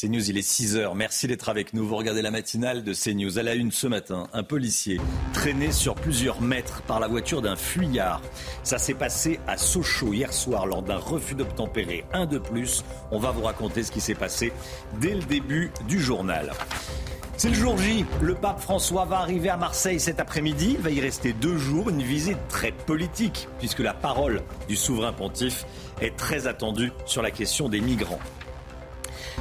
CNews, il est 6h. Merci d'être avec nous. Vous regardez la matinale de CNews. À la une ce matin, un policier traîné sur plusieurs mètres par la voiture d'un fuyard. Ça s'est passé à Sochaux hier soir lors d'un refus d'obtempérer. Un de plus. On va vous raconter ce qui s'est passé dès le début du journal. C'est le jour J. Le pape François va arriver à Marseille cet après-midi. Il va y rester deux jours. Une visite très politique, puisque la parole du souverain pontife est très attendue sur la question des migrants.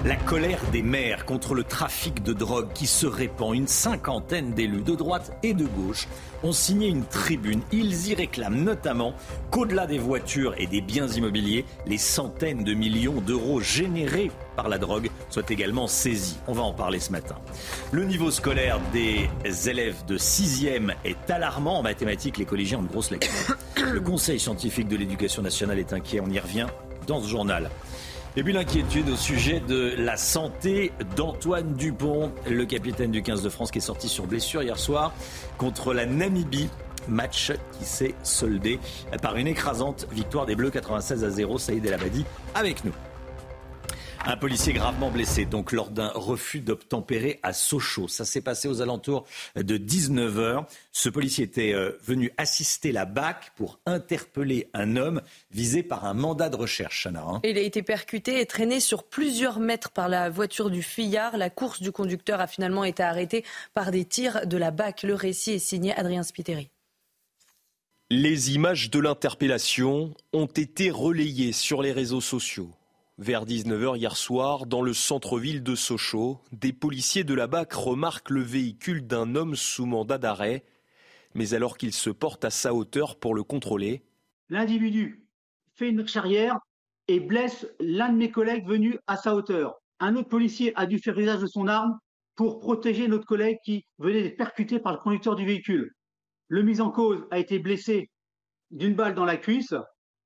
La colère des maires contre le trafic de drogue qui se répand. Une cinquantaine d'élus de droite et de gauche ont signé une tribune. Ils y réclament notamment qu'au-delà des voitures et des biens immobiliers, les centaines de millions d'euros générés par la drogue soient également saisis. On va en parler ce matin. Le niveau scolaire des élèves de 6e est alarmant. En mathématiques, les collégiens ont de grosses lacunes. Le Conseil scientifique de l'éducation nationale est inquiet. On y revient dans ce journal. Et puis l'inquiétude au sujet de la santé d'Antoine Dupont, le capitaine du 15 de France qui est sorti sur blessure hier soir contre la Namibie. Match qui s'est soldé par une écrasante victoire des Bleus 96 à 0. Saïd El Abadi avec nous. Un policier gravement blessé, donc lors d'un refus d'obtempérer à Sochaux. Ça s'est passé aux alentours de 19h. Ce policier était euh, venu assister la BAC pour interpeller un homme visé par un mandat de recherche. Hein. Il a été percuté et traîné sur plusieurs mètres par la voiture du fillard. La course du conducteur a finalement été arrêtée par des tirs de la BAC. Le récit est signé Adrien Spiteri. Les images de l'interpellation ont été relayées sur les réseaux sociaux. Vers 19h hier soir, dans le centre-ville de Sochaux, des policiers de la BAC remarquent le véhicule d'un homme sous mandat d'arrêt. Mais alors qu'il se porte à sa hauteur pour le contrôler, l'individu fait une marche arrière et blesse l'un de mes collègues venu à sa hauteur. Un autre policier a dû faire usage de son arme pour protéger notre collègue qui venait d'être percuté par le conducteur du véhicule. Le mis en cause a été blessé d'une balle dans la cuisse.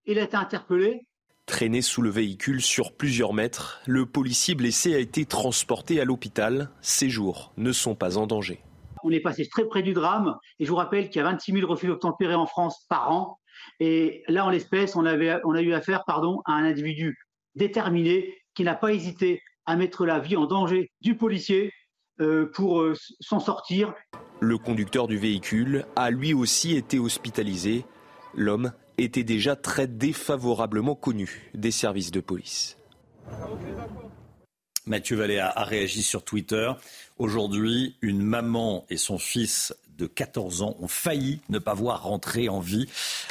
Il a été interpellé Traîné sous le véhicule sur plusieurs mètres, le policier blessé a été transporté à l'hôpital. Ses jours ne sont pas en danger. On est passé très près du drame et je vous rappelle qu'il y a 26 000 refus d'obtempérer en France par an. Et là, en l'espèce, on, on a eu affaire pardon, à un individu déterminé qui n'a pas hésité à mettre la vie en danger du policier euh, pour euh, s'en sortir. Le conducteur du véhicule a lui aussi été hospitalisé. L'homme était déjà très défavorablement connu des services de police. Mathieu Vallée a, réagi sur Twitter. Aujourd'hui, une maman et son fils de 14 ans ont failli ne pas voir rentrer en vie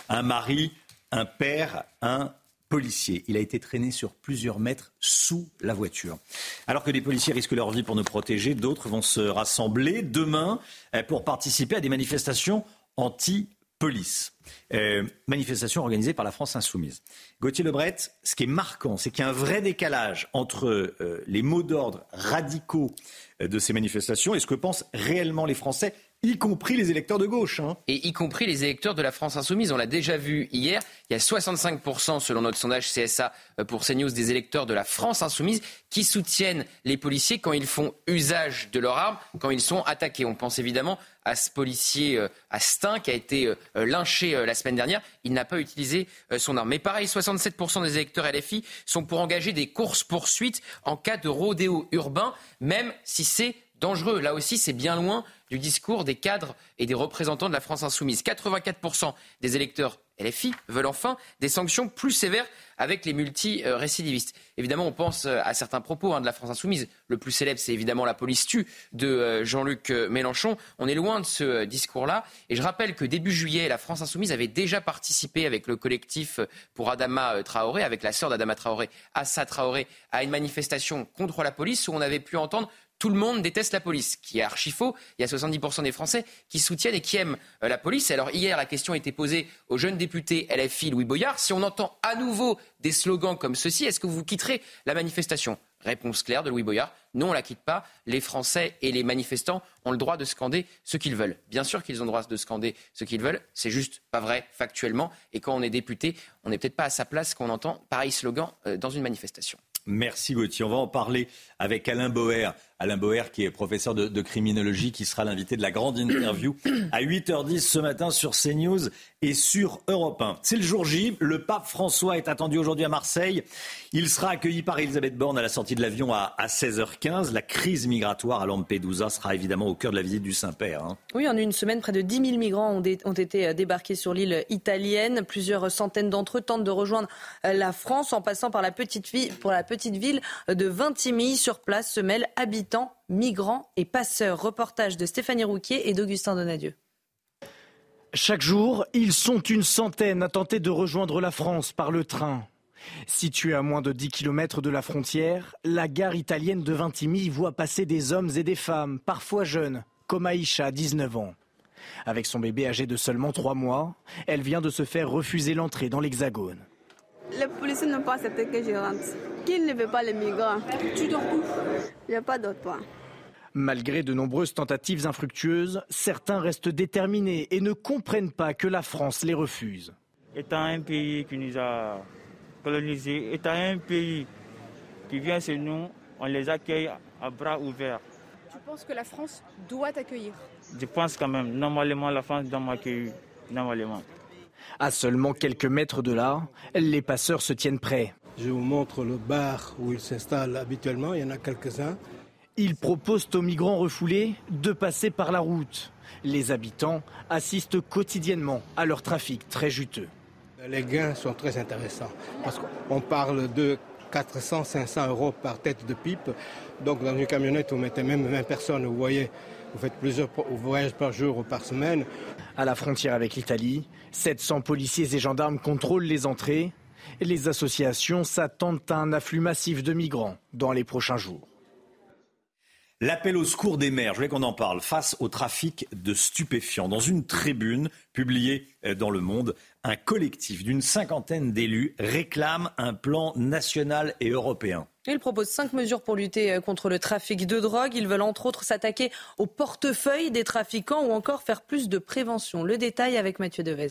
un mari, un père, un policier. Il a été traîné sur plusieurs mètres sous la voiture. Alors que des policiers risquent leur vie pour nous protéger, d'autres vont se rassembler demain pour participer à des manifestations anti police. Euh, manifestation organisée par la France insoumise. Gauthier Lebret, ce qui est marquant, c'est qu'il y a un vrai décalage entre euh, les mots d'ordre radicaux euh, de ces manifestations et ce que pensent réellement les Français y compris les électeurs de gauche. Hein. Et y compris les électeurs de la France insoumise. On l'a déjà vu hier. Il y a 65%, selon notre sondage CSA pour CNews, des électeurs de la France insoumise qui soutiennent les policiers quand ils font usage de leurs armes, quand ils sont attaqués. On pense évidemment à ce policier euh, à Stein qui a été euh, lynché la semaine dernière. Il n'a pas utilisé son arme. Mais pareil, 67% des électeurs LFI sont pour engager des courses-poursuites en cas de rodéo urbain, même si c'est dangereux. Là aussi, c'est bien loin du discours des cadres et des représentants de la France insoumise. 84% des électeurs LFI veulent enfin des sanctions plus sévères avec les multi-récidivistes. Évidemment, on pense euh, à certains propos hein, de la France insoumise. Le plus célèbre, c'est évidemment la police tue de euh, Jean-Luc euh, Mélenchon. On est loin de ce discours-là. Et je rappelle que début juillet, la France insoumise avait déjà participé avec le collectif pour Adama Traoré, avec la sœur d'Adama Traoré, Assa Traoré, à une manifestation contre la police où on avait pu entendre tout le monde déteste la police, qui est archi faux. Il y a 70% des Français qui soutiennent et qui aiment euh, la police. Alors hier, la question a été posée au jeune député LFI Louis Boyard. Si on entend à nouveau des slogans comme ceci, est-ce que vous quitterez la manifestation? Réponse claire de Louis Boyard. Non, on la quitte pas. Les Français et les manifestants ont le droit de scander ce qu'ils veulent. Bien sûr qu'ils ont le droit de scander ce qu'ils veulent. C'est juste pas vrai factuellement. Et quand on est député, on n'est peut-être pas à sa place quand on entend pareil slogan euh, dans une manifestation. Merci Gauthier. On va en parler avec Alain Boer. Alain Boer qui est professeur de, criminologie, qui sera l'invité de la grande interview à 8h10 ce matin sur CNews et sur Europe 1. C'est le jour J. Le pape François est attendu aujourd'hui à Marseille. Il sera accueilli par Elisabeth Borne à la sortie de l'avion à, 16h15. La crise migratoire à Lampedusa sera évidemment au cœur de la visite du Saint-Père. Hein. Oui, en une semaine, près de 10 000 migrants ont, ont été euh, débarqués sur l'île italienne. Plusieurs centaines d'entre eux tentent de rejoindre euh, la France en passant par la petite ville, pour la petite ville de Vintimille. Sur place se mêlent habitants, migrants et passeurs. Reportage de Stéphanie Rouquier et d'Augustin Donadieu. Chaque jour, ils sont une centaine à tenter de rejoindre la France par le train. Située à moins de 10 km de la frontière, la gare italienne de Vintimille voit passer des hommes et des femmes, parfois jeunes, comme Aïcha, 19 ans. Avec son bébé âgé de seulement 3 mois, elle vient de se faire refuser l'entrée dans l'Hexagone. Les policiers n'ont pas accepté que je rentre. Qui ne veut pas les migrants Tu dors où? Il n'y a pas d'autre point. Malgré de nombreuses tentatives infructueuses, certains restent déterminés et ne comprennent pas que la France les refuse. Étant un pays qui nous a colonisés, étant un pays qui vient chez nous, on les accueille à bras ouverts. Tu penses que la France doit accueillir Je pense quand même. Normalement, la France doit m'accueillir. Normalement. À seulement quelques mètres de là, les passeurs se tiennent prêts. Je vous montre le bar où ils s'installent habituellement. Il y en a quelques-uns. Ils proposent aux migrants refoulés de passer par la route. Les habitants assistent quotidiennement à leur trafic très juteux. Les gains sont très intéressants parce qu'on parle de 400, 500 euros par tête de pipe. Donc dans une camionnette, vous mettez même 20 personnes. Vous voyez, vous faites plusieurs voyages par jour ou par semaine. À la frontière avec l'Italie, 700 policiers et gendarmes contrôlent les entrées. Les associations s'attendent à un afflux massif de migrants dans les prochains jours. L'appel au secours des maires, je voulais qu'on en parle, face au trafic de stupéfiants. Dans une tribune publiée euh, dans Le Monde, un collectif d'une cinquantaine d'élus réclame un plan national et européen. Ils proposent cinq mesures pour lutter euh, contre le trafic de drogue. Ils veulent entre autres s'attaquer au portefeuille des trafiquants ou encore faire plus de prévention. Le détail avec Mathieu Devez.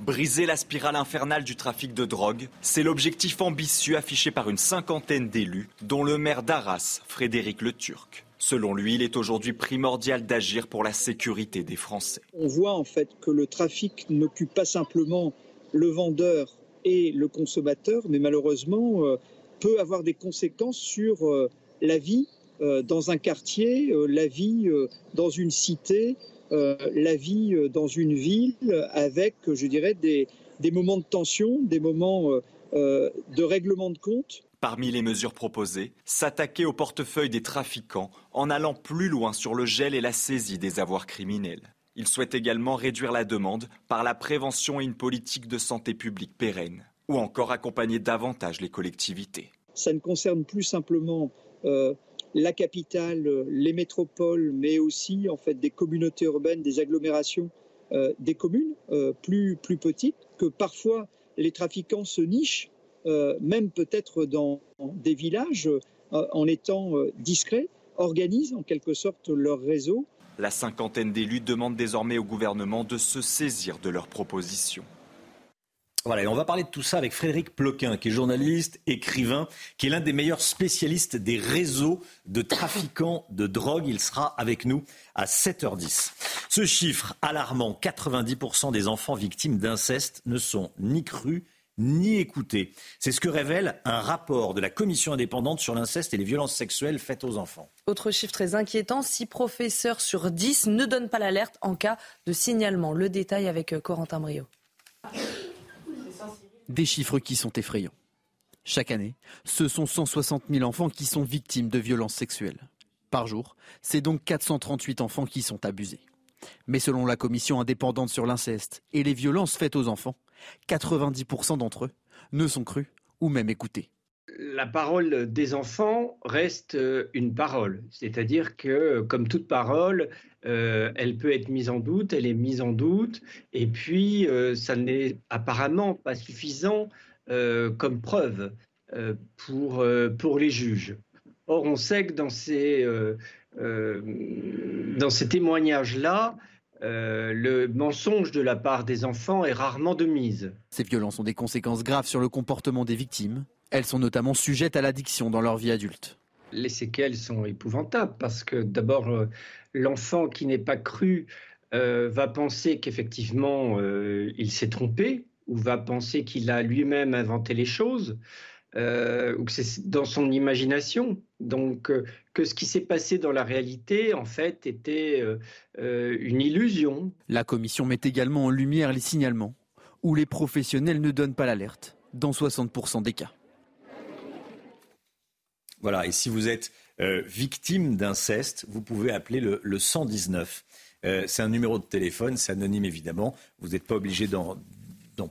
Briser la spirale infernale du trafic de drogue, c'est l'objectif ambitieux affiché par une cinquantaine d'élus, dont le maire d'Arras, Frédéric Le Turc. Selon lui, il est aujourd'hui primordial d'agir pour la sécurité des Français. On voit en fait que le trafic n'occupe pas simplement le vendeur et le consommateur, mais malheureusement euh, peut avoir des conséquences sur euh, la vie euh, dans un quartier, la vie dans une cité, euh, la vie euh, dans une ville avec, je dirais, des, moments de tension, des moments euh, de règlement de compte. Parmi les mesures proposées, s'attaquer au portefeuille des trafiquants en allant plus loin sur le gel et la saisie des avoirs criminels. Il souhaite également réduire la demande par la prévention et une politique de santé publique pérenne, ou encore accompagner davantage les collectivités. Ça ne concerne plus simplement la capitale, euh, les métropoles, mais aussi en fait des communautés urbaines, des agglomérations, euh, des communes euh, plus, plus petites, que parfois les trafiquants se nichent, même peut-être dans des villages, en étant discrets, organisent en quelque sorte leur réseau. La cinquantaine d'élus demandent désormais au gouvernement de se saisir de leurs propositions. On va parler de tout ça avec Frédéric Ploquin, qui est journaliste, écrivain, qui est l'un des meilleurs spécialistes des réseaux de trafiquants de drogue. Il sera avec nous à 7h10. Ce chiffre alarmant, 90% des enfants victimes d'inceste ne sont ni crus ni écoutés. C'est ce que révèle un rapport de la commission indépendante sur l'inceste et les violences sexuelles faites aux enfants. Autre chiffre très inquiétant, 6 professeurs sur 10 ne donnent pas l'alerte en cas de signalement. Le détail avec Corentin Brio. Des chiffres qui sont effrayants. Chaque année, ce sont 160 000 enfants qui sont victimes de violences sexuelles. Par jour, c'est donc 438 enfants qui sont abusés. Mais selon la commission indépendante sur l'inceste et les violences faites aux enfants, 90% d'entre eux ne sont crus ou même écoutés. La parole des enfants reste euh, une parole. C'est-à-dire que, comme toute parole, euh, elle peut être mise en doute, elle est mise en doute, et puis euh, ça n'est apparemment pas suffisant comme preuve pour, pour les juges. Or, on sait que dans ces, dans ces témoignages-là, le mensonge de la part des enfants est rarement de mise. Ces violences ont des conséquences graves sur le comportement des victimes. Elles sont notamment sujettes à l'addiction dans leur vie adulte. Les séquelles sont épouvantables parce que d'abord, euh, l'enfant qui n'est pas cru euh, va penser qu'effectivement euh, il s'est trompé ou va penser qu'il a lui-même inventé les choses. ou que c'est dans son imagination. Donc, que ce qui s'est passé dans la réalité, en fait, était une illusion. La commission met également en lumière les signalements, où les professionnels ne donnent pas l'alerte, dans 60% des cas. Voilà, et si vous êtes euh, victime d'inceste, vous pouvez appeler le, 119. Euh, c'est un numéro de téléphone, c'est anonyme évidemment. Vous n'êtes pas obligé d'en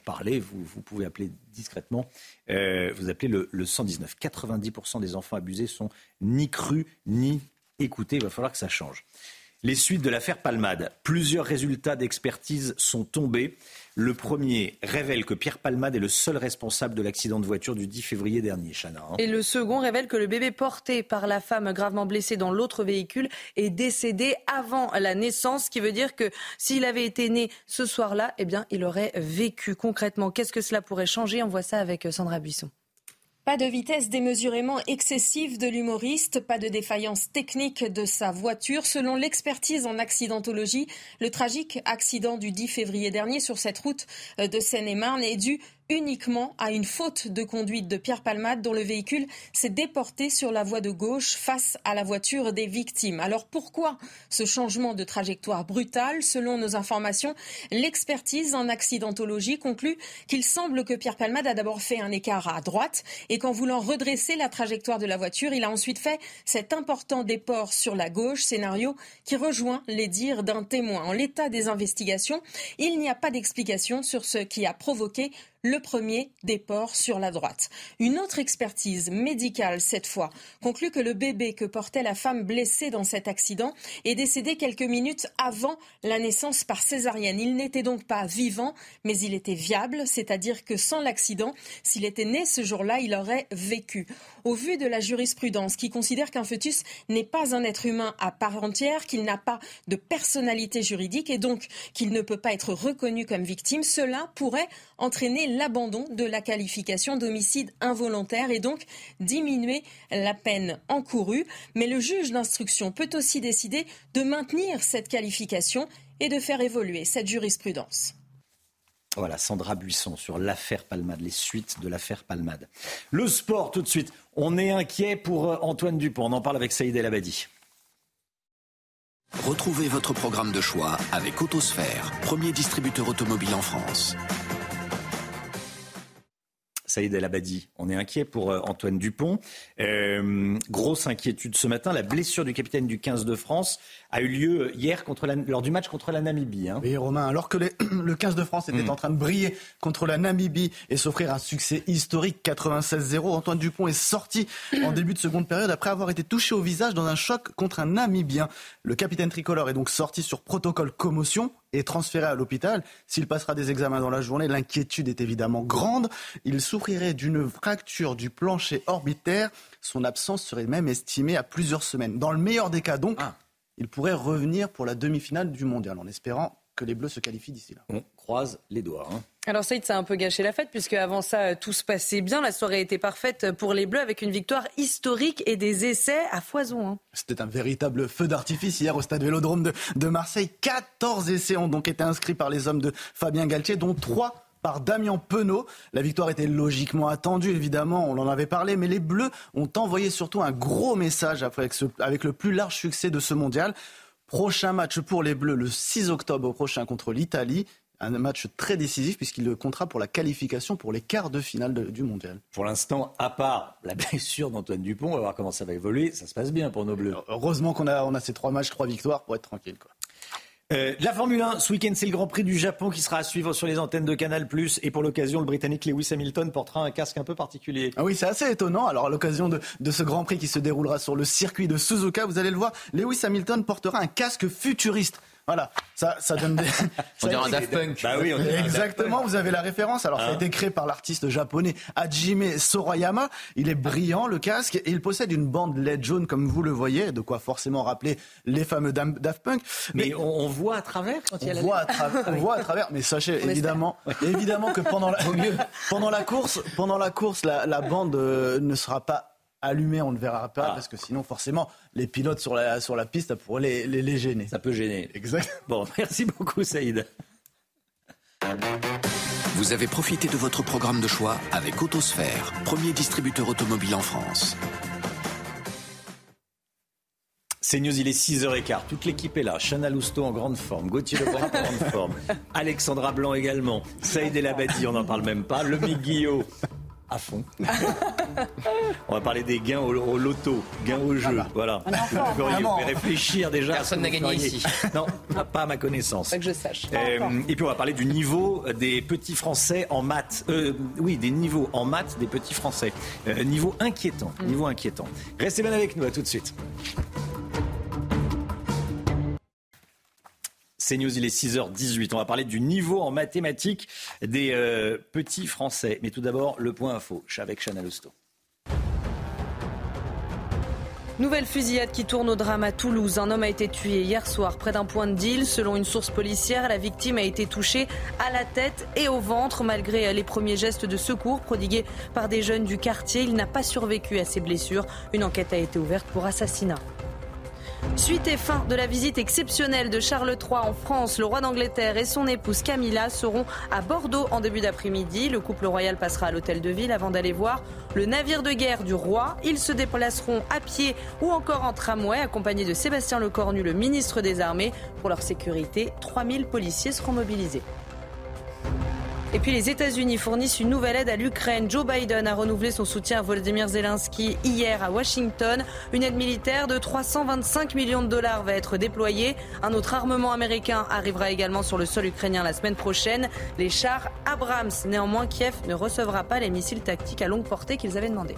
parler, vous, pouvez appeler discrètement. Euh, vous appelez le, le 119. 90% des enfants abusés sont ni crus ni écoutés. Il va falloir que ça change. Les suites de l'affaire Palmade. Plusieurs résultats d'expertise sont tombés. Le premier révèle que Pierre Palmade est le seul responsable de l'accident de voiture du 10 février dernier, Chana. Hein. Et le second révèle que le bébé porté par la femme gravement blessée dans l'autre véhicule est décédé avant la naissance, ce qui veut dire que s'il avait été né ce soir-là, eh bien, il aurait vécu concrètement. Qu'est-ce que cela pourrait changer? On voit ça avec Sandra Buisson. Pas de vitesse démesurément excessive de l'humoriste, pas de défaillance technique de sa voiture. Selon l'expertise en accidentologie, le tragique accident du 10 février dernier sur cette route de Seine-et-Marne est dû uniquement à une faute de conduite de Pierre Palmade dont le véhicule s'est déporté sur la voie de gauche face à la voiture des victimes. Alors pourquoi ce changement de trajectoire brutal? Selon nos informations, l'expertise en accidentologie conclut qu'il semble que Pierre Palmade a d'abord fait un écart à droite et qu'en voulant redresser la trajectoire de la voiture, il a ensuite fait cet important déport sur la gauche, scénario qui rejoint les dires d'un témoin. En l'état des investigations, il n'y a pas d'explication sur ce qui a provoqué le premier déport sur la droite. Une autre expertise médicale, cette fois, conclut que le bébé que portait la femme blessée dans cet accident est décédé quelques minutes avant la naissance par césarienne. Il n'était donc pas vivant, mais il était viable, c'est-à-dire que sans l'accident, s'il était né ce jour-là, il aurait vécu. Au vu de la jurisprudence qui considère qu'un fœtus n'est pas un être humain à part entière, qu'il n'a pas de personnalité juridique et donc qu'il ne peut pas être reconnu comme victime, cela pourrait entraîner l'abandon de la qualification d'homicide involontaire et donc diminuer la peine encourue. Mais le juge d'instruction peut aussi décider de maintenir cette qualification et de faire évoluer cette jurisprudence. Voilà, Sandra Buisson sur l'affaire Palmade, les suites de l'affaire Palmade. Le sport, tout de suite. On est inquiet pour euh, Antoine Dupont. On en parle avec Saïd El Abadi. Retrouvez votre programme de choix avec Autosphère, premier distributeur automobile en France. Saïd El Abadi. On est inquiet pour euh, Antoine Dupont. Euh, grosse inquiétude ce matin. La blessure du capitaine du 15 de France a eu lieu hier contre lors du match contre la Namibie. Hein. Oui, Romain. Alors que le 15 de France était hmm. en train de briller contre la Namibie et s'offrir un succès historique 96-0, Antoine Dupont est sorti en début de seconde période après avoir été touché au visage dans un choc contre un Namibien. Le capitaine tricolore est donc sorti sur protocole commotion et transféré à l'hôpital. S'il passera des examens dans la journée, l'inquiétude est évidemment grande. Il souffrirait d'une fracture du plancher orbitaire. Son absence serait même estimée à plusieurs semaines. Dans le meilleur des cas, donc, ah. il pourrait revenir pour la demi-finale du mondial, en espérant que les Bleus se qualifient d'ici là. On croise les doigts. Hein. Alors Saïd, ça a un peu gâché la fête, puisque avant ça, tout se passait bien. La soirée était parfaite pour les Bleus, avec une victoire historique et des essais à foison. Hein. C'était un véritable feu d'artifice hier au stade Vélodrome de, de Marseille. 14 essais ont donc été inscrits par les hommes de Fabien Galtier, dont 3 par Damien Penaud. La victoire était logiquement attendue, évidemment, on en avait parlé, mais les Bleus ont envoyé surtout un gros message avec, avec le plus large succès de ce mondial. Prochain match pour les Bleus le 6 octobre prochain contre l'Italie. Un match très décisif puisqu'il comptera pour la qualification pour les quarts de finale du mondial. Pour l'instant, à part la blessure d'Antoine Dupont, on va voir comment ça va évoluer. Ça se passe bien pour nos Bleus. Heureusement qu'on a, on a ces trois matchs, trois victoires pour être tranquille. Quoi. Euh, la Formule 1, ce week-end, c'est le Grand Prix du Japon qui sera à suivre sur les antennes de Canal+. Et pour l'occasion, le Britannique Lewis Hamilton portera un casque un peu particulier. Ah oui, c'est assez étonnant. Alors, à l'occasion de, de, ce Grand Prix qui se déroulera sur le circuit de Suzuka, vous allez le voir, Lewis Hamilton portera un casque futuriste. Voilà, ça, ça donne des. on dirait un Daft Punk. Bah oui, on Exactement, vous avez la référence. Alors, ça a hein été créé par l'artiste japonais Hajime Sorayama. Il est brillant, le casque, et il possède une bande LED jaune, comme vous le voyez, de quoi forcément rappeler les fameux Daft Punk. Mais, on, voit à travers quand il y a on voit, à on voit à travers, mais sachez évidemment, évidemment que pendant la, pendant la course, pendant la course, la, la bande euh, ne sera pas allumé, on ne verra pas, ah. parce que sinon, forcément, les pilotes sur la, sur la piste, ça pourrait les, les, les gêner. Ça peut gêner. Exact. Bon, merci beaucoup, Saïd. Vous avez profité de votre programme de choix avec Autosphère, premier distributeur automobile en France. C'est News, il est 6h15. Toute l'équipe est là. Chana Lousteau en grande forme. Gauthier Lebras en grande forme. Alexandra Blanc également. Saïd El Abadi, on n'en parle même pas. Le Guillot à fond. on va parler des gains au, loto, gains au jeu. Voilà. Vous pouvez réfléchir déjà. Personne n'a gagné ici. Non, pas à ma connaissance. Pas que je sache. Euh, et puis on va parler du niveau des petits Français en maths. Euh, oui, des niveaux en maths des petits Français. Euh, niveau inquiétant. Mm. Niveau inquiétant. Restez bien avec nous. À tout de suite. News, il est 6h18. On va parler du niveau en mathématiques des euh, petits Français. Mais tout d'abord, le point info avec Chana Lousteau. Nouvelle fusillade qui tourne au drame à Toulouse. Un homme a été tué hier soir près d'un point de deal. Selon une source policière, la victime a été touchée à la tête et au ventre. Malgré les premiers gestes de secours prodigués par des jeunes du quartier, il n'a pas survécu à ses blessures. Une enquête a été ouverte pour assassinat. Suite et fin de la visite exceptionnelle de Charles III en France, le roi d'Angleterre et son épouse Camilla seront à Bordeaux en début d'après-midi. Le couple royal passera à l'hôtel de ville avant d'aller voir le navire de guerre du roi. Ils se déplaceront à pied ou encore en tramway, accompagnés de Sébastien Lecornu, le ministre des Armées. Pour leur sécurité, 3000 policiers seront mobilisés. Et puis les États-Unis fournissent une nouvelle aide à l'Ukraine. Joe Biden a renouvelé son soutien à Volodymyr Zelensky hier à Washington. Une aide militaire de 325 millions de dollars va être déployée. Un autre armement américain arrivera également sur le sol ukrainien la semaine prochaine. Les chars Abrams. Néanmoins, Kiev ne recevra pas les missiles tactiques à longue portée qu'ils avaient demandé.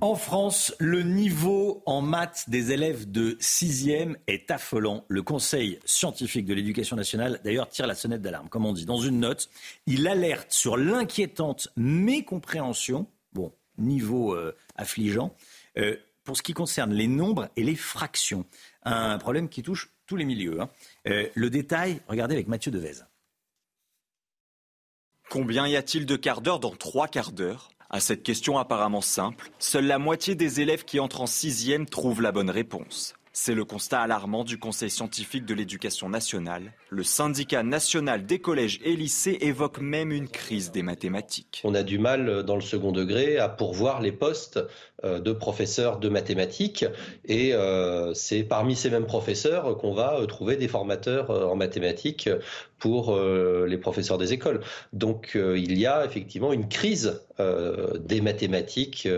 En France, le niveau en maths des élèves de 6e est affolant. Le Conseil scientifique de l'éducation nationale, d'ailleurs, tire la sonnette d'alarme. Comme on dit, dans une note, il alerte sur l'inquiétante mécompréhension, bon, niveau euh, affligeant, euh, pour ce qui concerne les nombres et les fractions. Un problème qui touche tous les milieux. Hein. Euh, le détail, regardez avec Mathieu Devez. Combien y a-t-il de quarts d'heure dans trois quarts d'heure? À cette question apparemment simple, seule la moitié des élèves qui entrent en sixième trouvent la bonne réponse. C'est le constat alarmant du Conseil scientifique de l'éducation nationale. Le syndicat national des collèges et lycées évoque même une crise des mathématiques. On a du mal euh, dans le second degré à pourvoir les postes euh, de professeurs de mathématiques et euh, c'est parmi ces mêmes professeurs qu'on va trouver des formateurs en mathématiques pour les professeurs des écoles. Donc il y a effectivement une crise des mathématiques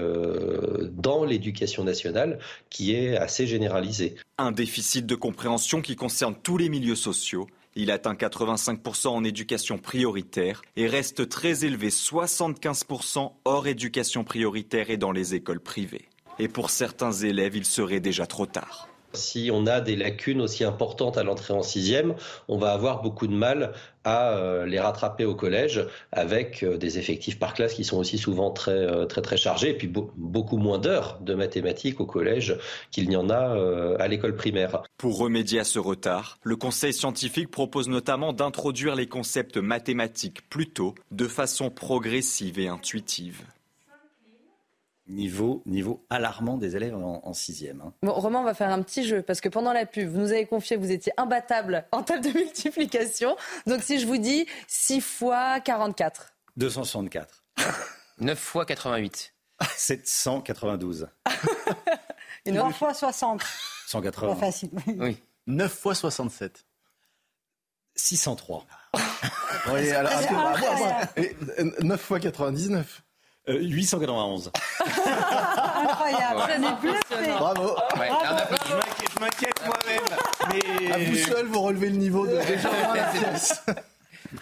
dans l'éducation nationale qui est assez généralisée. Un déficit de compréhension qui concerne tous les milieux sociaux. Il atteint 85% en éducation prioritaire et reste très élevé 75% hors éducation prioritaire et dans les écoles privées. Et pour certains élèves, il serait déjà trop tard. Si on a des lacunes aussi importantes à l'entrée en sixième, on va avoir beaucoup de mal à euh, les rattraper au collège avec euh, des effectifs par classe qui sont aussi souvent très euh, très très chargés et puis beaucoup moins d'heures de mathématiques au collège qu'il n'y en a à l'école primaire. Pour remédier à ce retard, le Conseil scientifique propose notamment d'introduire les concepts mathématiques plus tôt, de façon progressive et intuitive niveau, niveau alarmant des élèves en, sixième. Hein. Bon, Romain, on va faire un petit jeu parce que pendant la pub, vous nous avez confié que vous étiez imbattable en table de multiplication. Donc si je vous dis 6 fois 44. 264. 9 fois 88. 792. Une 3 fois 60. 180. Pas facile. Oui. 9 fois 67. 603. oui, alors, 9 fois 99. 891. Incroyable. Ça n'est plus Bravo. je m'inquiète moi-même. À vous seul, vous relevez le niveau de déjà.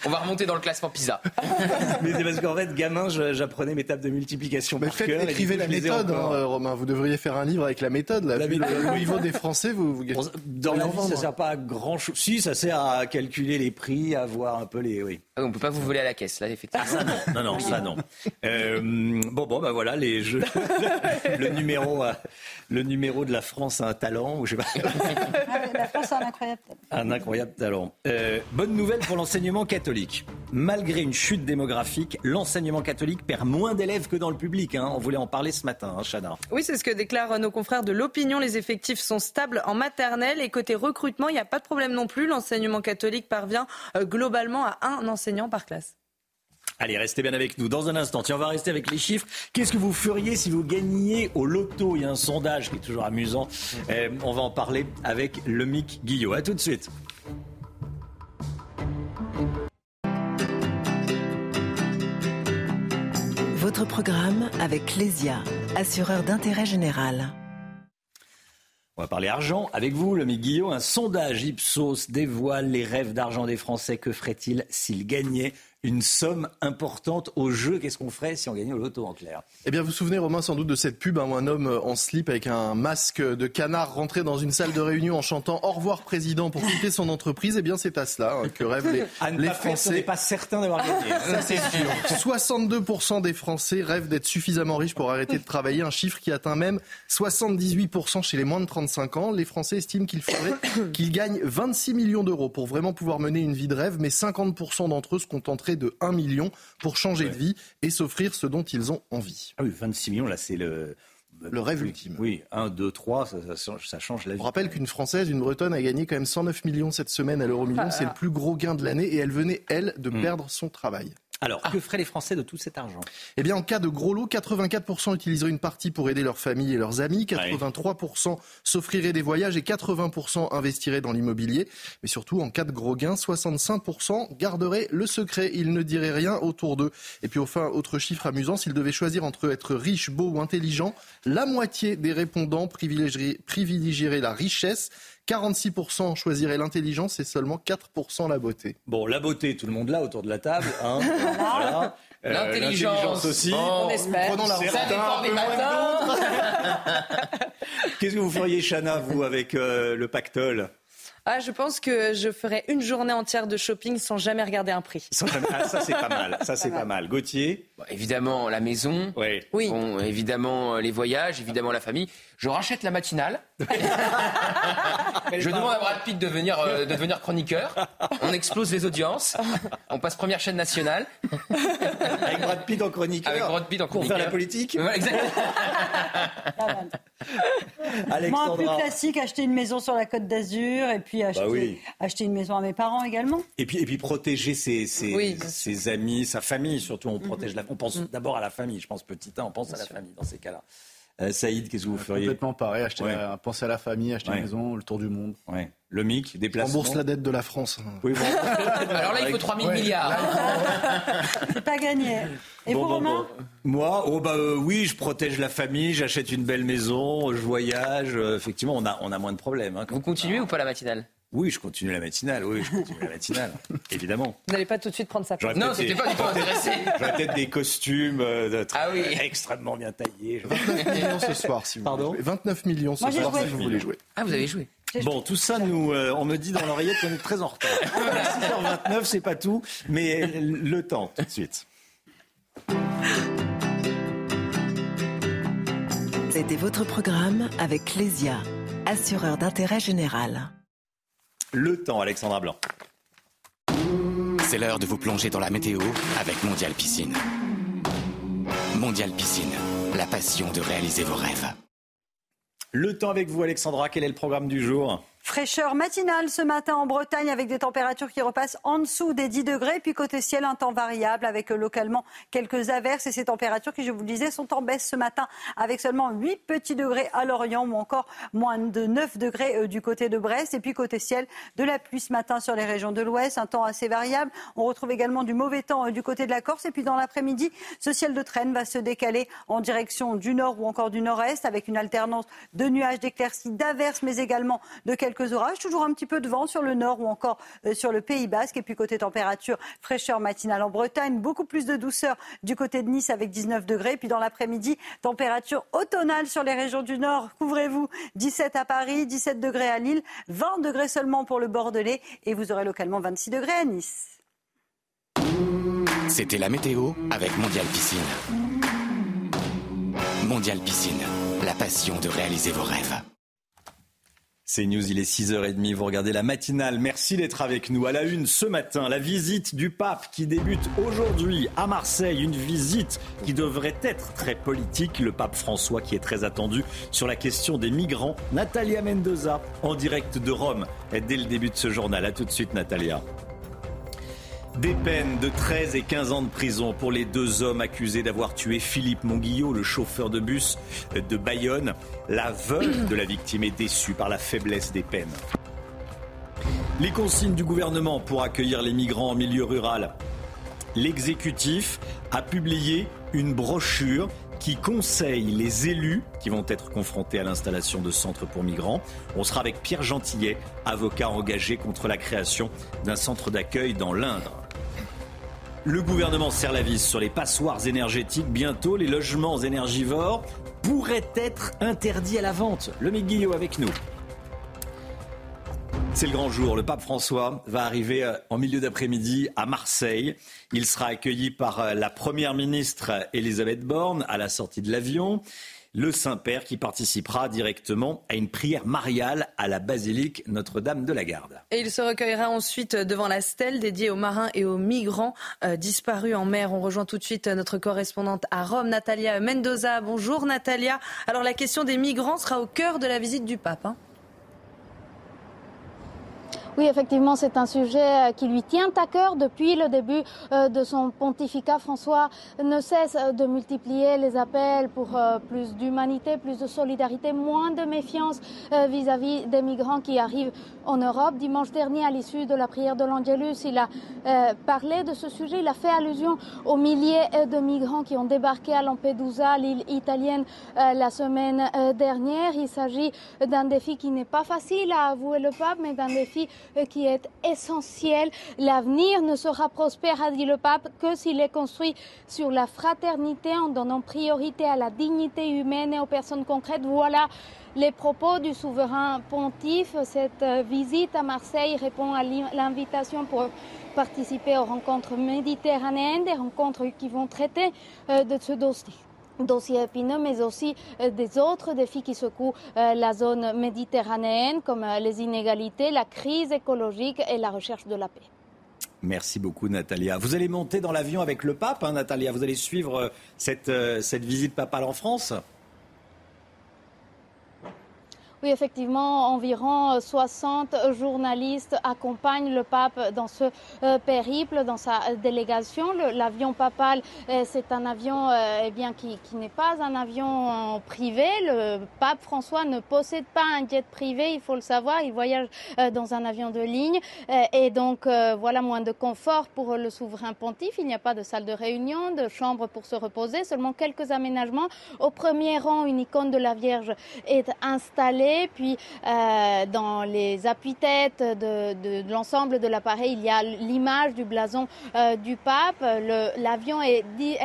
On va remonter dans le classement PISA. Mais c'est parce qu'en fait, gamin, j'apprenais mes tables de multiplication Mais par faites, cœur. écrivez coup, la méthode, hein, Romain. Vous devriez faire un livre avec la méthode. Là. La Vu méthode. le, niveau des Français, vous, vous Dans la vie, ça sert pas à grand chose. Si, ça sert à calculer les prix, à voir un peu les. Oui. Ah, on peut pas vous voler à la caisse, là, effectivement. Ah, ça non, non, non, ça non. Euh, bon, bon, bah voilà, les jeux. le numéro, euh, le numéro de la France a un talent, ou je sais pas, La France a un incroyable talent. un incroyable talent. Euh, bonne nouvelle pour l'enseignement catholique. Malgré une chute démographique, l'enseignement catholique perd moins d'élèves que dans le public. hein. On voulait en parler ce matin, hein, Chana. Oui, c'est ce que déclarent nos confrères de l'opinion. Les effectifs sont stables en maternelle et côté recrutement, il n'y a pas de problème non plus. L'enseignement catholique parvient euh, globalement à un enseignant par classe. Allez, restez bien avec nous. Dans un instant, tiens, on va rester avec les chiffres. Qu'est-ce que vous feriez si vous gagniez au loto? Il y a un sondage qui est toujours amusant. Euh, on va en parler avec le Mick Guillot. À tout de suite. Votre programme avec Clésia, assureur d'intérêt général. On va parler argent avec vous, le Guillot. Un sondage Ipsos dévoile les rêves d'argent des Français. Que ferait-il s'ils gagnaient une somme importante au jeu Qu'est-ce qu'on ferait si on gagnait au loto en clair? Eh bien, vous vous souvenez, Romain, sans doute de cette pub hein, où un homme en slip avec un masque de canard rentrait dans une salle de réunion en chantant Au revoir, président, pour quitter son entreprise. Eh bien, c'est à cela hein, que rêvent les, À ne les pas Français. n'est pas certain d'avoir gagné. Ça, c'est sûr. 62% des Français rêvent d'être suffisamment riches pour arrêter de travailler, un chiffre qui atteint même 78% chez les moins de 35 ans. Les Français estiment qu'il faudrait qu'ils gagnent 26 millions d'euros pour vraiment pouvoir mener une vie de rêve, mais 50% d'entre eux se contenteraient de 1 million pour changer de vie et s'offrir ce dont ils ont envie. Ah oui, 26 millions, là, c'est le. Le rêve ultime. Oui, 1, 2, 3, ça, ça change- ça change la vie. On rappelle qu'une Française, une Bretonne, a gagné quand même 109 millions cette semaine à l'euro million. Ah C'est le plus gros gain de l'année et elle venait, elle, de Hmm. perdre son travail. Alors, que feraient les Français de tout cet argent? Eh bien, en cas de gros lot, 84% utiliseraient une partie pour aider leur famille et leurs amis, 83% s'offriraient des voyages et 80% investiraient dans l'immobilier. Mais surtout, en cas de gros gain, 65% garderaient le secret. Ils ne diraient rien autour d'eux. Et puis, enfin, autre chiffre amusant, s'ils devaient choisir entre être riche, beau ou intelligent, la moitié des répondants privilégieraient la richesse. 46% choisiraient l'intelligence et seulement 4% la beauté. Bon, la beauté, tout le monde là autour de la table. Hein, voilà. Euh, L'intelligence aussi. bon, On espère. Prenons la Ça route. dépend des matins. Qu'est-ce que vous feriez, Chana, vous, avec euh, le pactole? Ah, je pense que je ferais une journée entière de shopping sans jamais regarder un prix. Sans jamais- Ah, Ça, c'est pas mal. Ça, c'est pas mal. Gauthier Bon, évidemment, la maison. Oui. Oui. Bon, évidemment, euh, les voyages, évidemment, la famille. Je rachète la matinale. je demande à Brad Pitt de devenir, euh, de devenir chroniqueur. On explose les audiences. On passe première chaîne nationale. Avec Brad Pitt en chroniqueur Avec Brad Pitt en Pour chroniqueur. faire la politique Voilà, exactement. Moi, un plus Alexandra. classique, acheter une maison sur la côte d'Azur et puis acheter, Bah oui. acheter une maison à mes parents également. Et puis, et puis protéger ses, ses, Oui, ses amis, sa famille, surtout. On protège la On pense d'abord à la famille. Je pense petit 1, on pense à la famille dans ces cas-là. Euh, Saïd, qu'est-ce que vous feriez Complètement pareil, acheter, Ouais. euh, penser à la famille, acheter Ouais. une maison, le tour du monde. Ouais. Le MIC, déplacement. Rembourse la dette de la France. Oui, bon. Alors là, il faut 3000 milliards. C'est pas gagné. Et Bon, vous, bon, Romain. Moi, oh bah euh, oui, je protège la famille, j'achète une belle maison, je voyage. euh, effectivement, on a, on a moins de problèmes. hein, Vous continuez ou pas la matinale? Oui, je continue la matinale. Oui, je continue la matinale. Évidemment. Vous n'allez pas tout de suite prendre sa place. Non, c'était pas du tout intéressé. J'aurais peut-être des costumes euh, de- Ah oui. extrêmement bien taillés. 29 millions ce soir, si vous Pardon voulez jouer. 29 millions ce Moi, soir, joué. si vous voulez jouer. Ah, vous avez joué Bon, tout ça, nous, euh, on me dit dans l'oreillette qu'on est très en retard. 6h29, c'est pas tout, mais le temps, tout de suite. C'était votre programme avec Clésia, assureur d'intérêt général. Le temps, Alexandra Blanc. C'est l'heure de vous plonger dans la météo avec Mondial Piscine. Mondial Piscine, la passion de réaliser vos rêves. Le temps avec vous, Alexandra. Quel est le programme du jour? Fraîcheur matinale ce matin en Bretagne avec des températures qui repassent en dessous des 10 degrés. Puis côté ciel, un temps variable avec euh, localement quelques averses. Et ces températures qui, je vous le disais, sont en baisse ce matin avec seulement 8 petits degrés à Lorient ou encore moins de 9 degrés euh, du côté de Brest. Et puis côté ciel, de la pluie ce matin sur les régions de l'Ouest, un temps assez variable. On retrouve également du mauvais temps euh, du côté de la Corse. Et puis dans l'après-midi, ce ciel de traîne va se décaler en direction du nord ou encore du nord-est avec une alternance de nuages, d'éclaircies, d'averses, mais également de quelques quelques orages, toujours un petit peu de vent sur le nord ou encore euh, sur le Pays Basque. Et puis côté température, fraîcheur matinale en Bretagne, beaucoup plus de douceur du côté de Nice avec 19 degrés. Puis dans l'après-midi, température automnale sur les régions du nord. Couvrez-vous, 17 à Paris, 17 degrés à Lille, 20 degrés seulement pour le Bordelais et vous aurez localement 26 degrés à Nice. C'était la météo avec Mondial Piscine. Mondial Piscine, la passion de réaliser vos rêves. C'est News, il est 6h30, vous regardez la matinale. Merci d'être avec nous. À la une ce matin, la visite du pape qui débute aujourd'hui à Marseille. Une visite qui devrait être très politique. Le pape François qui est très attendu sur la question des migrants. Natalia Mendoza en direct de Rome dès le début de ce journal. A tout de suite Natalia. Des peines de 13 et 15 ans de prison pour les deux hommes accusés d'avoir tué Philippe Monguillot, le chauffeur de bus de Bayonne. La veuve de la victime est déçue par la faiblesse des peines. Les consignes du gouvernement pour accueillir les migrants en milieu rural. L'exécutif a publié une brochure qui conseille les élus qui vont être confrontés à l'installation de centres pour migrants. On sera avec Pierre Gentillet, avocat engagé contre la création d'un centre d'accueil dans l'Indre. Le gouvernement serre la vis sur les passoires énergétiques. Bientôt, les logements énergivores pourraient être interdits à la vente. Le Guillot avec nous. C'est le grand jour. Le pape François va arriver euh, en milieu d'après-midi à Marseille. Il sera accueilli par euh, la première ministre Elisabeth Borne à la sortie de l'avion le Saint-Père qui participera directement à une prière mariale à la basilique Notre-Dame de la Garde. Et il se recueillera ensuite devant la stèle dédiée aux marins et aux migrants euh, disparus en mer. On rejoint tout de suite notre correspondante à Rome, Natalia Mendoza. Bonjour Natalia. Alors la question des migrants sera au cœur de la visite du pape. Hein. Oui, effectivement, c'est un sujet euh, qui lui tient à cœur depuis le début euh, de son pontificat. François ne cesse euh, de multiplier les appels pour plus d'humanité, plus de solidarité, moins de méfiance vis-à-vis des migrants qui arrivent en Europe. Dimanche dernier, à l'issue de la prière de l'Angelus, il a parlé de ce sujet. Il a fait allusion aux milliers de migrants qui ont débarqué à Lampedusa, l'île italienne, la semaine dernière. Il s'agit d'un défi qui n'est pas facile à avouer le pape, mais d'un défi qui est essentiel. L'avenir ne sera prospère, a dit le pape, que s'il est construit sur la fraternité en donnant priorité à la dignité humaine et aux personnes concrètes. Voilà les propos du souverain pontife. Cette euh, visite à Marseille répond à l'invitation pour participer aux rencontres méditerranéennes, des rencontres qui vont traiter euh, de ce dossier dossier épineux, mais aussi euh, des autres défis qui secouent euh, la zone méditerranéenne, comme euh, les inégalités, la crise écologique et la recherche de la paix. Merci beaucoup, Natalia. Vous allez monter dans l'avion avec le pape, hein, Natalia. Vous allez suivre cette, cette visite papale en France? Oui, effectivement, environ 60 journalistes accompagnent le pape dans ce euh, périple, dans sa délégation. L'avion papal, euh, c'est un avion euh, eh bien, qui, qui n'est pas un avion privé. Le pape François ne possède pas un jet privé, il faut le savoir. Il voyage dans un avion de ligne. Et donc, voilà, moins de confort pour le souverain pontife. Il n'y a pas de salle de réunion, de chambre pour se reposer, seulement quelques aménagements. Au premier rang, une icône de la Vierge est installée puis euh, dans les appuis-têtes de, l'ensemble de l'appareil, il y a l'image du blason euh, du pape. L'avion est,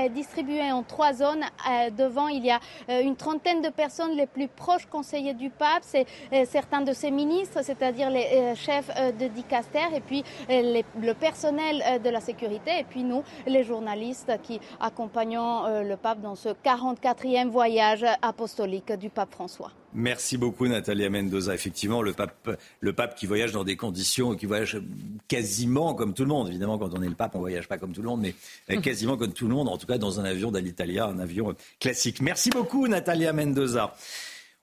distribué en trois zones. Euh, devant, il y a une trentaine de personnes les plus proches conseillers du pape. C'est certains de ses ministres, c'est-à-dire les chefs de dicaster, et puis le personnel de la sécurité, et puis nous, les journalistes qui accompagnons le pape dans ce 44e voyage apostolique du pape François. Merci beaucoup Natalia Mendoza. Effectivement, le pape, le pape qui voyage dans des conditions, qui voyage quasiment comme tout le monde. Évidemment, quand on est le pape, on voyage pas comme tout le monde, mais euh, quasiment comme tout le monde, en tout cas dans un avion d'Alitalia, un avion euh, classique. Merci beaucoup Natalia Mendoza.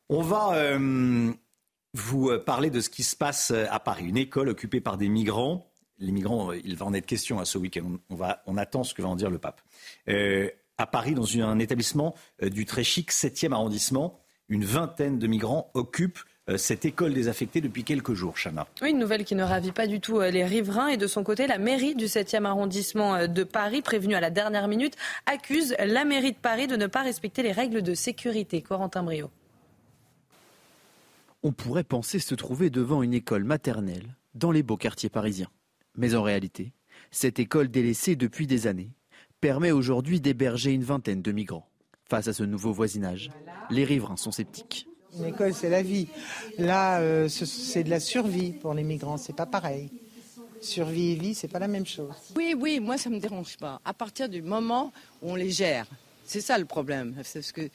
On va euh, vous parler de ce qui se passe à Paris. Une école occupée par des migrants. Les migrants, il va en être question à ce week-end. On, va, on attend ce que va en dire le pape. à Paris, dans un établissement du très chic 7e arrondissement, une vingtaine de migrants occupent euh, cette école désaffectée depuis quelques jours, Chana. Oui, une nouvelle qui ne ravit pas du tout euh, les riverains. Et de son côté, la mairie du 7e arrondissement euh, de Paris, prévenue à la dernière minute, accuse la mairie de Paris de ne pas respecter les règles de sécurité. Corentin Brio. On pourrait penser se trouver devant une école maternelle dans les beaux quartiers parisiens. Mais en réalité, cette école délaissée depuis des années permet aujourd'hui d'héberger une vingtaine de migrants. Face à ce nouveau voisinage, les riverains sont sceptiques. Une école, c'est la vie. Là, euh, c'est de la survie pour les migrants, c'est pas pareil. Survie et vie, c'est pas la même chose. Oui, oui, moi ça me dérange pas. À partir du moment où on les gère, c'est ça le problème. Parce que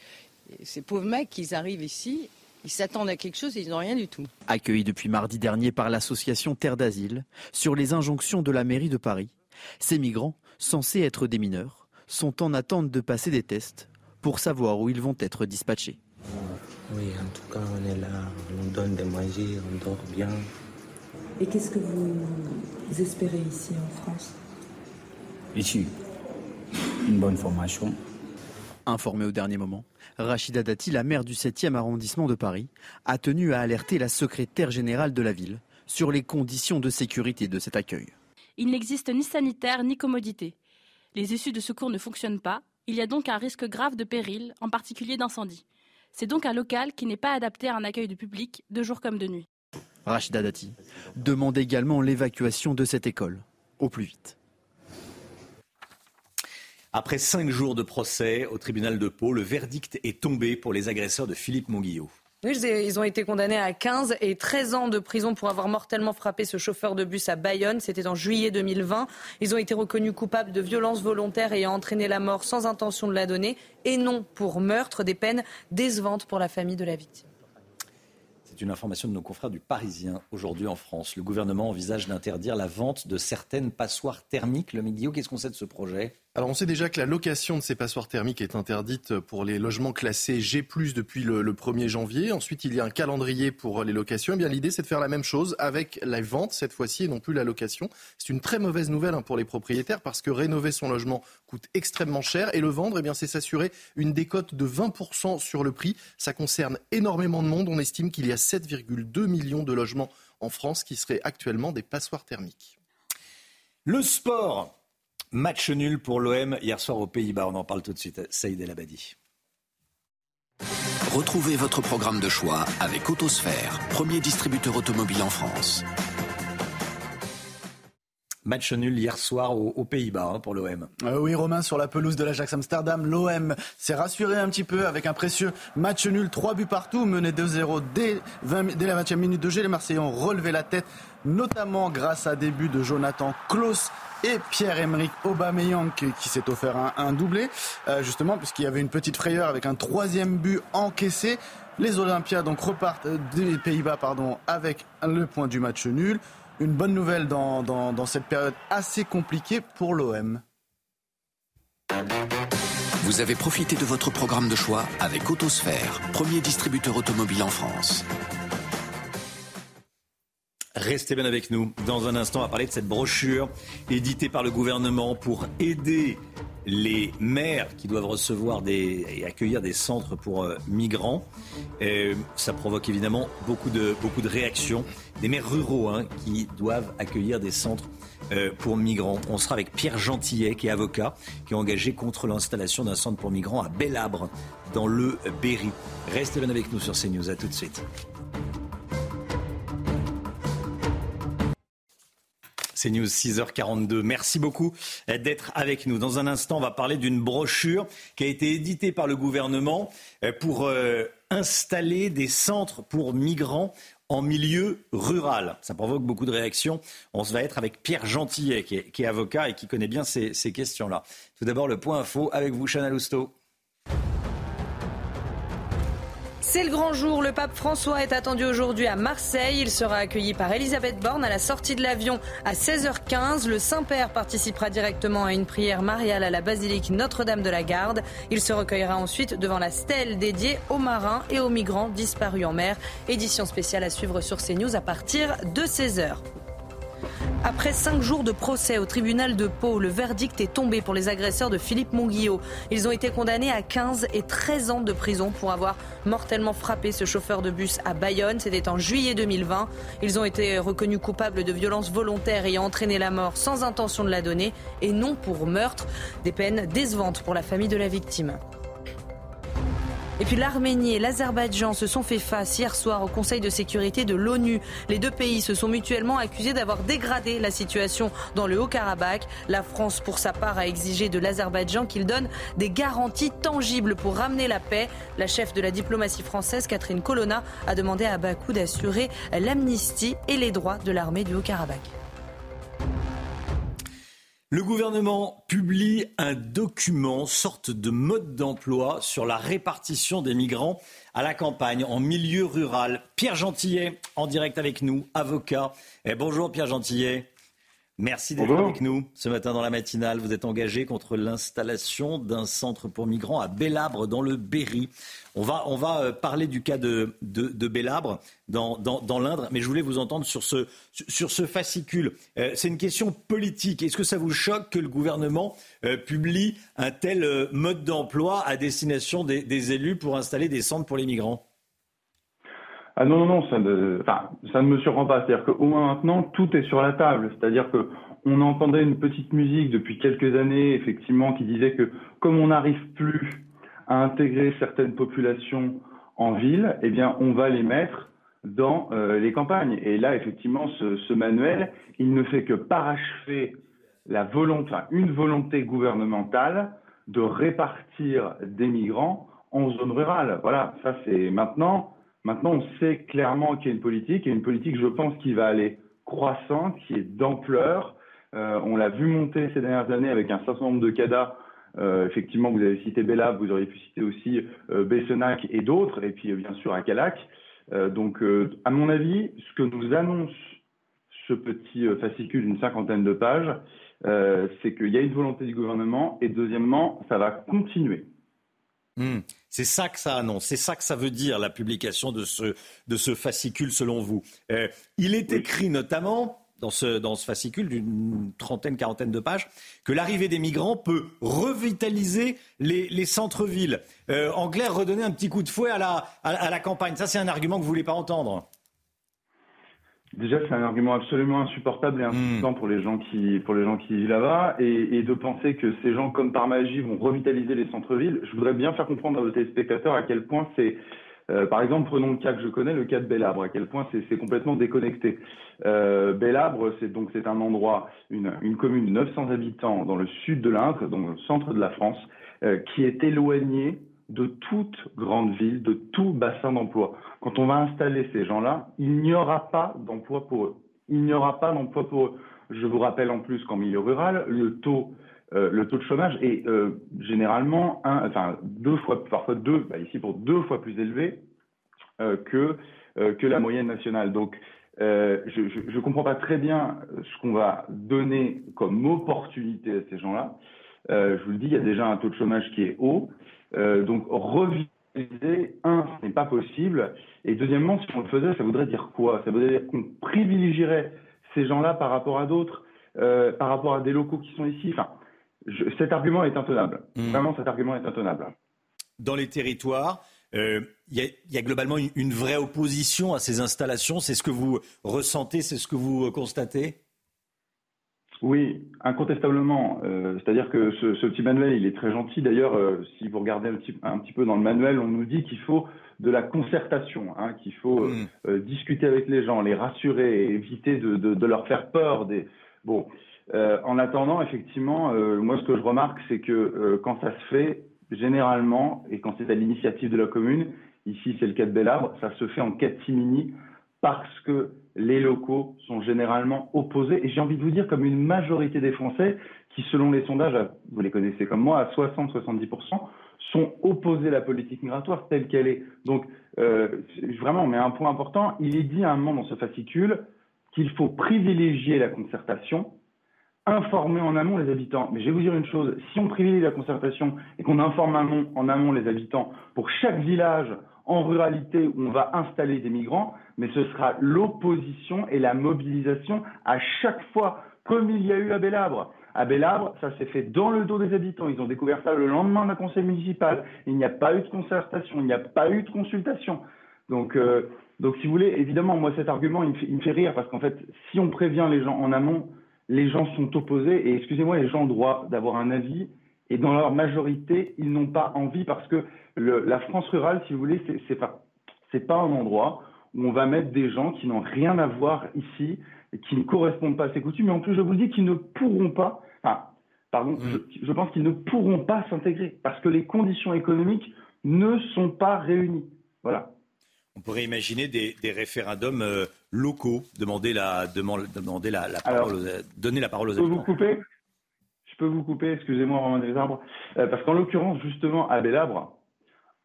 ces pauvres mecs, ils arrivent ici, ils s'attendent à quelque chose et ils n'ont rien du tout. Accueillis depuis mardi dernier par l'association Terre d'Asile, sur les injonctions de la mairie de Paris, ces migrants, censés être des mineurs, sont en attente de passer des tests pour savoir où ils vont être dispatchés. Oui, en tout cas, on est là, on nous donne de manger, on dort bien. Et qu'est-ce que vous espérez ici en France? Ici, une bonne formation. Informée au dernier moment, Rachida Dati, la maire du 7e arrondissement de Paris, a tenu à alerter la secrétaire générale de la ville sur les conditions de sécurité de cet accueil. Il n'existe ni sanitaire ni commodité. Les issues de secours ne fonctionnent pas. Il y a donc un risque grave de péril, en particulier d'incendie. C'est donc un local qui n'est pas adapté à un accueil de public, de jour comme de nuit. Rachida Dati demande également l'évacuation de cette école, au plus vite. Après cinq jours de procès au tribunal de Pau, le verdict est tombé pour les agresseurs de Philippe Monguillot. Ils ont été condamnés à 15 et 13 ans de prison pour avoir mortellement frappé ce chauffeur de bus à Bayonne. C'était en juillet 2020. Ils ont été reconnus coupables de violences volontaires ayant entraîné la mort sans intention de la donner et non pour meurtre, des peines décevantes pour la famille de la victime. C'est une information de nos confrères du Parisien aujourd'hui en France. Le gouvernement envisage d'interdire la vente de certaines passoires thermiques. Le Miguel, qu'est-ce qu'on sait de ce projet? Alors on sait déjà que la location de ces passoires thermiques est interdite pour les logements classés G+ depuis le, 1er janvier. Ensuite, il y a un calendrier pour les locations. Eh bien l'idée c'est de faire la même chose avec la vente cette fois-ci et non plus la location. C'est une très mauvaise nouvelle hein, pour les propriétaires parce que rénover son logement coûte extrêmement cher et le vendre, eh bien c'est s'assurer une décote de 20% sur le prix. Ça concerne énormément de monde. On estime qu'il y a 7,2 millions de logements en France qui seraient actuellement des passoires thermiques. Le sport Match nul pour l'OM hier soir aux Pays-Bas. On en parle tout de suite. Saïd El Abadi. Retrouvez votre programme de choix avec Autosphère, premier distributeur automobile en France. Match nul hier soir aux, Pays-Bas hein, pour l'OM. Euh, oui, Romain, sur la pelouse de l'Ajax Amsterdam, l'OM s'est rassuré un petit peu avec un précieux match nul, 3 buts partout, mené 2-0 dès, dès la 20e minute de jeu. Les Marseillais ont relevé la tête, notamment grâce à début de Jonathan Klaus et Pierre-Emerick Aubameyang qui, s'est offert un, doublé, euh, justement puisqu'il y avait une petite frayeur avec un troisième but encaissé. Les Olympiens donc repartent des Pays-Bas pardon, avec le point du match nul. Une bonne nouvelle dans, cette période assez compliquée pour l'OM. Vous avez profité de votre programme de choix avec Autosphère, premier distributeur automobile en France. Restez bien avec nous. Dans un instant, on va parler de cette brochure éditée par le gouvernement pour aider les maires qui doivent recevoir et accueillir des centres pour euh, migrants. ça provoque évidemment beaucoup de, beaucoup de réactions. Des maires ruraux hein, qui doivent accueillir des centres euh, pour migrants. On sera avec Pierre Gentillet, qui est avocat, qui est engagé contre l'installation d'un centre pour migrants à Bellabre, dans le Berry. Restez bien avec nous sur CNews. À tout de suite. C'est News 6h42. Merci beaucoup d'être avec nous. Dans un instant, on va parler d'une brochure qui a été éditée par le gouvernement euh, pour euh, installer des centres pour migrants en milieu rural. Ça provoque beaucoup de réactions. On va être avec Pierre Gentillet, qui est, avocat et qui connaît bien ces, ces questions-là. Tout d'abord, le point info avec vous, Chana Lousteau. C'est le grand jour. Le pape François est attendu aujourd'hui à Marseille. Il sera accueilli par Elisabeth Borne à la sortie de l'avion à 16h15. Le Saint-Père participera directement à une prière mariale à la basilique Notre-Dame de la Garde. Il se recueillera ensuite devant la stèle dédiée aux marins et aux migrants disparus en mer. Édition spéciale à suivre sur CNews à partir de 16h. Après cinq jours de procès au tribunal de Pau, le verdict est tombé pour les agresseurs de Philippe Monguillot. Ils ont été condamnés à 15 et 13 ans de prison pour avoir mortellement frappé ce chauffeur de bus à Bayonne. C'était en juillet 2020. Ils ont été reconnus coupables de violences volontaires ayant entraîné la mort sans intention de la donner et non pour meurtre. Des peines décevantes pour la famille de la victime. Et puis l'Arménie et l'Azerbaïdjan se sont fait face hier soir au Conseil de sécurité de l'ONU. Les deux pays se sont mutuellement accusés d'avoir dégradé la situation dans le Haut-Karabakh. La France, pour sa part, a exigé de l'Azerbaïdjan qu'il donne des garanties tangibles pour ramener la paix. La chef de la diplomatie française, Catherine Colonna, a demandé à Bakou d'assurer l'amnistie et les droits de l'armée du Haut-Karabakh. Le gouvernement publie un document, sorte de mode d'emploi sur la répartition des migrants à la campagne, en milieu rural. Pierre Gentillet, en direct avec nous, avocat. Et eh, bonjour Pierre Gentillet. Merci d'être avec nous ce matin dans la matinale. Vous êtes engagé contre l'installation d'un centre pour migrants à Bellabre dans le Berry. On va, on va euh, parler du cas de, de, de Bellabre dans, dans, dans l'Indre, mais je voulais vous entendre sur ce, sur ce fascicule. Euh, c'est une question politique. Est-ce que ça vous choque que le gouvernement euh, publie un tel mode d'emploi à destination des, des élus pour installer des centres pour les migrants? Ah non, non, non, ça ne, ça ne me surprend pas. C'est-à-dire qu'au moins maintenant, tout est sur la table. C'est-à-dire que on entendait une petite musique depuis quelques années, effectivement, qui disait que comme on n'arrive plus à intégrer certaines populations en ville, eh bien, on va les mettre dans euh, les campagnes. Et là, effectivement, ce, ce, manuel, il ne fait que parachever la volonté, enfin, une volonté gouvernementale de répartir des migrants en zone rurale. Voilà, ça c'est maintenant Maintenant, on sait clairement qu'il y a une politique, et une politique, je pense, qui va aller croissante, qui est d'ampleur. Euh, on l'a vu monter ces dernières années avec un certain nombre de CADA. Euh, effectivement, vous avez cité Bella, vous auriez pu citer aussi euh, Bessenac et d'autres, et puis bien sûr Acalac. donc, à mon avis, ce que nous annonce ce petit fascicule d'une cinquantaine de pages, c'est qu'il y a une volonté du gouvernement, et deuxièmement, ça va continuer. Hmm. C'est ça que ça annonce, c'est ça que ça veut dire la publication de ce, de ce fascicule selon vous. Euh, il est écrit notamment dans ce, dans ce fascicule d'une trentaine, quarantaine de pages, que l'arrivée des migrants peut revitaliser les, les centres-villes. Euh, en clair, redonner un petit coup de fouet à la, à la campagne. Ça, c'est un argument que vous ne voulez pas entendre. Déjà, c'est un argument absolument insupportable et insuffisant hmm. pour les gens qui pour les gens qui vivent là-bas, et, et, de penser que ces gens, comme par magie, vont revitaliser les centres-villes. Je voudrais bien faire comprendre à vos téléspectateurs à quel point c'est, euh, par exemple, prenons le cas que je connais, le cas de Bellabre, à quel point c'est complètement déconnecté. Euh, Bellabre, c'est donc c'est un endroit, une, une commune de 900 habitants dans le sud de l'Indre, dans le centre de la France, euh, qui est éloignée de toute grande ville, de tout bassin d'emploi. Quand on va installer ces gens-là, il n'y aura pas d'emploi pour eux. Il n'y aura pas d'emploi pour eux. Je vous rappelle en plus qu'en milieu rural, le taux, euh, de chômage est euh, généralement deux fois, parfois deux, bah ici pour deux fois plus élevé euh, que que la moyenne nationale. Donc je ne comprends pas très bien ce qu'on va donner comme opportunité à ces gens-là. je vous le dis, il y a déjà un taux de chômage qui est haut. Euh, donc revitaliser, un, ce n'est pas possible. Et deuxièmement, si on le faisait, ça voudrait dire quoi? Ça voudrait dire qu'on privilégierait ces gens-là par rapport à d'autres, euh, par rapport à des locaux qui sont ici. Enfin, cet argument est intenable. Mmh. Vraiment, cet argument est intenable. Dans les territoires, euh, il y, a globalement une, vraie opposition à ces installations. C'est ce que vous ressentez, c'est ce que vous constatez? Oui, incontestablement. Euh, c'est-à-dire que ce, petit manuel, il est très gentil. D'ailleurs, euh, si vous regardez un petit, un petit, peu dans le manuel, on nous dit qu'il faut de la concertation, hein, qu'il faut euh, mm. discuter avec les gens, les rassurer, éviter de, de, de leur faire peur. Des... Bon, en attendant, effectivement, moi, ce que je remarque, c'est que quand ça se fait, généralement, et quand c'est à l'initiative de la commune, ici c'est le cas de Bellabre, ça se fait en catimini parce que les locaux sont généralement opposés. Et j'ai envie de vous dire, comme une majorité des Français, qui selon les sondages, vous les connaissez comme moi, à 60-70%, sont opposés à la politique migratoire telle qu'elle est. Donc, euh, vraiment, mais un point important, il est dit à un moment dans ce fascicule qu'il faut privilégier la concertation, informer en amont les habitants. Mais je vais vous dire une chose, si on privilégie la concertation et qu'on informe en amont les habitants pour chaque village en ruralité où on va installer des migrants, mais ce sera l'opposition et la mobilisation à chaque fois, comme il y a eu à Bellabre. À Bellabre, ça s'est fait dans le dos des habitants. Ils ont découvert ça le lendemain d'un conseil municipal. Il n'y a pas eu de concertation, il n'y a pas eu de consultation. Donc, euh, donc, si vous voulez, évidemment, moi, cet argument, il me fait, il me fait rire parce qu'en fait, si on prévient les gens en amont, les gens sont opposés et excusez-moi, les gens ont droit d'avoir un avis Et dans leur majorité, ils n'ont pas envie parce que la France rurale, si vous voulez, c'est pas, pas un endroit où on va mettre des gens qui n'ont rien à voir ici, et qui ne correspondent pas à ces coutumes, mais en plus, je vous dis qu'ils ne pourront pas, enfin, pardon, mm. je, pense qu'ils ne pourront pas s'intégrer parce que les conditions économiques ne sont pas réunies. Voilà. On pourrait imaginer des, référendums euh, locaux, demander la, demander la, parole, donner la parole aux habitants. Vous couper? Je peux vous couper, excusez-moi, Romain des Arbres, euh, parce qu'en l'occurrence, justement, à Bélabre,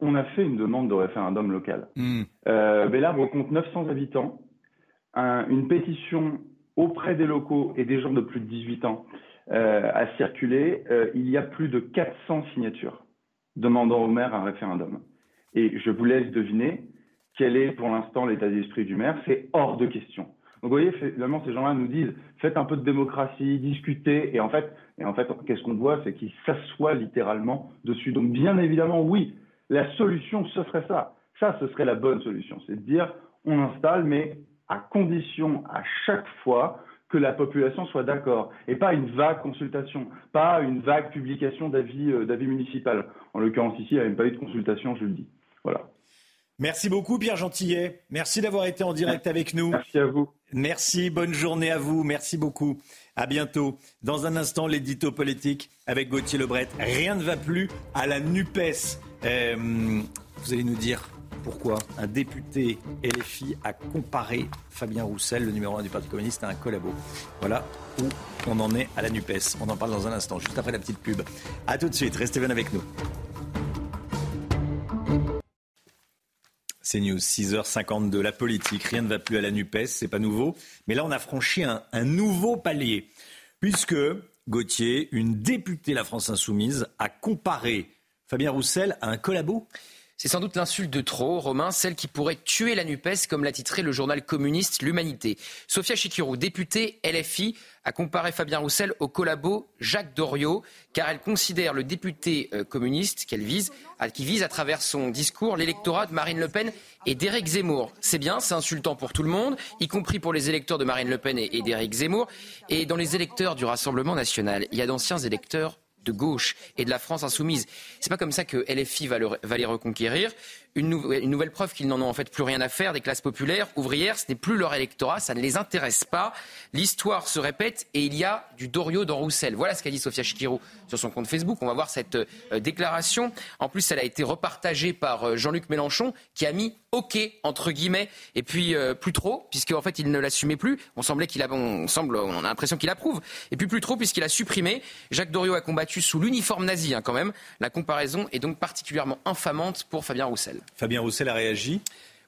on a fait une demande de référendum local. Mm. Euh, Bélabre compte 900 habitants. une pétition auprès des locaux et des gens de plus de 18 ans euh, a circulé. Il y a plus de 400 signatures demandant au maire un référendum. Et je vous laisse deviner quel est pour l'instant l'état d'esprit du maire. C'est hors de question. Donc vous voyez, finalement, ces gens-là nous disent faites un peu de démocratie, discutez. Et en fait, et en fait qu'est-ce qu'on voit C'est qu'ils s'assoient littéralement dessus. Donc bien évidemment, oui, la solution, ce serait ça. Ça, ce serait la bonne solution. C'est de dire, on installe, mais à condition à chaque fois que la population soit d'accord et pas une vague consultation, pas une vague publication d'avis euh, d'avis municipal. En l'occurrence ici, il n'y a même pas eu de consultation, je le dis. Voilà. Merci beaucoup Pierre Gentillet. Merci d'avoir été en direct avec nous. Merci à vous. Merci, bonne journée à vous. Merci beaucoup. À bientôt. Dans un instant, l'édito politique avec Gauthier Lebret. Rien ne va plus à la NUPES. Euh, vous allez nous dire pourquoi un député LFI a comparé Fabien Roussel, le numéro 1 du Parti communiste, à un collabo. Voilà où on en est à la NUPES. On en parle dans un instant, juste après la petite pub. A tout de suite, restez bien avec nous. C'est News, 6h52, la politique, rien ne va plus à la NUPES, c'est pas nouveau. Mais là, on a franchi un, nouveau palier, puisque Gauthier, une députée La France Insoumise, a comparé Fabien Roussel à un collabo c'est sans doute l'insulte de trop, Romain, celle qui pourrait tuer la NUPES, comme l'a titré le journal communiste L'Humanité. Sophia Chikirou, députée LFI, a comparé Fabien Roussel au collabo Jacques Doriot, car elle considère le député euh, communiste qu'elle vise, qui vise à travers son discours l'électorat de Marine Le Pen et d'Éric Zemmour. C'est bien, c'est insultant pour tout le monde, y compris pour les électeurs de Marine Le Pen et d'Éric Zemmour. Et dans les électeurs du Rassemblement national, il y a d'anciens électeurs de gauche et de la France insoumise. C'est pas comme ça que LFI va, va les reconquérir une, nouvelle preuve qu'ils n'en ont en fait plus rien à faire des classes populaires, ouvrières, ce n'est plus leur électorat, ça ne les intéresse pas. L'histoire se répète et il y a du Dorio dans Roussel. Voilà ce qu'a dit Sofia Chikirou sur son compte Facebook. On va voir cette euh, déclaration. En plus, elle a été repartagée par euh, Jean-Luc Mélenchon qui a mis OK entre guillemets et puis euh, plus trop puisqu'en en fait il ne l'assumait plus. On semblait qu'il a, on a l'impression qu'il approuve et puis plus trop puisqu'il a supprimé. Jacques Doriot a combattu sous l'uniforme nazi hein, quand même. La comparaison est donc particulièrement infamante pour Fabien Roussel. Fabien Roussel a réagi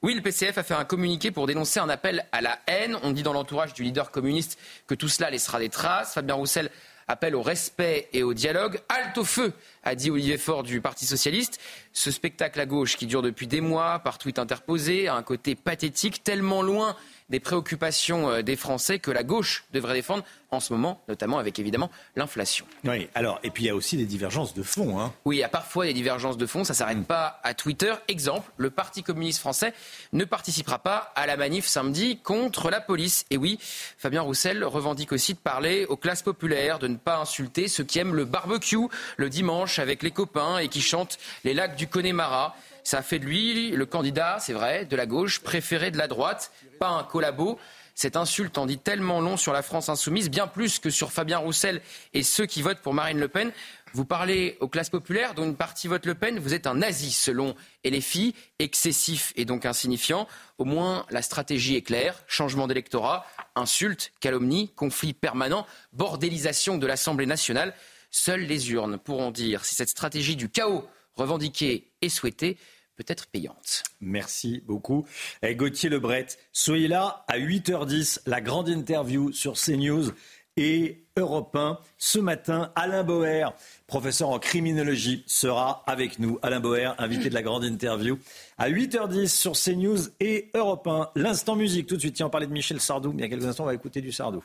oui, le PCF a fait un communiqué pour dénoncer un appel à la haine. On dit dans l'entourage du leader communiste que tout cela laissera des traces. Fabien Roussel appelle au respect et au dialogue. Halte au feu, a dit Olivier Faure du Parti socialiste. Ce spectacle à gauche qui dure depuis des mois, par tweet interposé, a un côté pathétique, tellement loin des préoccupations euh, des Français que la gauche devrait défendre en ce moment, notamment avec évidemment l'inflation. Oui, alors, et puis il y a aussi des divergences de fond. Hein. Oui, il y a parfois des divergences de fond, ça ne s'arrête pas à Twitter. Exemple, le Parti communiste français ne participera pas à la manif samedi contre la police. Et oui, Fabien Roussel revendique aussi de parler aux classes populaires, de ne pas insulter ceux qui aiment le barbecue le dimanche avec les copains et qui chantent les lacs du Connemara. Ça a fait de lui le candidat, c'est vrai, de la gauche préféré de la droite, pas un collabo. Cette insulte en dit tellement long sur la France insoumise, bien plus que sur Fabien Roussel et ceux qui votent pour Marine Le Pen. Vous parlez aux classes populaires dont une partie vote Le Pen, vous êtes un nazi selon LFI, excessif et donc insignifiant. Au moins, la stratégie est claire. Changement d'électorat, insulte, calomnie, conflit permanent, bordélisation de l'Assemblée nationale. Seules les urnes pourront dire si cette stratégie du chaos revendiquée et souhaitée peut être payante. Merci beaucoup. Et eh, Gauthier Lebret, soyez là à 8h10, la grande interview sur CNews et Europe 1. Ce matin, Alain Boer, professeur en criminologie, sera avec nous. Alain Boer, invité de la grande interview à 8h10 sur CNews et Europe 1. L'instant musique, tout de suite. Tiens, on parlait de Michel Sardou. Il y a quelques instants, on va écouter du Sardou.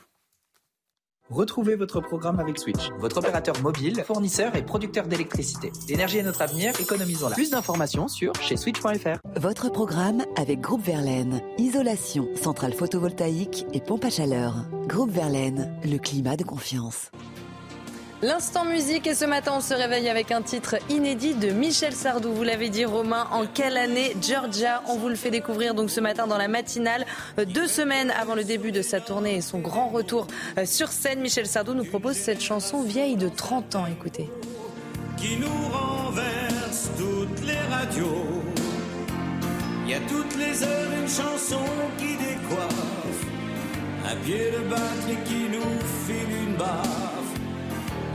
Retrouvez votre programme avec Switch, votre opérateur mobile, fournisseur et producteur d'électricité. L'énergie est notre avenir, économisons-la. Plus d'informations sur chez switch.fr. Votre programme avec Groupe Verlaine. Isolation, centrale photovoltaïque et pompe à chaleur. Groupe Verlaine, le climat de confiance. L'instant musique et ce matin on se réveille avec un titre inédit de Michel Sardou. Vous l'avez dit Romain, en quelle année Georgia On vous le fait découvrir donc ce matin dans la matinale. Euh, deux semaines avant le début de sa tournée et son grand retour euh, sur scène, Michel Sardou nous propose cette chanson vieille de 30 ans. Écoutez. Qui nous renverse toutes les radios. Il y a toutes les heures une chanson qui décoiffe. Un pied de batterie qui nous file une barre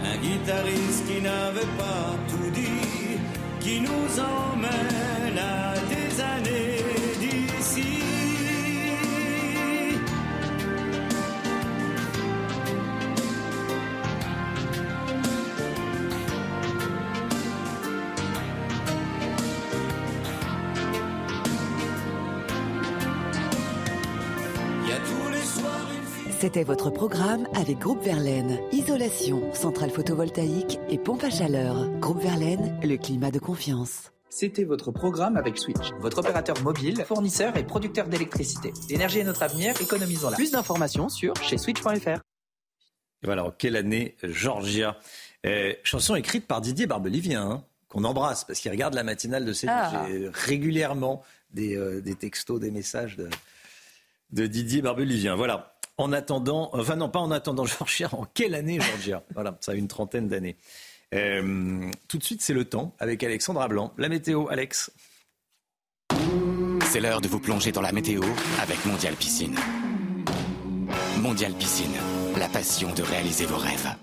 un guitariste qui n'avait pas tout dit, qui nous emmène à des années C'était votre programme avec Groupe Verlaine. Isolation, centrale photovoltaïque et pompe à chaleur. Groupe Verlaine, le climat de confiance. C'était votre programme avec Switch, votre opérateur mobile, fournisseur et producteur d'électricité. L'énergie est notre avenir, économisons-la. Plus d'informations sur chez switch.fr. Voilà, en quelle année Georgia? Euh, Chanson écrite par Didier Barbelivien, hein, qu'on embrasse parce qu'il regarde la matinale de CNews. Ah. J'ai régulièrement des, euh, des textos, des messages de, de Didier Barbelivien. Voilà. En attendant, enfin non, pas en attendant Georgia, en quelle année Georgia Voilà, ça a une trentaine d'années. Euh, tout de suite, c'est le temps avec Alexandra Blanc. La météo, Alex. C'est l'heure de vous plonger dans la météo avec Mondial Piscine. Mondial Piscine, la passion de réaliser vos rêves.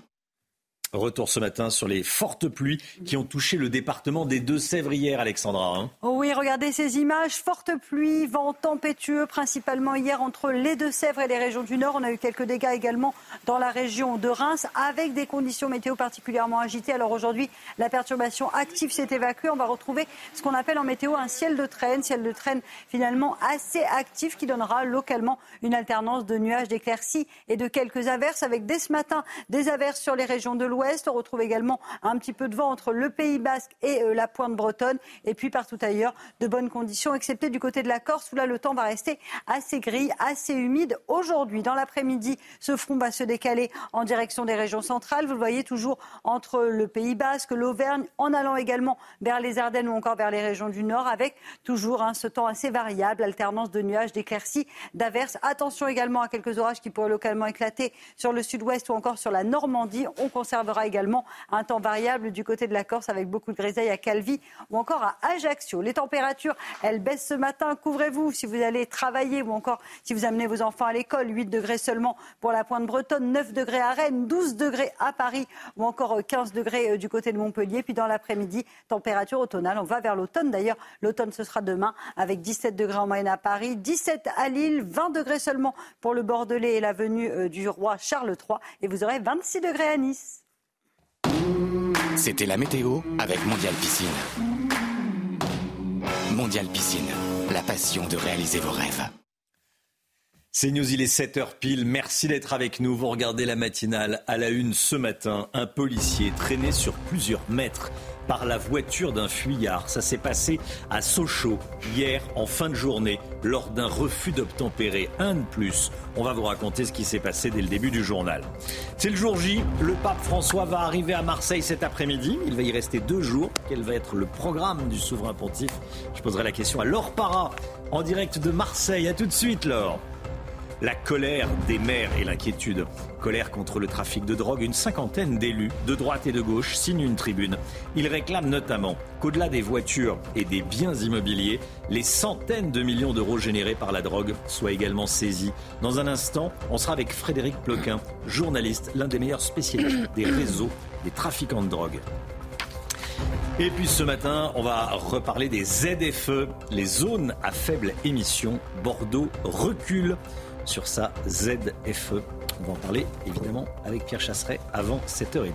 Retour ce matin sur les fortes pluies qui ont touché le département des Deux-Sèvres hier, Alexandra. hein. Oh oui, regardez ces images. Forte pluie, vent tempétueux, principalement hier entre les Deux-Sèvres et les régions du Nord. On a eu quelques dégâts également dans la région de Reims, avec des conditions météo particulièrement agitées. Alors aujourd'hui, la perturbation active s'est évacuée. On va retrouver ce qu'on appelle en météo un ciel de traîne, ciel de traîne finalement assez actif qui donnera localement une alternance de nuages, d'éclaircies et de quelques averses, avec dès ce matin des averses sur les régions de l'Ouest. On retrouve également un petit peu de vent entre le Pays Basque et euh, la pointe bretonne. Et puis partout ailleurs, de bonnes conditions, excepté du côté de la Corse, où là le temps va rester assez gris, assez humide. Aujourd'hui, dans l'après-midi, ce front va se décaler en direction des régions centrales. Vous le voyez toujours entre le Pays Basque, l'Auvergne, en allant également vers les Ardennes ou encore vers les régions du Nord, avec toujours hein, ce temps assez variable, alternance de nuages, d'éclaircies, d'averses. Attention également à quelques orages qui pourraient localement éclater sur le sud-ouest ou encore sur la Normandie. On conservera également un temps variable du côté de la Corse avec beaucoup de grisailles à Calvi ou encore à Ajaccio. Les températures, elles baissent ce matin. Couvrez-vous si vous allez travailler ou encore si vous amenez vos enfants à l'école. 8 degrés seulement pour la pointe bretonne, 9 degrés à Rennes, 12 degrés à Paris ou encore 15 degrés euh, du côté de Montpellier. Puis dans l'après-midi, température automnale. On va vers l'automne. D'ailleurs, l'automne, ce sera demain avec 17 degrés en moyenne à Paris, 17 à Lille, 20 degrés seulement pour le Bordelais et la venue euh, du roi Charles III. Et vous aurez 26 degrés à Nice. C'était la météo avec Mondial Piscine. Mondial Piscine, la passion de réaliser vos rêves. C'est News, il est 7h pile. Merci d'être avec nous. Vous regardez la matinale à la une ce matin. Un policier traîné sur plusieurs mètres par la voiture d'un fuyard. Ça s'est passé à Sochaux hier en fin de journée lors d'un refus d'obtempérer. Un de plus. On va vous raconter ce qui s'est passé dès le début du journal. C'est le jour J. Le pape François va arriver à Marseille cet après-midi. Il va y rester deux jours. Quel va être le programme du souverain pontife? Je poserai la question à Laure Parra en direct de Marseille. À tout de suite, Laure. La colère des maires et l'inquiétude. Colère contre le trafic de drogue. Une cinquantaine d'élus, de droite et de gauche, signent une tribune. Ils réclament notamment qu'au-delà des voitures et des biens immobiliers, les centaines de millions d'euros générés par la drogue soient également saisis. Dans un instant, on sera avec Frédéric Ploquin, journaliste, l'un des meilleurs spécialistes des réseaux des trafiquants de drogue. Et puis ce matin, on va reparler des ZFE, les zones à faible émission. Bordeaux recule sur sa ZFE. On va en parler évidemment avec Pierre Chasseret avant 7h30.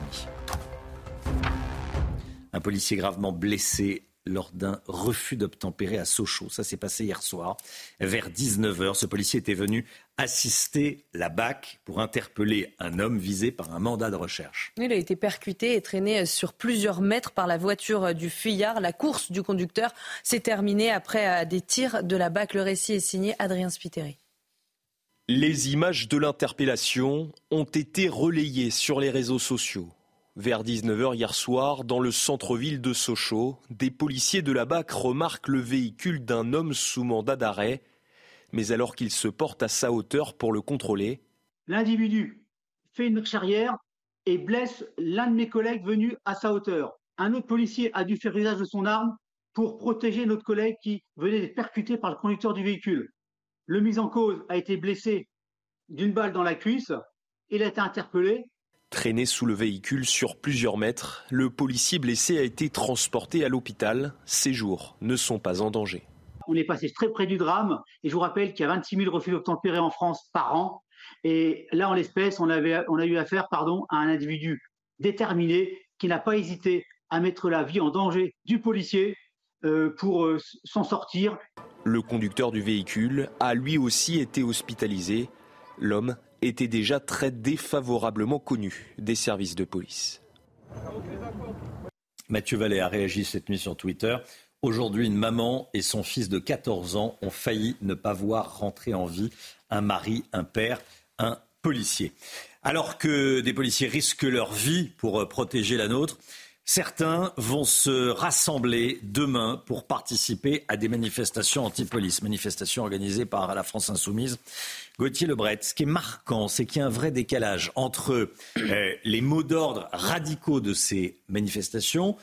Un policier gravement blessé lors d'un refus d'obtempérer à Sochaux. Ça s'est passé hier soir. Vers 19h, ce policier était venu assister la BAC pour interpeller un homme visé par un mandat de recherche. Il a été percuté et traîné sur plusieurs mètres par la voiture du fuyard. La course du conducteur s'est terminée après euh, des tirs de la BAC. Le récit est signé Adrien Spiteri. Les images de l'interpellation ont été relayées sur les réseaux sociaux. Vers 19h hier soir, dans le centre-ville de Sochaux, des policiers de la BAC remarquent le véhicule d'un homme sous mandat d'arrêt. Mais alors qu'il se porte à sa hauteur pour le contrôler, L'individu fait une marche arrière et blesse l'un de mes collègues venu à sa hauteur. Un autre policier a dû faire usage de son arme pour protéger notre collègue qui venait d'être percuté par le conducteur du véhicule. Le mis en cause a été blessé d'une balle dans la cuisse. Il a été interpellé. traîné sous le véhicule sur plusieurs mètres, le policier blessé a été transporté à l'hôpital. Ses jours ne sont pas en danger. On est passé très près du drame et je vous rappelle qu'il y a 26 000 refus d'obtempérer en France par an. Et là, en l'espèce, on, avait, on a eu affaire pardon, à un individu déterminé qui n'a pas hésité à mettre la vie en danger du policier pour euh, s'en sortir. Le conducteur du véhicule a lui aussi été hospitalisé. L'homme était déjà très défavorablement connu des services de police. Mathieu Vallée a réagi cette nuit sur Twitter. Aujourd'hui, une maman et son fils de 14 ans ont failli ne pas voir rentrer en vie un mari, un père, un policier. Alors que des policiers risquent leur vie pour euh, protéger la nôtre, Certains vont se rassembler demain pour participer à des manifestations anti-police, manifestations organisées par la France Insoumise. Gauthier Lebret, ce qui est marquant, c'est qu'il y a un vrai décalage entre euh, les mots d'ordre radicaux de ces manifestations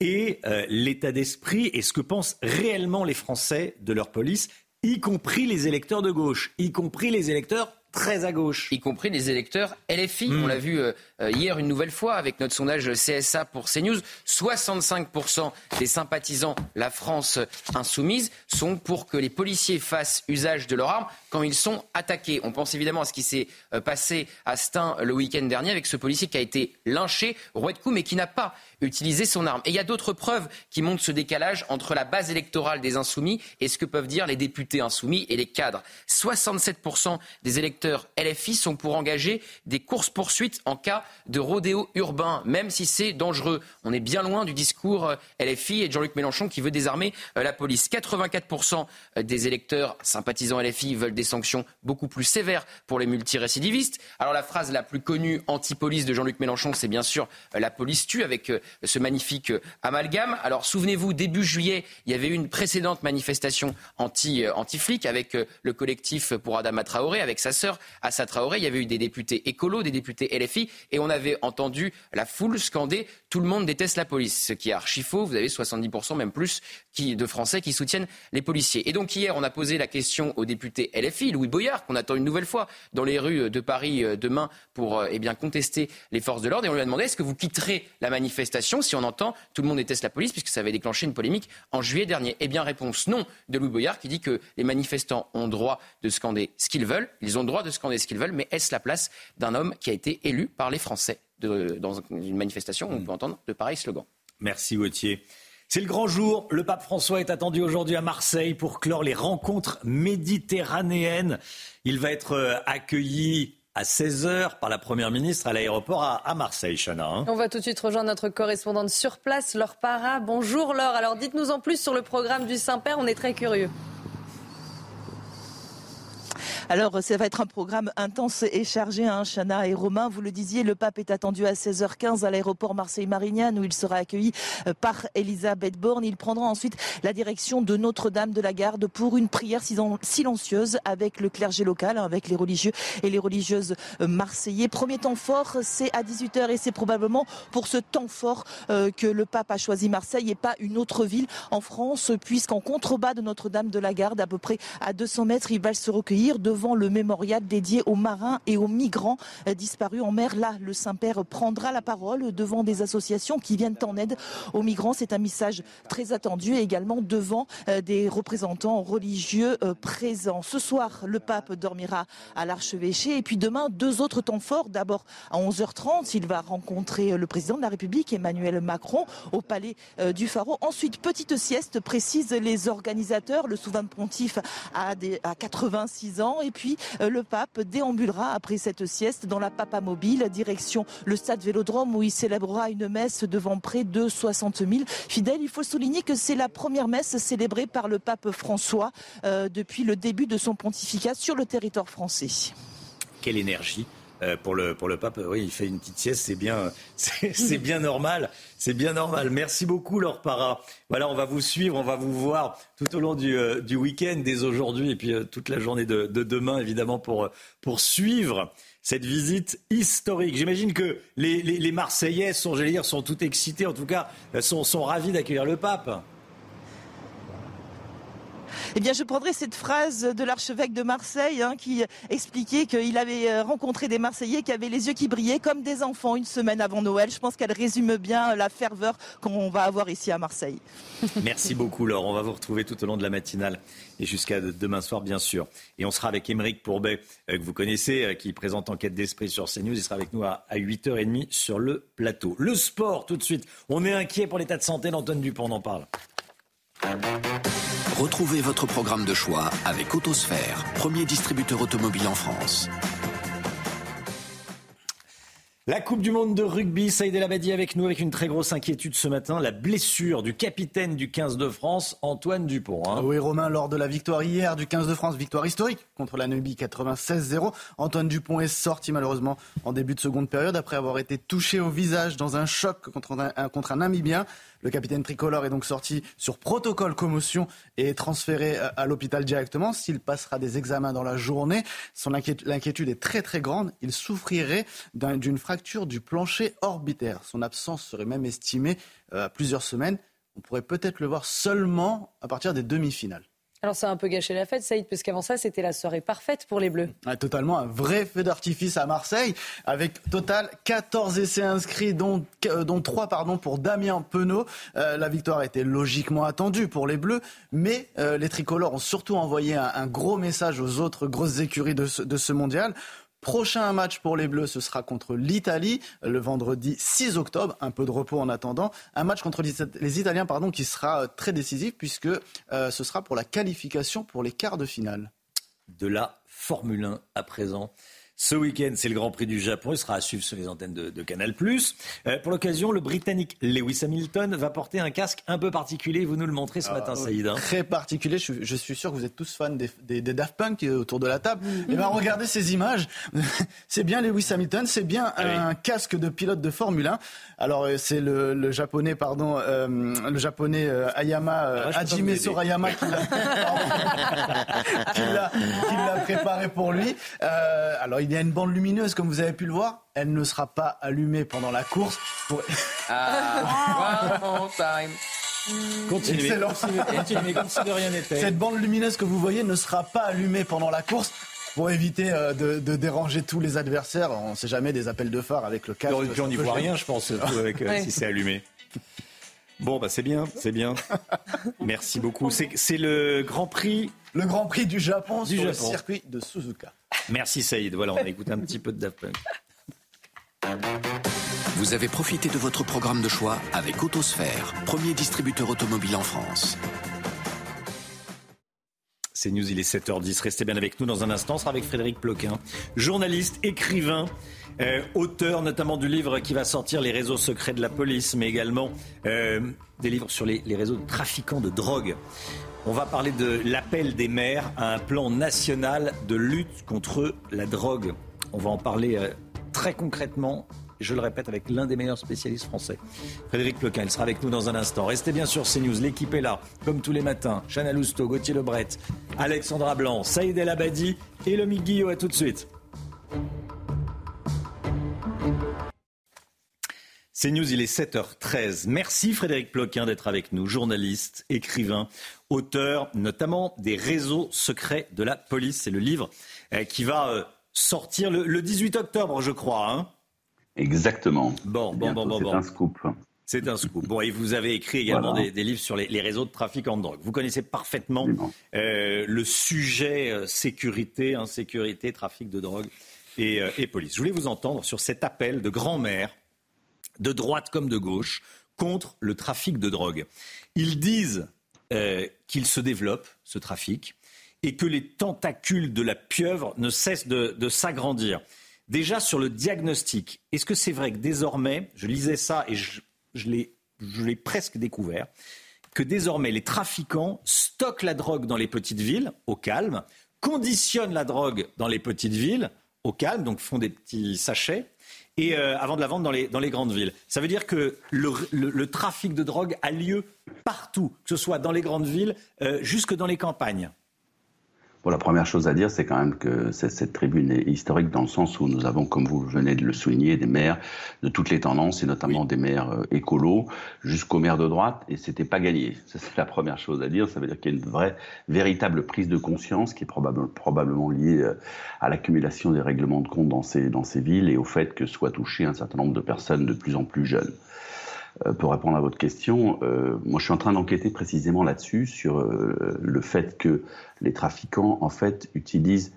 et euh, l'état d'esprit et ce que pensent réellement les Français de leur police, y compris les électeurs de gauche, y compris les électeurs très à gauche. Y compris les électeurs LFI. Mm. On l'a vu euh, euh, hier une nouvelle fois avec notre sondage CSA pour CNews. 65% des sympathisants La France Insoumise sont pour que les policiers fassent usage de leurs armes quand ils sont attaqués. On pense évidemment à ce qui s'est euh, passé à Stein le week-end dernier avec ce policier qui a été lynché, roué de coups, mais qui n'a pas utilisé son arme. Et il y a d'autres preuves qui montrent ce décalage entre la base électorale des insoumis et ce que peuvent dire les députés insoumis et les cadres. 67% des électeurs LFI sont pour engager des courses-poursuites en cas de rodéo urbain, même si c'est dangereux. On est bien loin du discours euh, LFI et de Jean-Luc Mélenchon qui veut désarmer euh, la police. 84% des électeurs sympathisants LFI veulent des sanctions beaucoup plus sévères pour les multirécidivistes. Alors la phrase la plus connue anti-police de Jean-Luc Mélenchon, c'est bien sûr euh, la police tue avec euh, ce magnifique euh, amalgame. Alors souvenez-vous, début juillet, il y avait eu une précédente manifestation anti, anti-flic avec le collectif pour Adama Traoré, avec sa sœur Assa Traoré. Il y avait eu des députés écolos, des députés LFI, et on avait entendu la foule scander tout le monde déteste la police, ce qui est archi faux. Vous avez 70% même plus de Français qui soutiennent les policiers. Et donc hier, on a posé la question au député LFI, Louis Boyard, qu'on attend une nouvelle fois dans les rues de Paris euh, demain pour euh, eh bien, contester les forces de l'ordre. Et on lui a demandé est-ce que vous quitterez la manifestation si on entend tout le monde déteste la police, puisque ça avait déclenché une polémique en juillet dernier Eh bien, réponse non de Louis Boyard qui dit que les manifestants ont droit de scander ce qu'ils veulent. Ils ont droit de scander ce qu'ils veulent, mais est-ce la place d'un homme qui a été élu par les Français? De- dans une manifestation où on peut entendre de pareils slogans Merci Gauthier. C'est le grand jour. Le pape François est attendu aujourd'hui à Marseille pour clore les rencontres méditerranéennes. Il va être euh, accueilli à 16h par la Première ministre à l'aéroport à, à Marseille, Chana. hein. On va tout de suite rejoindre notre correspondante sur place, Laure Para. Bonjour Laure. Alors dites-nous en plus sur le programme du Saint-Père, on est très curieux. Alors, ça va être un programme intense et chargé, hein, Chana et Romain. Vous le disiez, le pape est attendu à 16h15 à l'aéroport Marseille-Marignane où il sera accueilli euh, par Elisabeth Borne. Il prendra ensuite la direction de Notre-Dame de la Garde pour une prière silen- silencieuse avec le clergé local, hein, avec les religieux et les religieuses euh, marseillais. Premier temps fort, c'est à 18h et c'est probablement pour ce temps fort euh, que le pape a choisi Marseille et pas une autre ville en France, puisqu'en contrebas de Notre-Dame de la Garde, à peu près à 200 mètres, il va se recueillir devant le mémorial dédié aux marins et aux migrants disparus en mer. Là, le Saint-Père prendra la parole devant des associations qui viennent en aide aux migrants. C'est un message très attendu et également devant euh, des représentants religieux euh, présents. Ce soir, le pape dormira à l'archevêché et puis demain, deux autres temps forts. D'abord, à 11h30, il va rencontrer le président de la République, Emmanuel Macron, au palais euh, du Pharaon. Ensuite, petite sieste, précisent les organisateurs. Le souverain pontife a 86 ans et puis euh, le pape déambulera après cette sieste dans la Papa Mobile, direction le stade Vélodrome où il célébrera une messe devant près de 60 000 fidèles. Il faut souligner que c'est la première messe célébrée par le pape François euh, depuis le début de son pontificat sur le territoire français. Quelle énergie euh, pour, le, pour le pape, oui, il fait une petite sieste, c'est bien, c'est bien normal. C'est bien normal. Merci beaucoup, Laure Para. Voilà, on va vous suivre, on va vous voir tout au long du, euh, du week-end, dès aujourd'hui, et puis euh, toute la journée de, de demain, évidemment, pour, pour suivre cette visite historique. J'imagine que les, les, les, Marseillais sont, j'allais dire, sont tout excités, en tout cas, sont, sont ravis d'accueillir le pape. Eh bien, je prendrai cette phrase de l'archevêque de Marseille hein, qui expliquait qu'il avait euh, rencontré des Marseillais qui avaient les yeux qui brillaient comme des enfants une semaine avant Noël. Je pense qu'elle résume bien la ferveur qu'on va avoir ici à Marseille. Merci beaucoup, Laure. On va vous retrouver tout au long de la matinale et jusqu'à demain soir, bien sûr. Et on sera avec Émeric Pourbet, euh, que vous connaissez, euh, qui présente Enquête d'Esprit sur CNews. Il sera avec nous à 8h30 sur le plateau. Le sport, tout de suite. On est inquiet pour l'état de santé d'Antoine Dupont, on en parle. Retrouvez votre programme de choix avec Autosphère, premier distributeur automobile en France. La Coupe du Monde de rugby, Saïd El Abadi avec nous avec une très grosse inquiétude ce matin, la blessure du capitaine du 15 de France, Antoine Dupont. Hein. Oui, Romain, lors de la victoire hier du 15 de France, victoire historique contre la Nubie 96-0, Antoine Dupont est sorti malheureusement en début de seconde période après avoir été touché au visage dans un choc contre un, contre un Namibien. Le capitaine tricolore est donc sorti sur protocole commotion et transféré à l'hôpital directement. S'il passera des examens dans la journée, son l'inquiétude est très très grande. Il souffrirait d'une fracture du plancher orbitaire. Son absence serait même estimée euh, à plusieurs semaines. On pourrait peut-être le voir seulement à partir des demi-finales. Alors ça a un peu gâché la fête, Saïd, parce qu'avant ça, c'était la soirée parfaite pour les Bleus. Ah, totalement, un vrai feu d'artifice à Marseille, avec total 14 essais inscrits, dont, euh, dont 3 pardon, pour Damien Penaud. Euh, la victoire était logiquement attendue pour les Bleus, mais euh, les tricolores ont surtout envoyé un, un, gros message aux autres grosses écuries de ce, de ce mondial. Prochain match pour les Bleus, ce sera contre l'Italie le vendredi 6 octobre. Un peu de repos en attendant. Un match contre les Italiens qui sera euh, très décisif puisque euh, ce sera pour la qualification pour les quarts de finale. De la Formule 1 à présent. Ce week-end, c'est le Grand Prix du Japon. Il sera à suivre sur les antennes de, Canal+. Euh, pour l'occasion, le Britannique Lewis Hamilton va porter un casque un peu particulier. Vous nous le montrez ce ah, matin, Saïd. Hein. Très particulier. Je, suis sûr que vous êtes tous fans des, Daft Punk euh, autour de la table. Et eh bien, regardez ces images. c'est bien Lewis Hamilton. C'est bien ah un casque de pilote de Formule 1. Alors, euh, c'est le, japonais, pardon, le japonais Ayama, ah, Hajime Sorayama qui l'a préparé pour lui. alors, il il y a une bande lumineuse, comme vous avez pu le voir. Elle ne sera pas allumée pendant la course. Ah, time. Continuez. Continuez comme si de rien n'était. Cette bande lumineuse que vous voyez ne sera pas allumée pendant la course pour éviter euh, de, déranger tous les adversaires. On ne sait jamais des appels de phare avec le casque. on n'y voit rien, je pense, avec, euh, si c'est allumé. Bon, bah c'est bien, c'est bien. Merci beaucoup. C'est le Grand Prix. Le Grand Prix du Japon sur le circuit de Suzuka. Merci Saïd. Voilà, on a écouté un petit peu de Daft Punk. Vous avez profité de votre programme de choix avec Autosphère, premier distributeur automobile en France. C'est News, il est 7h10. Restez bien avec nous dans un instant. On sera avec Frédéric Ploquin, journaliste, écrivain, euh, auteur notamment du livre qui va sortir Les réseaux secrets de la police, mais également euh, des livres sur les, réseaux de trafiquants de drogue. On va parler de l'appel des maires à un plan national de lutte contre la drogue. On va en parler euh, très concrètement, je le répète, avec l'un des meilleurs spécialistes français, Frédéric Ploquin. Il sera avec nous dans un instant. Restez bien sur CNews. L'équipe est là, comme tous les matins. Chana Lousteau, Gauthier Lebret, Alexandra Blanc, Saïd El Abadi et Lomi Guillot. À tout de suite. C'est News, il est 7h13. Merci Frédéric Ploquin d'être avec nous, journaliste, écrivain, auteur notamment des réseaux secrets de la police. C'est le livre euh, qui va euh, sortir le, 18 octobre, je crois. Hein. Exactement. Bon, bon, bon, bon. C'est un scoop. C'est un scoop. Bon, et vous avez écrit également des, livres sur les, réseaux de trafic en drogue. Vous connaissez parfaitement euh, le sujet sécurité, insécurité, trafic de drogue et, et police. Je voulais vous entendre sur cet appel de grand-mère de droite comme de gauche, contre le trafic de drogue. Ils disent euh, qu'il se développe, ce trafic, et que les tentacules de la pieuvre ne cessent de, s'agrandir. Déjà sur le diagnostic, est-ce que c'est vrai que désormais, je lisais ça et je, je l'ai presque découvert, que désormais les trafiquants stockent la drogue dans les petites villes, au calme, conditionnent la drogue dans les petites villes, au calme, donc font des petits sachets, et euh, avant de la vendre dans les, grandes villes. Ça veut dire que le, le, trafic de drogue a lieu partout, que ce soit dans les grandes villes, euh, jusque dans les campagnes. Bon, la première chose à dire, c'est quand même que cette tribune est historique dans le sens où nous avons, comme vous venez de le souligner, des maires de toutes les tendances, et notamment des maires euh, écolos, jusqu'aux maires de droite, et c'était pas gagné. c'est la première chose à dire. Ça veut dire qu'il y a une vraie, véritable prise de conscience qui est probable, probablement liée euh, à l'accumulation des règlements de compte dans ces, dans ces villes et au fait que soient touchées un certain nombre de personnes de plus en plus jeunes. Euh, pour répondre à votre question, euh, moi je suis en train d'enquêter précisément là-dessus, sur euh, le fait que les trafiquants, en fait, utilisent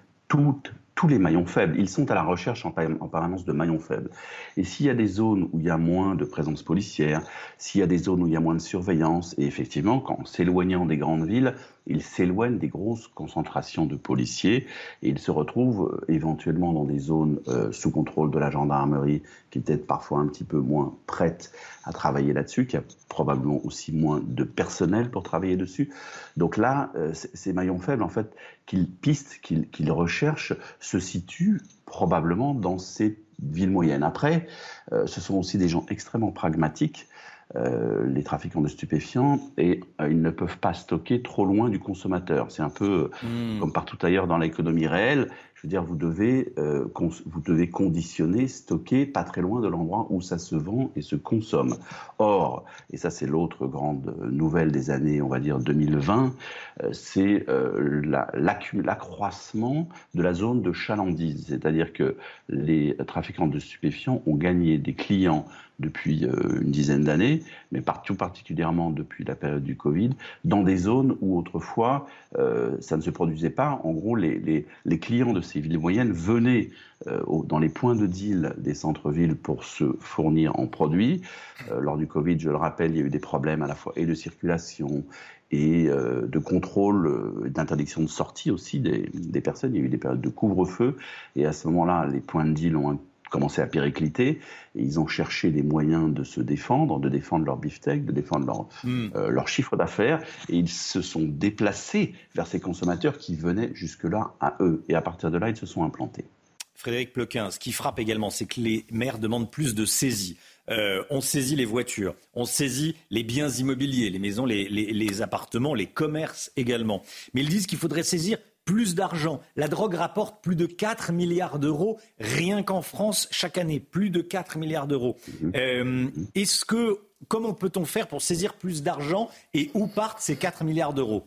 tous les maillons faibles. Ils sont à la recherche en, permanence de maillons faibles. Et s'il y a des zones où il y a moins de présence policière, s'il y a des zones où il y a moins de surveillance, et effectivement, qu'en s'éloignant des grandes villes, ils s'éloignent des grosses concentrations de policiers et ils se retrouvent euh, éventuellement dans des zones euh, sous contrôle de la gendarmerie qui est peut-être parfois un petit peu moins prête à travailler là-dessus, qui a probablement aussi moins de personnel pour travailler dessus. Donc là, euh, ces maillons faibles, en fait, qu'ils pistent, qu'ils recherchent, se situent probablement dans ces villes moyennes. Après, ce sont aussi des gens extrêmement pragmatiques euh, les trafiquants de stupéfiants et euh, ils ne peuvent pas stocker trop loin du consommateur. C'est un peu hmm. comme partout ailleurs dans l'économie réelle. Je veux dire, vous devez, euh, vous devez conditionner, stocker pas très loin de l'endroit où ça se vend et se consomme. Or, et ça c'est l'autre grande nouvelle des années, on va dire 2020, euh, c'est euh, l'accroissement de la zone de chalandise. C'est-à-dire que les trafiquants de stupéfiants ont gagné des clients depuis une dizaine d'années, mais tout particulièrement depuis la période du Covid, dans des zones où autrefois ça ne se produisait pas. En gros, les, clients de ces villes moyennes venaient euh, dans les points de deal des centres-villes pour se fournir en produits. Euh, lors du Covid, je le rappelle, il y a eu des problèmes à la fois et de circulation et euh, de contrôle, d'interdiction de sortie aussi des, des, personnes. Il y a eu des périodes de couvre-feu et à ce moment-là, les points de deal ont commencé à péricliter et ils ont cherché des moyens de se défendre, de défendre leur beefsteak, de défendre leur, hmm. euh, leur chiffre d'affaires et ils se sont déplacés vers ces consommateurs qui venaient jusque-là à eux et à partir de là, ils se sont implantés. Frédéric Plequin, ce qui frappe également, c'est que les maires demandent plus de saisie. Euh, on saisit les voitures, on saisit les biens immobiliers, les maisons, les, les appartements, les commerces également. Mais ils disent qu'il faudrait saisir plus d'argent. La drogue rapporte plus de 4 milliards d'euros rien qu'en France chaque année. Plus de 4 milliards d'euros. Mhm. Euh, est-ce que, comment peut-on faire pour saisir plus d'argent et où partent ces 4 milliards d'euros?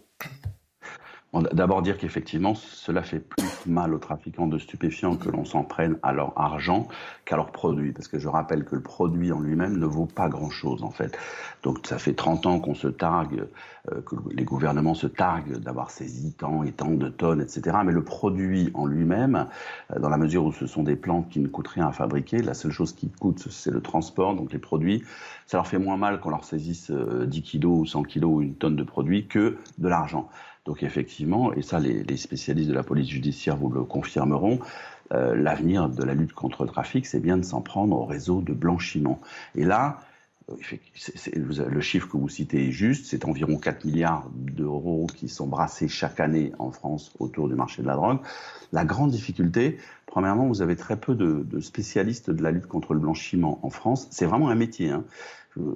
D'abord dire qu'effectivement, cela fait plus mal aux trafiquants de stupéfiants que l'on s'en prenne à leur argent qu'à leur produit. Parce que je rappelle que le produit en lui-même ne vaut pas grand-chose, en fait. Donc ça fait 30 ans qu'on se targue, euh, que les gouvernements se targuent d'avoir saisi tant et tant de tonnes, etc. Mais le produit en lui-même, euh, dans la mesure où ce sont des plantes qui ne coûtent rien à fabriquer, la seule chose qui coûte, c'est le transport. Donc les produits, ça leur fait moins mal qu'on leur saisisse 10 euh, kilos ou 100 kilos ou une tonne de produits que de l'argent. Donc effectivement, et ça les, spécialistes de la police judiciaire vous le confirmeront, euh, l'avenir de la lutte contre le trafic, c'est bien de s'en prendre au réseau de blanchiment. Et là, euh, le chiffre que vous citez est juste, c'est environ 4 milliards d'euros qui sont brassés chaque année en France autour du marché de la drogue. La grande difficulté, premièrement, vous avez très peu de, spécialistes de la lutte contre le blanchiment en France. C'est vraiment un métier. Hein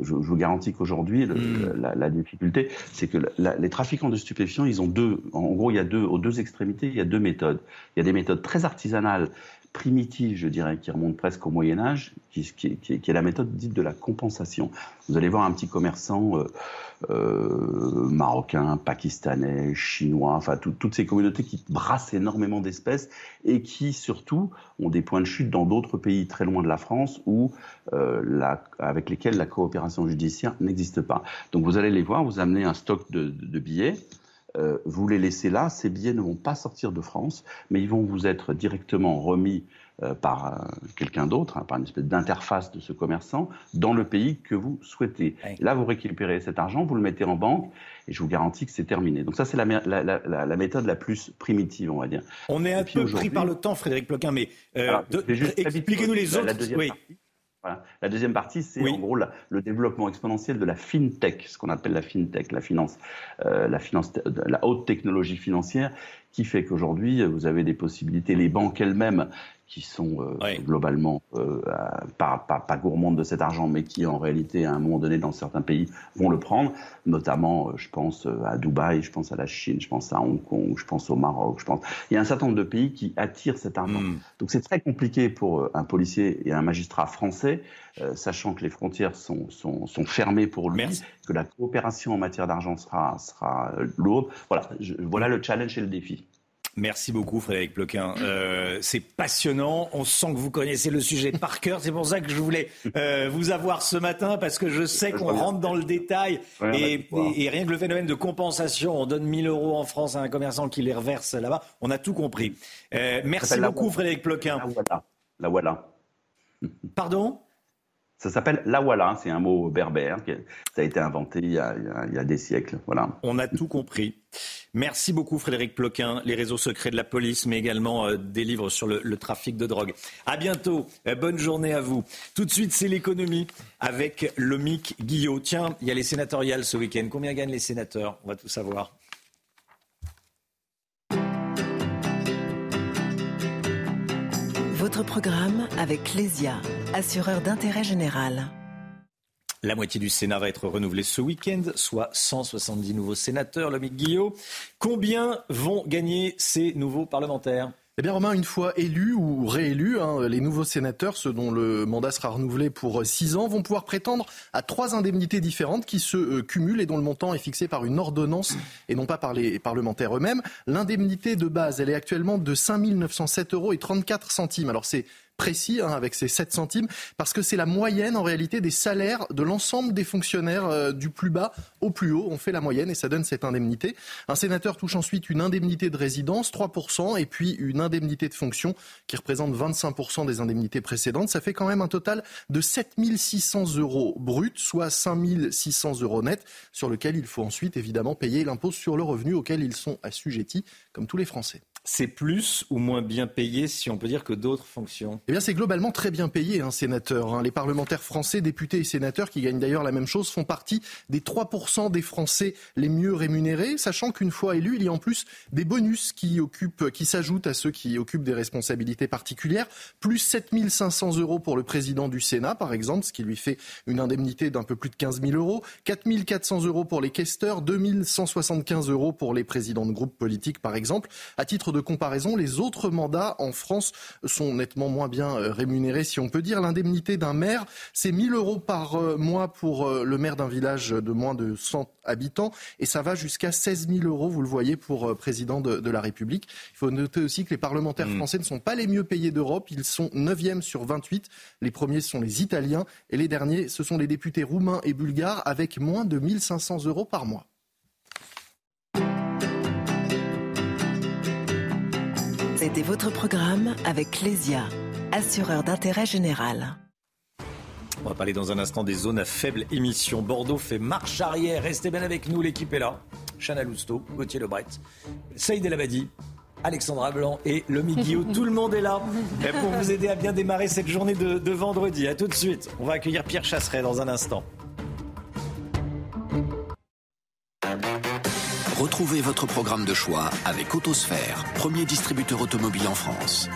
je, vous garantis qu'aujourd'hui, hmm. la, difficulté, c'est que les trafiquants de stupéfiants, ils ont deux, en gros, il y a deux, aux deux extrémités, il y a deux méthodes. Il y a des méthodes très artisanales, primitives, je dirais, qui remontent presque au Moyen Âge, qui, est la méthode dite de la compensation. Vous allez voir un petit commerçant euh, euh, marocain, pakistanais, chinois, enfin toutes ces communautés qui brassent énormément d'espèces et qui surtout ont des points de chute dans d'autres pays très loin de la France où euh, avec lesquels la coopération judiciaire n'existe pas. Donc vous allez les voir, vous amenez un stock de billets. Euh, vous les laissez là, ces billets ne vont pas sortir de France, mais ils vont vous être directement remis euh, par euh, quelqu'un d'autre, hein, par une espèce d'interface de ce commerçant, dans le pays que vous souhaitez. Là, vous récupérez cet argent, vous le mettez en banque, et je vous garantis que c'est terminé. Donc ça, c'est la, la, méthode la plus primitive, on va dire. On est un peu pris par le temps, Frédéric Ploquin, mais euh, expliquez-nous les autres. oui. La deuxième partie, c'est en gros le développement exponentiel de la fintech, ce qu'on appelle la fintech, la finance, la finance, la haute technologie financière, qui fait qu'aujourd'hui, vous avez des possibilités, les banques elles-mêmes qui sont euh, globalement euh, pas, pas, pas, gourmandes de cet argent, mais qui en réalité, à un moment donné, dans certains pays, vont le prendre. Notamment, euh, je pense à Dubaï, je pense à la Chine, je pense à Hong Kong, je pense au Maroc, je pense. Il y a un certain nombre de pays qui attirent cet argent. Hmm. Donc c'est très compliqué pour un policier et un magistrat français, sachant que les frontières sont, sont, sont fermées pour lui, que la coopération en matière d'argent sera, sera lourde. Voilà, voilà le challenge et le défi. Merci beaucoup Frédéric Ploquin. Euh, c'est passionnant. On sent que vous connaissez le sujet par cœur. C'est pour ça que je voulais euh, vous avoir ce matin parce que je sais qu'on rentre dans le détail et, rien que le phénomène de compensation, on donne 1000 euros en France à un commerçant qui les reverse là-bas. On a tout compris. Euh, merci beaucoup Frédéric Ploquin. La voilà. La voilà. Pardon? Ça s'appelle la voilà, c'est un mot berbère. Ça a été inventé il y a, il y a des siècles. Voilà. On a tout compris. Merci beaucoup Frédéric Ploquin, les réseaux secrets de la police, mais également euh, des livres sur le, trafic de drogue. À bientôt, euh, bonne journée à vous. Tout de suite, c'est l'économie avec Lomic Guillot. Tiens, il y a les sénatoriales ce week-end. Combien gagnent les sénateurs? On va tout savoir. Votre programme avec Lesia, assureur d'intérêt général. La moitié du Sénat va être renouvelée ce week-end, soit 170 nouveaux sénateurs. Lomique Guillot, combien vont gagner ces nouveaux parlementaires? Eh bien, Romain, une fois élus ou réélus, hein, les nouveaux sénateurs, ceux dont le mandat sera renouvelé pour six ans, vont pouvoir prétendre à trois indemnités différentes qui se euh, cumulent et dont le montant est fixé par une ordonnance et non pas par les parlementaires eux-mêmes. L'indemnité de base, elle est actuellement de 5 907 euros et 34 centimes. Alors, c'est précis hein, avec ces 7 centimes, parce que c'est la moyenne en réalité des salaires de l'ensemble des fonctionnaires euh, du plus bas au plus haut. On fait la moyenne et ça donne cette indemnité. Un sénateur touche ensuite une indemnité de résidence, 3%, et puis une indemnité de fonction qui représente 25% des indemnités précédentes. Ça fait quand même un total de 7600 euros bruts, soit 5600 euros nets, sur lequel il faut ensuite évidemment payer l'impôt sur le revenu auquel ils sont assujettis, comme tous les Français. C'est plus ou moins bien payé, si on peut dire, que d'autres fonctions? Eh bien, c'est globalement très bien payé, hein, sénateur. Hein. Les parlementaires français, députés et sénateurs, qui gagnent d'ailleurs la même chose, font partie des 3% des Français les mieux rémunérés, sachant qu'une fois élus, il y a en plus des bonus qui, occupent, qui s'ajoutent à ceux qui occupent des responsabilités particulières. Plus 7500 euros pour le président du Sénat, par exemple, ce qui lui fait une indemnité d'un peu plus de 15 000 euros. 4400 euros pour les questeurs, 2175 euros pour les présidents de groupes politiques, par exemple. À titre de comparaison, les autres mandats en France sont nettement moins bien euh, rémunérés, si on peut dire. L'indemnité d'un maire, c'est 1000 euros par euh, mois pour euh, le maire d'un village de moins de 100 habitants et ça va jusqu'à 16 000 euros, vous le voyez, pour président de, la République. Il faut noter aussi que les parlementaires mmh. français ne sont pas les mieux payés d'Europe. Ils sont 9e sur 28. Les premiers sont les Italiens et les derniers, ce sont les députés roumains et bulgares avec moins de 1500 euros par mois. C'était votre programme avec Clésia, assureur d'intérêt général. On va parler dans un instant des zones à faible émission. Bordeaux fait marche arrière. Restez bien avec nous, l'équipe est là. Chana Lousteau, Gauthier Lebret, Saïd El Abadi, Alexandra Blanc et Lomi Guillaume. Tout le monde est là pour vous aider à bien démarrer cette journée de, de vendredi. A tout de suite. On va accueillir Pierre Chasseret dans un instant. Retrouvez votre programme de choix avec Autosphère, premier distributeur automobile en France.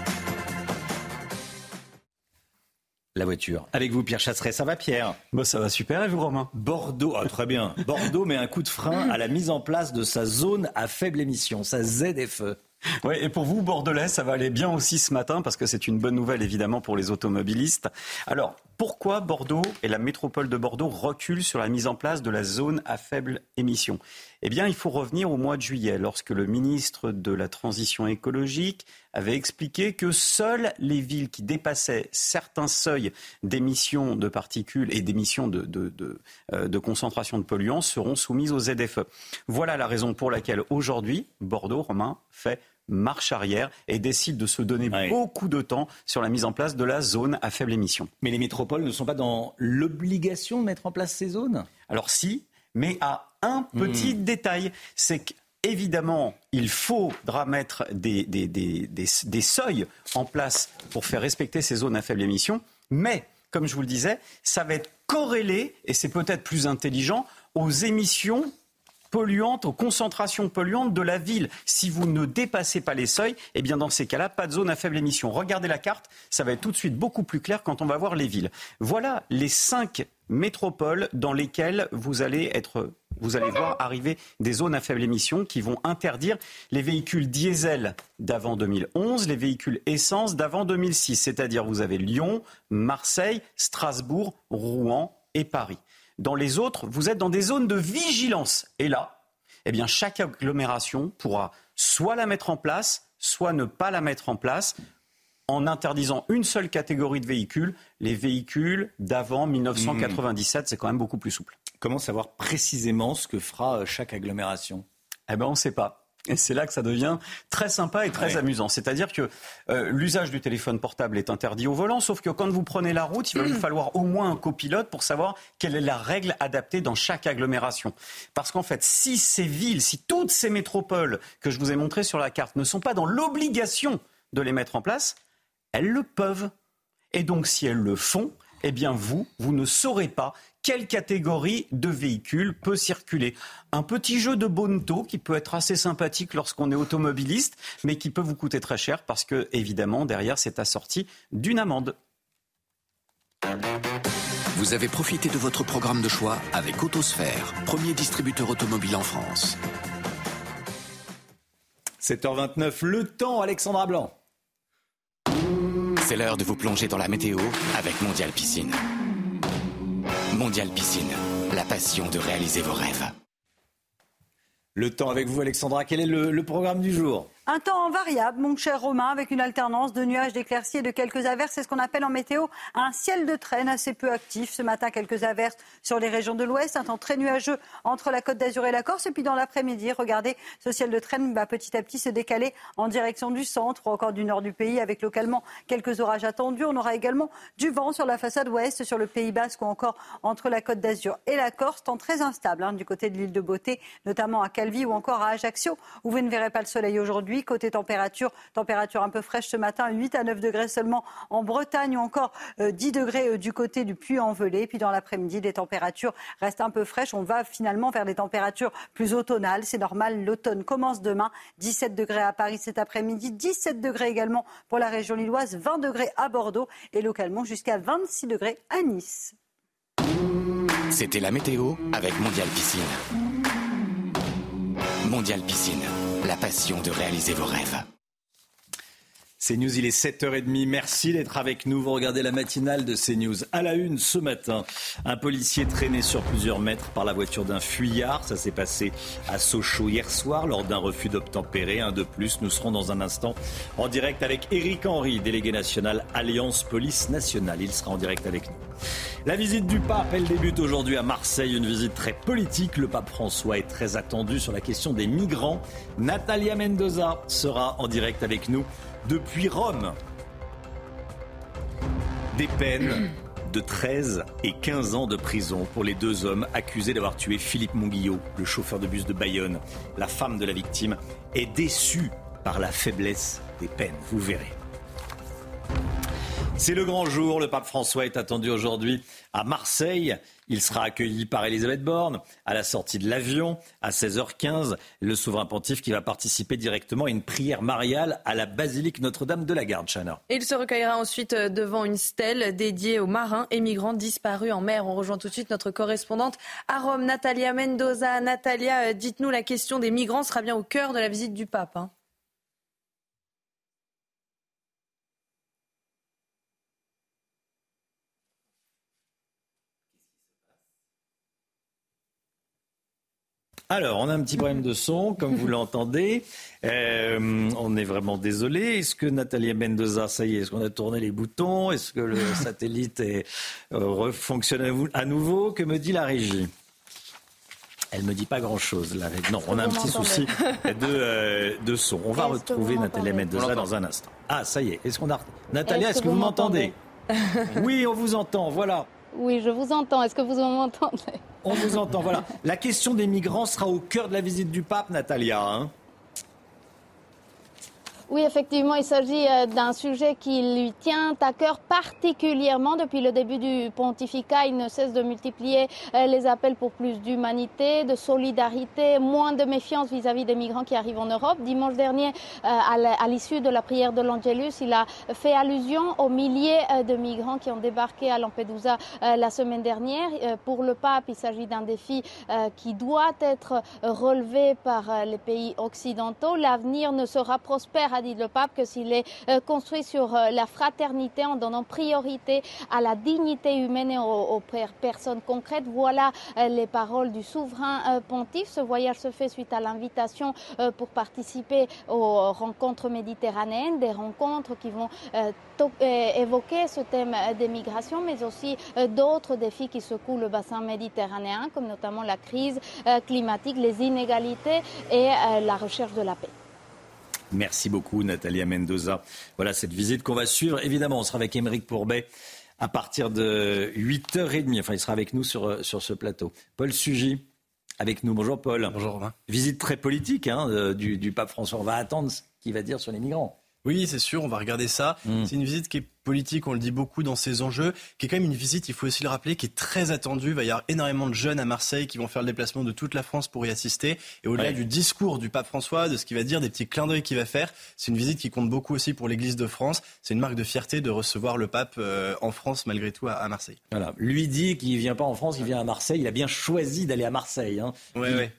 La voiture. Avec vous, Pierre Chasseret. Ça va, Pierre? Bah, Ça va super, et vous, Romain? Bordeaux, ah, très bien. Bordeaux met un coup de frein à la mise en place de sa zone à faible émission, sa ZFE. Oui, et pour vous, Bordelais, ça va aller bien aussi ce matin parce que c'est une bonne nouvelle évidemment pour les automobilistes. Alors, pourquoi Bordeaux et la métropole de Bordeaux reculent sur la mise en place de la zone à faible émission? Eh bien, il faut revenir au mois de juillet, lorsque le ministre de la Transition écologique avait expliqué que seules les villes qui dépassaient certains seuils d'émissions de particules et d'émissions de, de, euh, concentration de polluants seront soumises aux ZFE. Voilà la raison pour laquelle aujourd'hui, Bordeaux, Romain, fait marche arrière et décide de se donner beaucoup de temps sur la mise en place de la zone à faible émission. Mais les métropoles ne sont pas dans l'obligation de mettre en place ces zones? Alors si, mais à un hmm. petit détail, c'est qu'évidemment, il faudra mettre des, des, des, des, seuils en place pour faire respecter ces zones à faible émission, mais comme je vous le disais, ça va être corrélé, et c'est peut-être plus intelligent, aux émissions polluantes, aux concentrations polluantes de la ville. Si vous ne dépassez pas les seuils, eh bien dans ces cas-là, pas de zone à faible émission. Regardez la carte, ça va être tout de suite beaucoup plus clair quand on va voir les villes. Voilà les cinq métropoles dans lesquelles vous allez être vous allez voir arriver des zones à faible émission qui vont interdire les véhicules diesel d'avant 2011, les véhicules essence d'avant 2006. C'est-à-dire vous avez Lyon, Marseille, Strasbourg, Rouen et Paris. Dans les autres, vous êtes dans des zones de vigilance. Et là, eh bien, chaque agglomération pourra soit la mettre en place, soit ne pas la mettre en place en interdisant une seule catégorie de véhicules, les véhicules d'avant 1997. C'est quand même beaucoup plus souple. Comment savoir précisément ce que fera euh, chaque agglomération? Eh bien, on ne sait pas. Et c'est là que ça devient très sympa et très amusant. C'est-à-dire que euh, l'usage du téléphone portable est interdit au volant, sauf que quand vous prenez la route, il va vous falloir au moins un copilote pour savoir quelle est la règle adaptée dans chaque agglomération. Parce qu'en fait, si ces villes, si toutes ces métropoles que je vous ai montrées sur la carte ne sont pas dans l'obligation de les mettre en place, elles le peuvent. Et donc, si elles le font, eh bien vous, vous ne saurez pas quelle catégorie de véhicule peut circuler? Un petit jeu de bonneto qui peut être assez sympathique lorsqu'on est automobiliste, mais qui peut vous coûter très cher parce que, évidemment, derrière, c'est assorti d'une amende. Vous avez profité de votre programme de choix avec Autosphère, premier distributeur automobile en France. 7h29, le temps, Alexandra Blanc. C'est l'heure de vous plonger dans la météo avec Mondial Piscine. Mondial Piscine, la passion de réaliser vos rêves. Le temps avec vous, Alexandra. Quel est le, programme du jour? Un temps variable, mon cher Romain, avec une alternance de nuages, d'éclaircies et de quelques averses. C'est ce qu'on appelle en météo un ciel de traîne assez peu actif. Ce matin, quelques averses sur les régions de l'ouest, un temps très nuageux entre la côte d'Azur et la Corse. Et puis dans l'après-midi, regardez, ce ciel de traîne va petit à petit se décaler en direction du centre ou encore du nord du pays, avec localement quelques orages attendus. On aura également du vent sur la façade ouest, sur le Pays Basque ou encore entre la côte d'Azur et la Corse, temps très instable hein, du côté de l'île de Beauté, notamment à Calvi ou encore à Ajaccio, où vous ne verrez pas le soleil aujourd'hui. Côté température, température un peu fraîche ce matin, 8 à 9 degrés seulement en Bretagne ou encore 10 euh, degrés euh, du côté du Puy-en-Velay. Puis dans l'après-midi, les températures restent un peu fraîches. On va finalement vers des températures plus automnales. C'est normal, l'automne commence demain. 17 degrés à Paris cet après-midi, 17 degrés également pour la région lilloise, 20 degrés à Bordeaux et localement jusqu'à 26 degrés à Nice. C'était la météo avec Mondial Piscine. Mondial Piscine la passion de réaliser vos rêves. CNews, il est 7h30. Merci d'être avec nous. Vous regardez la matinale de CNews. À la une ce matin, un policier traîné sur plusieurs mètres par la voiture d'un fuyard. Ça s'est passé à Sochaux hier soir lors d'un refus d'obtempérer. Un de plus. Nous serons dans un instant en direct avec Éric Henry, délégué national Alliance Police Nationale. Il sera en direct avec nous. La visite du pape, elle débute aujourd'hui à Marseille, une visite très politique. Le pape François est très attendu sur la question des migrants. Natalia Mendoza sera en direct avec nous depuis Rome. Des peines de 13 et 15 ans de prison pour les deux hommes accusés d'avoir tué Philippe Monguillot, le chauffeur de bus de Bayonne. La femme de la victime est déçue par la faiblesse des peines. Vous verrez. C'est le grand jour. Le pape François est attendu aujourd'hui à Marseille. Il sera accueilli par Elisabeth Borne à la sortie de l'avion à 16h15. Le souverain pontife qui va participer directement à une prière mariale à la basilique Notre-Dame de la Garde, Chana. Il se recueillera ensuite devant une stèle dédiée aux marins et migrants disparus en mer. On rejoint tout de suite notre correspondante à Rome, Natalia Mendoza. Natalia, dites-nous, la question des migrants sera bien au cœur de la visite du pape. Hein. Alors, on a un petit problème de son, comme vous l'entendez. Euh, on est vraiment désolé. Est-ce que Nathalie Mendoza, ça y est, est-ce qu'on a tourné les boutons? Est-ce que le satellite est, euh, fonctionne à nouveau? Que me dit la régie? Elle me dit pas grand-chose. Là. Non, on a un petit souci de, euh, de son. On va retrouver Nathalie Mendoza dans un instant. Ah, ça y est. Est-ce qu'on a Nathalie, est-ce que, vous m'entendez? Oui, on vous entend. Voilà. Oui, je vous entends. Est-ce que vous m'entendez? On vous entend, voilà. La question des migrants sera au cœur de la visite du pape, Natalia. Hein Oui, effectivement, il s'agit euh, d'un sujet qui lui tient à cœur particulièrement depuis le début du pontificat. Il ne cesse de multiplier euh, les appels pour plus d'humanité, de solidarité, moins de méfiance vis-à-vis des migrants qui arrivent en Europe. Dimanche dernier, euh, à l'issue de la prière de l'Angelus, il a fait allusion aux milliers de migrants qui ont débarqué à Lampedusa la semaine dernière. Pour le pape, il s'agit d'un défi qui doit être relevé par les pays occidentaux. L'avenir ne sera prospère dit le pape que s'il est euh, construit sur euh, la fraternité en donnant priorité à la dignité humaine et aux, personnes concrètes. Voilà euh, les paroles du souverain pontife. Ce voyage se fait suite à l'invitation pour participer aux rencontres méditerranéennes, des rencontres qui vont évoquer ce thème des migrations, mais aussi d'autres défis qui secouent le bassin méditerranéen, comme notamment la crise climatique, les inégalités et la recherche de la paix. Merci beaucoup, Natalia Mendoza. Voilà cette visite qu'on va suivre. Évidemment, on sera avec Émeric Pourbet à partir de 8h30. Enfin, il sera avec nous sur, sur ce plateau. Paul Sugy, avec nous. Bonjour, Paul. Bonjour, Visite très politique hein, du, du pape François. On va attendre ce qu'il va dire sur les migrants. Oui, c'est sûr, on va regarder ça. Mm. C'est une visite qui est politique, on le dit beaucoup dans ces enjeux, qui est quand même une visite, il faut aussi le rappeler, qui est très attendue. Il va y avoir énormément de jeunes à Marseille qui vont faire le déplacement de toute la France pour y assister. Et au-delà du discours du pape François, de ce qu'il va dire, des petits clins d'œil qu'il va faire, c'est une visite qui compte beaucoup aussi pour l'Église de France. C'est une marque de fierté de recevoir le pape euh, en France, malgré tout, à, Marseille. Voilà. Lui dit qu'il vient pas en France, il vient à Marseille. Il a bien choisi d'aller à Marseille. Hein. Ouais, ouais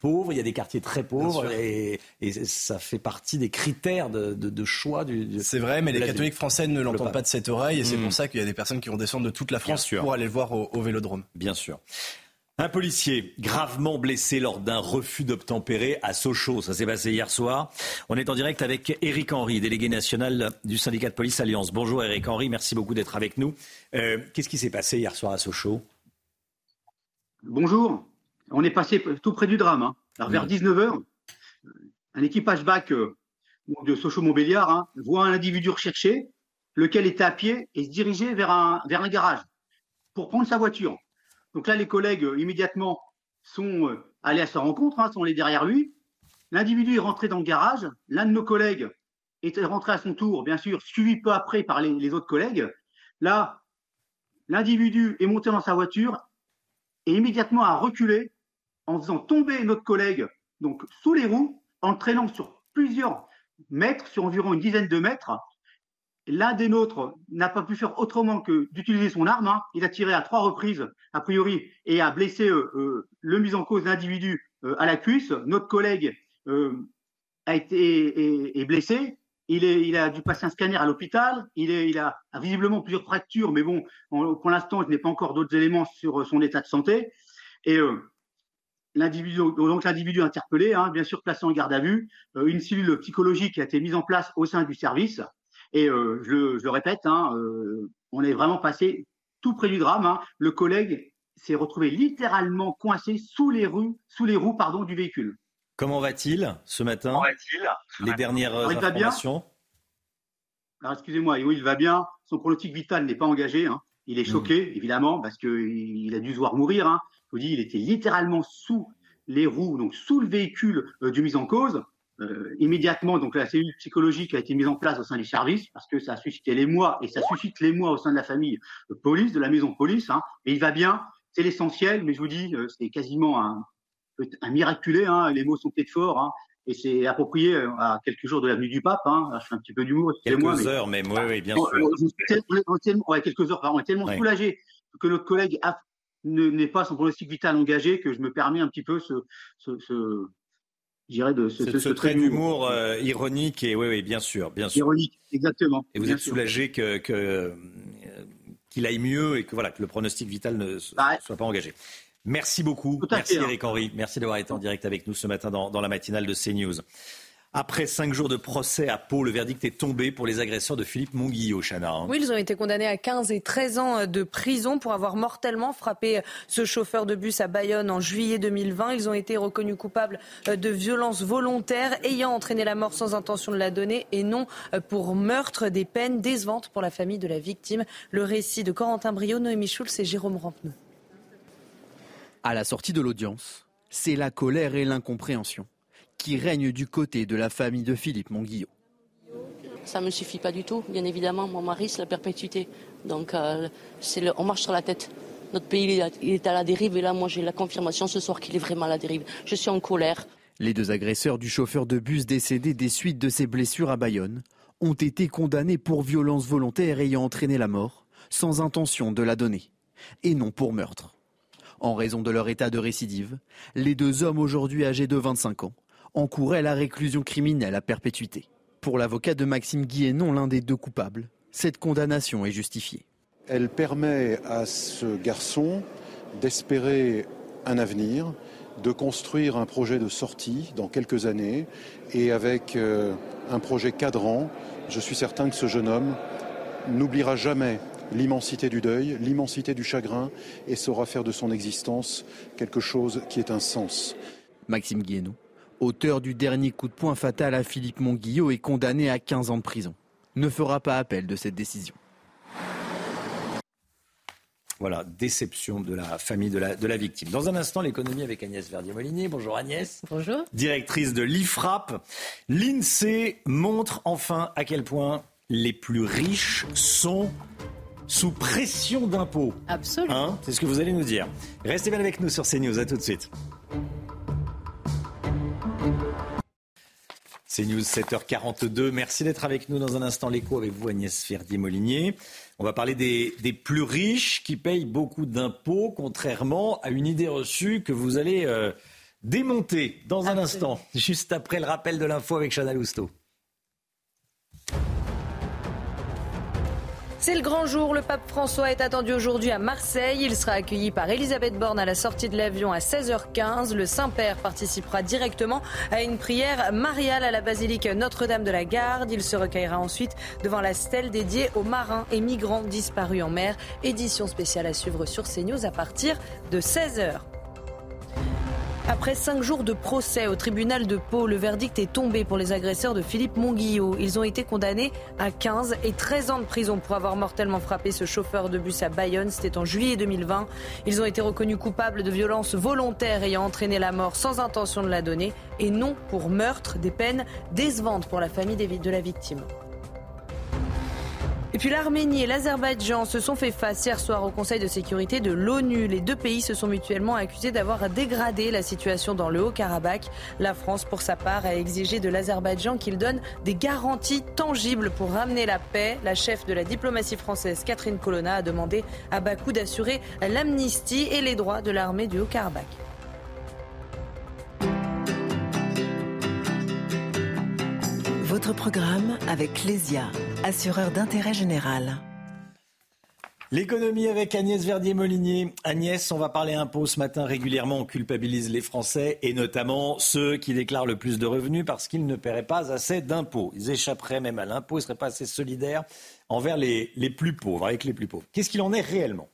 pauvres, il y a des quartiers très pauvres et, ça fait partie des critères de, choix du. c'est vrai, mais les catholiques français ne l'entendent pas de cette oreille et c'est pour mm. ça qu'il y a des personnes qui vont descendre de toute la France pour aller le voir au, Vélodrome. Bien sûr. Un policier gravement blessé lors d'un refus d'obtempérer à Sochaux. Ça s'est passé hier soir. On est en direct avec Éric Henry, délégué national du syndicat de police Alliance. Bonjour Éric Henry, merci beaucoup d'être avec nous. Euh, qu'est-ce qui s'est passé hier soir à Sochaux? Bonjour on est passé tout près du drame. Hein. Alors, vers 19h, un équipage bac euh, de Sochaux-Montbéliard hein, voit un individu recherché, lequel était à pied et se dirigeait vers un, vers un garage pour prendre sa voiture. Donc là, les collègues, euh, immédiatement, sont euh, allés à sa rencontre, hein, sont allés derrière lui. L'individu est rentré dans le garage. L'un de nos collègues était rentré à son tour, bien sûr, suivi peu après par les autres collègues. Là, l'individu est monté dans sa voiture et immédiatement a reculé en faisant tomber notre collègue donc sous les roues, en traînant sur plusieurs mètres, sur environ une dizaine de mètres. L'un des nôtres n'a pas pu faire autrement que d'utiliser son arme. Hein. Il a tiré à trois reprises, a priori, et a blessé euh, euh, le mis en cause d'individu euh, à la cuisse. Notre collègue a été est, blessé. Il, est, a dû passer un scanner à l'hôpital. Il, a, visiblement plusieurs fractures, mais bon, pour l'instant, je n'ai pas encore d'autres éléments sur son état de santé. L'individu, donc l'individu interpellé, hein, bien sûr placé en garde à vue, euh, une cellule psychologique a été mise en place au sein du service. Et euh, je, je, le répète, hein, euh, on est vraiment passé tout près du drame. Hein. Le collègue s'est retrouvé littéralement coincé sous les roues, sous les roues pardon, du véhicule. Comment va-t-il ce matin Comment va-t-il Les dernières informations Alors excusez-moi, oui, il va bien. Son pronostic vital n'est pas engagé. Hein. Il est hmm. choqué, évidemment, parce qu'il a dû se voir mourir. Hein vous dis, il était littéralement sous les roues, donc sous le véhicule euh, du mise en cause. Euh, immédiatement, donc la cellule psychologique a été mise en place au sein du service parce que ça a suscité l'émoi et ça suscite l'émoi au sein de la famille de police, de la maison police. Hein, et il va bien, c'est l'essentiel, mais je vous dis, euh, c'est quasiment un, un miraculé. Hein, les mots sont peut-être forts. Hein, et c'est approprié à quelques jours de l'avenue du Pape. Hein, je fais un petit peu d'humour. Quelques heures même, oui, oui, bien sûr. On est, quelques heures. On est tellement soulagés que notre collègue n'est pas son pronostic vital engagé que je me permets un petit peu ce, ce, ce de ce, ce, trait d'humour euh, ironique et oui, oui, bien sûr, bien sûr. Ironique, exactement. Et vous êtes soulagé que, que euh, qu'il aille mieux et que voilà que le pronostic vital ne bah, soit pas engagé. Merci beaucoup. Merci hein. Eric Henry. Merci d'avoir été en direct avec nous ce matin dans, dans la matinale de CNews. Après cinq jours de procès à Pau, le verdict est tombé pour les agresseurs de Philippe Monguillot, Chana. Hein. Oui, ils ont été condamnés à 15 et 13 ans de prison pour avoir mortellement frappé ce chauffeur de bus à Bayonne en juillet 2020. Ils ont été reconnus coupables de violences volontaires ayant entraîné la mort sans intention de la donner et non pour meurtre des peines décevantes pour la famille de la victime. Le récit de Corentin Brio, Noémie Schulz et Jérôme Rampenot. À la sortie de l'audience, c'est la colère et l'incompréhension qui règne du côté de la famille de Philippe Monguillot. ça ne me suffit pas du tout. Bien évidemment, mon mari, c'est la perpétuité. Donc, euh, on marche sur la tête. Notre pays, il est à la dérive. Et là, moi, j'ai la confirmation ce soir qu'il est vraiment à la dérive. Je suis en colère. Les deux agresseurs du chauffeur de bus décédé des suites de ses blessures à Bayonne ont été condamnés pour violence volontaire ayant entraîné la mort, sans intention de la donner, et non pour meurtre. En raison de leur état de récidive, les deux hommes aujourd'hui âgés de 25 ans encouraient la réclusion criminelle à perpétuité. Pour l'avocat de Maxime Guillenon, l'un des deux coupables, cette condamnation est justifiée. Elle permet à ce garçon d'espérer un avenir, de construire un projet de sortie dans quelques années et avec euh, un projet cadrant, je suis certain que ce jeune homme n'oubliera jamais l'immensité du deuil, l'immensité du chagrin et saura faire de son existence quelque chose qui est un sens. Maxime Guénou, auteur du dernier coup de poing fatal à Philippe Monguillot, est condamné à 15 ans de prison. Ne fera pas appel de cette décision. Voilà, déception de la famille de la, de la victime. Dans un instant, l'économie avec Agnès Verdier-Molinier. Bonjour Agnès. Bonjour. Directrice de l'IFRAP. L'INSEE montre enfin à quel point les plus riches sont sous pression d'impôts. Absolument. Hein C'est ce que vous allez nous dire. Restez bien avec nous sur CNews. À tout de suite. CNews 7h42. Merci d'être avec nous dans un instant. L'écho avec vous, Agnès Ferdier-Molinier. On va parler des, des, plus riches qui payent beaucoup d'impôts, contrairement à une idée reçue que vous allez euh, démonter dans un instant, juste après le rappel de l'info avec Chana Lousteau. C'est le grand jour. Le pape François est attendu aujourd'hui à Marseille. Il sera accueilli par Elisabeth Borne à la sortie de l'avion à 16h15. Le Saint-Père participera directement à une prière mariale à la basilique Notre-Dame de la Garde. Il se recueillera ensuite devant la stèle dédiée aux marins et migrants disparus en mer. Édition spéciale à suivre sur CNews à partir de 16h. Après cinq jours de procès au tribunal de Pau, le verdict est tombé pour les agresseurs de Philippe Monguillot. Ils ont été condamnés à 15 et 13 ans de prison pour avoir mortellement frappé ce chauffeur de bus à Bayonne. C'était en juillet 2020. Ils ont été reconnus coupables de violences volontaires ayant entraîné la mort sans intention de la donner et non pour meurtre, des peines décevantes pour la famille de la victime. Et puis l'Arménie et l'Azerbaïdjan se sont fait face hier soir au Conseil de sécurité de l'ONU. Les deux pays se sont mutuellement accusés d'avoir dégradé la situation dans le Haut-Karabakh. La France, pour sa part, a exigé de l'Azerbaïdjan qu'il donne des garanties tangibles pour ramener la paix. La chef de la diplomatie française, Catherine Colonna, a demandé à Bakou d'assurer l'amnistie et les droits de l'armée du Haut-Karabakh. Votre programme avec Lesia, assureur d'intérêt général. L'économie avec Agnès Verdier-Molinier. Agnès, on va parler impôts ce matin. Régulièrement, on culpabilise les Français et notamment ceux qui déclarent le plus de revenus parce qu'ils ne paieraient pas assez d'impôts. Ils échapperaient même à l'impôt, ils ne seraient pas assez solidaires envers les, les plus pauvres, avec les plus pauvres. Qu'est-ce qu'il en est réellement?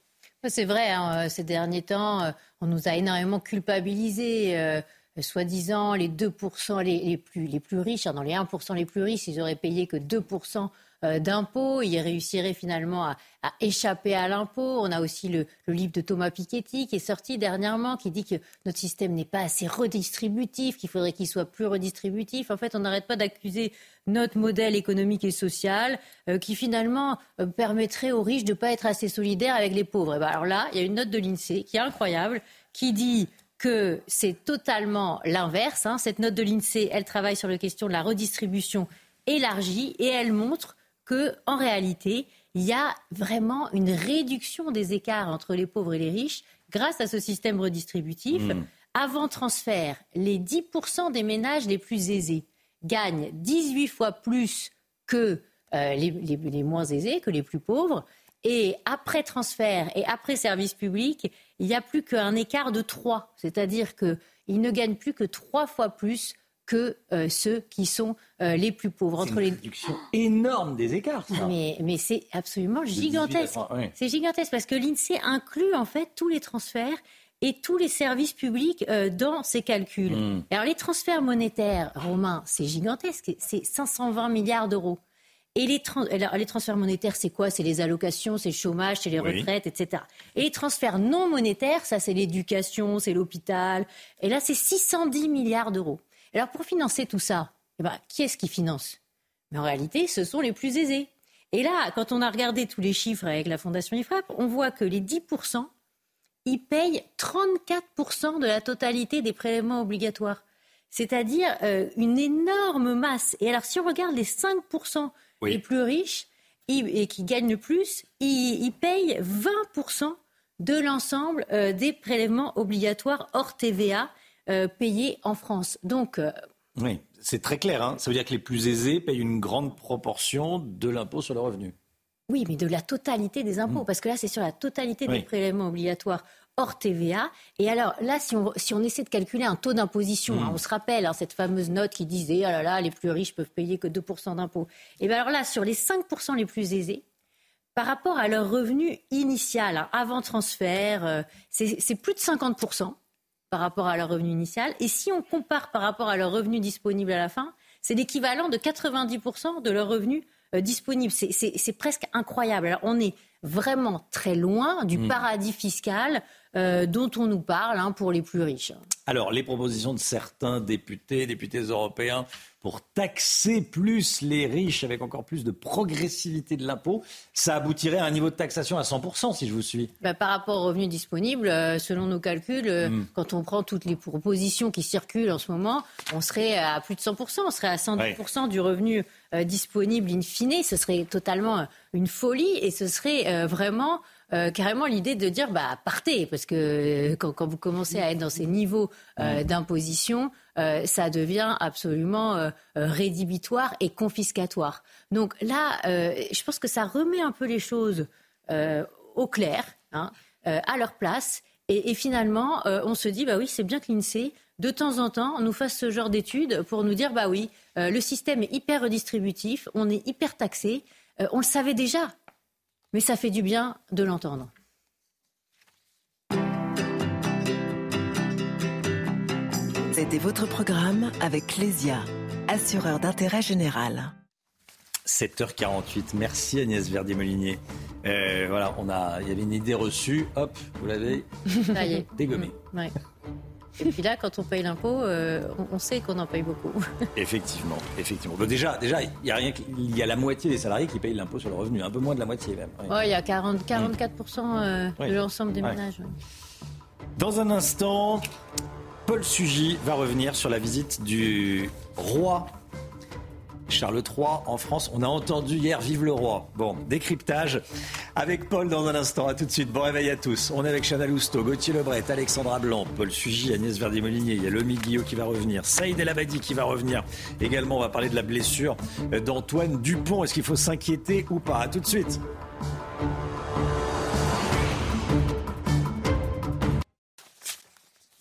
C'est vrai, hein, ces derniers temps, euh, on nous a énormément culpabilisés. Euh, soi-disant les 2% les, plus, les plus riches, hein, dans les 1% les plus riches, ils auraient payé que 2% euh, d'impôts, ils réussiraient finalement à, échapper à l'impôt. On a aussi le, livre de Thomas Piketty qui est sorti dernièrement, qui dit que notre système n'est pas assez redistributif, qu'il faudrait qu'il soit plus redistributif. En fait, on n'arrête pas d'accuser notre modèle économique et social euh, qui finalement euh, permettrait aux riches de ne pas être assez solidaires avec les pauvres. Ben, alors là, il y a une note de l'INSEE qui est incroyable, qui dit que c'est totalement l'inverse. Hein. Cette note de l'INSEE, elle travaille sur la question de la redistribution élargie et elle montre que, en réalité, il y a vraiment une réduction des écarts entre les pauvres et les riches grâce à ce système redistributif. Mmh. Avant transfert, les 10% des ménages les plus aisés gagnent 18 fois plus que euh, les moins aisés, que les plus pauvres. Et après transfert et après service public, il n'y a plus qu'un écart de 3. C'est-à-dire qu'ils ne gagnent plus que trois fois plus que euh, ceux qui sont euh, les plus pauvres. Entre une les... réduction énorme des écarts. Ça. Mais, mais c'est absolument gigantesque. C'est gigantesque parce que l'INSEE inclut en fait tous les transferts et tous les services publics euh, dans ses calculs. Hmm. Alors les transferts monétaires, Romain, c'est gigantesque. C'est 520 milliards d'euros. Et les, les transferts monétaires, c'est quoi? C'est les allocations, c'est le chômage, c'est les retraites, etc. Et les transferts non monétaires, ça c'est l'éducation, c'est l'hôpital. Et là, c'est 610 milliards d'euros. Alors pour financer tout ça, eh ben, qui est-ce qui finance? Mais en réalité, ce sont les plus aisés. Et là, quand on a regardé tous les chiffres avec la Fondation IFRAP, on voit que les 10%, ils payent 34% de la totalité des prélèvements obligatoires. C'est-à-dire euh, une énorme masse. Et alors, si on regarde les 5% les plus riches et qui gagnent le plus, ils, payent 20% de l'ensemble euh, des prélèvements obligatoires hors TVA euh, payés en France. Donc. oui, c'est très clair. Hein. Ça veut dire que les plus aisés payent une grande proportion de l'impôt sur le revenu. Oui, mais de la totalité des impôts, mm. parce que là, c'est sur la totalité des prélèvements obligatoires hors TVA. Et alors là, si on, si on essaie de calculer un taux d'imposition, hein, mm. on se rappelle hein, cette fameuse note qui disait ah là là, les plus riches peuvent payer que 2% d'impôts. Et bien alors là, sur les 5% les plus aisés, par rapport à leur revenu initial, hein, avant transfert, euh, c'est plus de 50% par rapport à leur revenu initial. Et si on compare par rapport à leur revenu disponible à la fin, c'est l'équivalent de 90% de leur revenu euh, disponible. C'est presque incroyable. Alors on est vraiment très loin du mm. paradis fiscal euh, dont on nous parle hein, pour les plus riches. Alors, les propositions de certains députés, députés européens, pour taxer plus les riches avec encore plus de progressivité de l'impôt, ça aboutirait à un niveau de taxation à 100%, si je vous suis. Bah, par rapport aux revenus disponibles, euh, selon nos calculs, euh, hmm. quand on prend toutes les propositions qui circulent en ce moment, on serait à plus de 100%, on serait à 110% du revenu disponible in fine. Ce serait totalement une folie et ce serait vraiment euh, carrément l'idée de dire bah partez parce que euh, quand, vous commencez à être dans ces niveaux euh, d'imposition, ça devient absolument rédhibitoire et confiscatoire. Donc là, je pense que ça remet un peu les choses au clair, hein, à leur place. Et, et finalement, on se dit bah oui, c'est bien que l'Insee de temps en temps, nous fasse ce genre d'études pour nous dire bah oui, le système est hyper redistributif, on est hyper taxé. on le savait déjà mais ça fait du bien de l'entendre. C'était votre programme avec Clésia, assureur d'intérêt général. 7h48. Merci Agnès Verdier-Molinier. Euh, voilà, on a, il y avait une idée reçue. Hop, vous l'avez dégommée. Et puis là, quand on paye l'impôt, euh, on, sait qu'on en paye beaucoup. effectivement, effectivement. déjà, déjà, il y a rien, il y a la moitié des salariés qui payent l'impôt sur le revenu, un peu moins de la moitié même. il y a 40, 44% euh, de l'ensemble des ménages. Dans un instant, Paul Sugy va revenir sur la visite du roi Charles III en France. On a entendu hier Vive le roi. Bon, décryptage avec Paul dans un instant. À tout de suite. Bon réveil à tous. On est avec Chana Lousteau, Gauthier Lebret, Alexandra Blanc, Paul Sugy, Agnès Verdier-Molinier. Il y a Lomi Guillot qui va revenir. Saïd El Abadi qui va revenir. Également, on va parler de la blessure d'Antoine Dupont. Est-ce qu'il faut s'inquiéter ou pas? À tout de suite.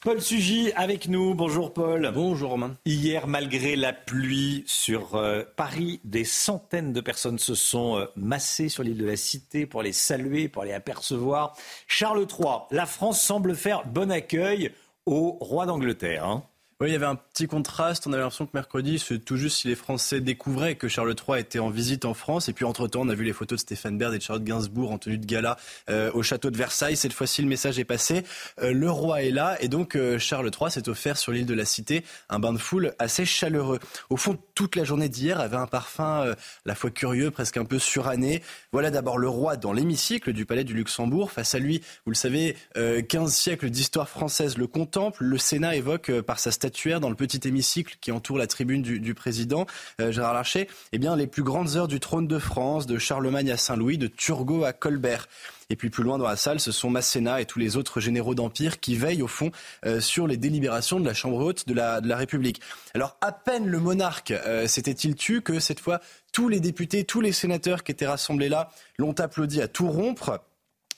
Paul Sugy avec nous. Bonjour Paul. Bonjour Romain. Hier, malgré la pluie sur euh, Paris, des centaines de personnes se sont euh, massées sur l'île de la Cité pour les saluer, pour les apercevoir. Charles III, la France semble faire bon accueil au roi d'Angleterre. Hein. Oui, il y avait un petit contraste. On avait l'impression que mercredi, c'est tout juste si les Français découvraient que Charles III était en visite en France. Et puis, entre-temps, on a vu les photos de Stéphane Baird et de Charlotte Gainsbourg en tenue de gala euh, au château de Versailles. Cette fois-ci, le message est passé. Euh, le roi est là. Et donc, euh, Charles III s'est offert sur l'île de la Cité un bain de foule assez chaleureux. Au fond, toute la journée d'hier avait un parfum la fois curieux, presque un peu suranné. Voilà d'abord le roi dans l'hémicycle du palais du Luxembourg. Face à lui, vous le savez, 15 siècles d'histoire française le contemplent. Le Sénat évoque par sa statuaire dans le petit hémicycle qui entoure la tribune du, président euh, Gérard Larcher, eh bien les plus grandes heures du trône de France, de Charlemagne à Saint-Louis, de Turgot à Colbert. Et puis plus loin dans la salle, ce sont Masséna et tous les autres généraux d'Empire qui veillent au fond euh, sur les délibérations de la Chambre haute de la, de la République. Alors à peine le monarque euh, s'était-il tu que cette fois tous les députés, tous les sénateurs qui étaient rassemblés là l'ont applaudi à tout rompre.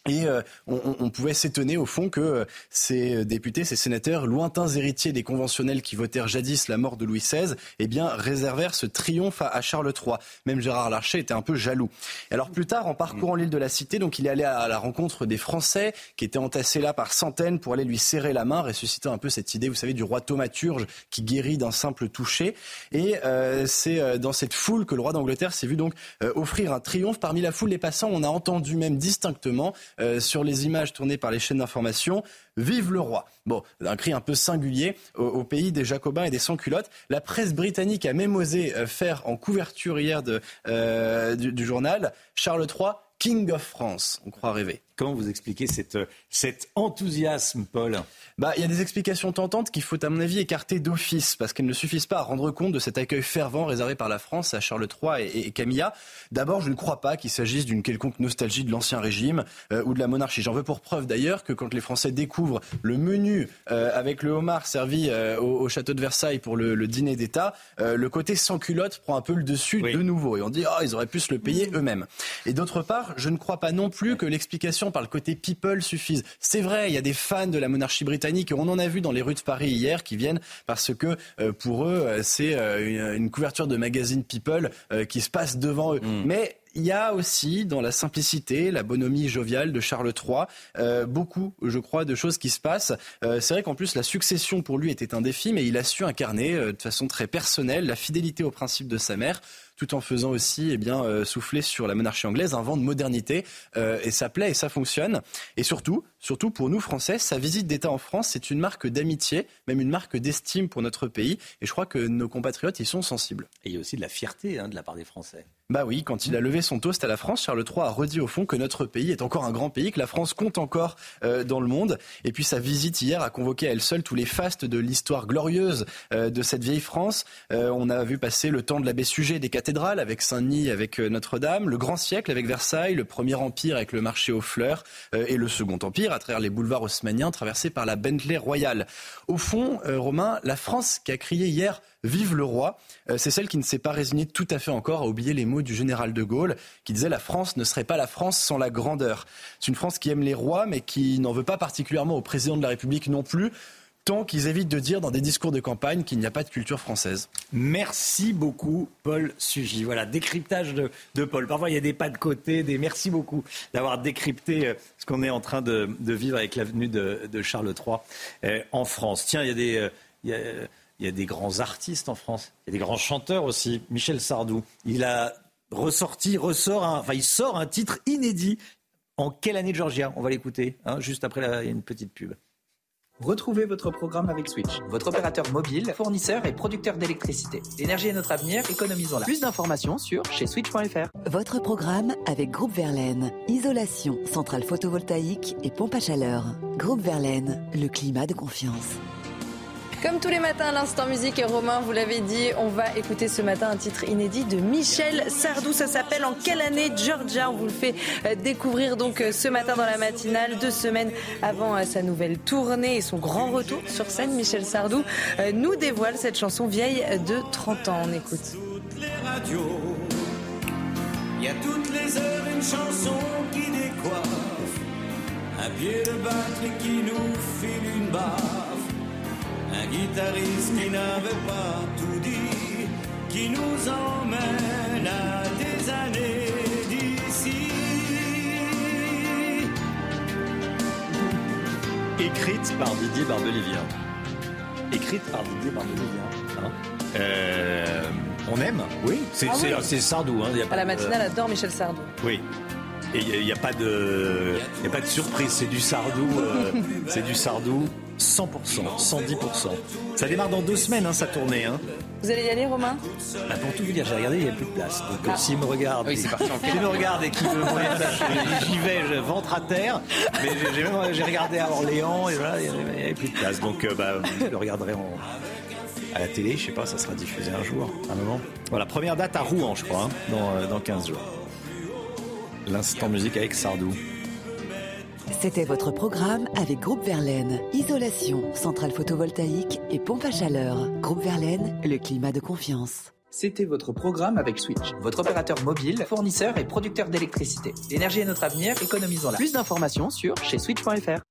Et euh, on, pouvait s'étonner au fond que euh, ces députés, ces sénateurs, lointains héritiers des conventionnels qui votèrent jadis la mort de Louis XVI, eh bien réservèrent ce triomphe à, Charles III. Même Gérard Larcher était un peu jaloux. alors plus tard, en parcourant l'île de la Cité, donc il est allé à, la rencontre des Français qui étaient entassés là par centaines pour aller lui serrer la main, ressuscitant un peu cette idée, vous savez, du roi thaumaturge qui guérit d'un simple toucher. Et euh, c'est dans cette foule que le roi d'Angleterre s'est vu donc offrir un triomphe. Parmi la foule des passants, on a entendu même distinctement sur les images tournées par les chaînes d'information. Vive le roi. Bon, un cri un peu singulier au, pays des Jacobins et des sans-culottes. La presse britannique a même osé faire en couverture hier de, du, du journal Charles III, King of France. On croit rêver. Comment vous expliquez cette, cet enthousiasme, Paul? Bah, il y a des explications tentantes qu'il faut, à mon avis, écarter d'office, parce qu'elles ne suffisent pas à rendre compte de cet accueil fervent réservé par la France à Charles III et, Camilla. D'abord, je ne crois pas qu'il s'agisse d'une quelconque nostalgie de l'Ancien Régime euh, ou de la monarchie. J'en veux pour preuve d'ailleurs que quand les Français découvrent le menu euh, avec le homard servi euh, au, château de Versailles pour le, dîner d'État, le côté sans culotte prend un peu le dessus de nouveau. Et on dit, oh, ils auraient pu se le payer eux-mêmes. Et d'autre part, je ne crois pas non plus que l'explication par le côté people suffise. C'est vrai, il y a des fans de la monarchie britannique, et on en a vu dans les rues de Paris hier, qui viennent parce que euh, pour eux, euh, c'est euh, une, couverture de magazine people qui se passe devant eux. Mm. Mais il y a aussi dans la simplicité, la bonhomie joviale de Charles III, beaucoup, je crois, de choses qui se passent. c'est vrai qu'en plus, la succession pour lui était un défi, mais il a su incarner de façon très personnelle la fidélité aux principes de sa mère tout en faisant aussi eh bien, euh, souffler sur la monarchie anglaise un vent de modernité. Euh, et ça plaît et ça fonctionne. Et surtout, surtout pour nous Français, sa visite d'État en France, c'est une marque d'amitié, même une marque d'estime pour notre pays. Et je crois que nos compatriotes y sont sensibles. Et il y a aussi de la fierté hein, de la part des Français. Bah oui, quand il a levé son toast à la France, Charles III a redit au fond que notre pays est encore un grand pays, que la France compte encore euh, dans le monde. Et puis sa visite hier a convoqué à elle seule tous les fastes de l'histoire glorieuse de cette vieille France. on a vu passer le temps de l'abbé Sujet des avec Saint-Denis, avec euh, Notre-Dame, le Grand Siècle avec Versailles, le Premier Empire avec le marché aux fleurs euh, et le Second Empire à travers les boulevards haussmanniens traversés par la Bentley royale. Au fond, euh, Romain, la France qui a crié hier Vive le roi, c'est celle qui ne s'est pas résignée tout à fait encore à oublier les mots du général de Gaulle qui disait la France ne serait pas la France sans la grandeur. C'est une France qui aime les rois mais qui n'en veut pas particulièrement au président de la République non plus tant qu'ils évitent de dire dans des discours de campagne qu'il n'y a pas de culture française. Merci beaucoup, Paul Sugy. Voilà, décryptage de, Paul. Parfois, il y a des pas de côté, des merci beaucoup d'avoir décrypté euh, ce qu'on est en train de, vivre avec l'avenue de, Charles III euh, en France. Tiens, il y a des. Euh, il y a, des grands artistes en France. Il y a des grands chanteurs aussi. Michel Sardou, il a ressorti, ressort, enfin il sort un titre inédit. En quelle année de Georgia? On va l'écouter, hein, juste après il y a une petite pub. Retrouvez votre programme avec Switch, votre opérateur mobile, fournisseur et producteur d'électricité. L'énergie est notre avenir, économisons-la. Plus d'informations sur chez switch.fr. Votre programme avec Groupe Verlaine. Isolation, centrale photovoltaïque et pompe à chaleur. Groupe Verlaine, le climat de confiance. Comme tous les matins, l'instant musique, et Romain, vous l'avez dit, on va écouter ce matin un titre inédit de Michel Sardou. Ça s'appelle En quelle année Georgia? On vous le fait euh, découvrir donc euh, ce matin dans la matinale, deux semaines avant euh, sa nouvelle tournée et son grand retour sur scène. Michel Sardou nous dévoile cette chanson vieille de 30 ans. On écoute. Il y a toutes les heures une chanson qui un pied de qui nous file une barre un guitariste qui n'avait pas tout dit, qui nous emmène à des années d'ici. Écrite par Didier Barbelivien. Écrite par Didier Barbelivien. Hein euh, on aime Oui, c'est ah Sardou. Hein, à la matinale, adore Michel Sardou. Oui. Et il n'y a, pas de, y a pas de surprise, c'est du Sardou, euh, c'est du Sardou 100%, 110%. Ça démarre dans deux semaines, hein, sa tournée. Hein. Vous allez y aller, Romain? Bah, Pour tout vous dire, j'ai regardé, il n'y a plus de place. Donc ah. s'il me regarde, oui, s'il me regarde et qu'il veut j'y vais, je ventre à terre. Mais j'ai regardé à Orléans et voilà, il n'y avait plus de place. Donc euh, bah, je le regarderai à la télé, je sais pas, ça sera diffusé un jour, un moment. Voilà, première date à Rouen, je crois, hein, dans, euh, dans 15 jours. L'instant musique avec Sardou. C'était votre programme avec Groupe Verlaine. Isolation, centrale photovoltaïque et pompe à chaleur. Groupe Verlaine, le climat de confiance. C'était votre programme avec Switch, votre opérateur mobile, fournisseur et producteur d'électricité. L'énergie est notre avenir, économisons-la. Plus d'informations sur chez switch.fr.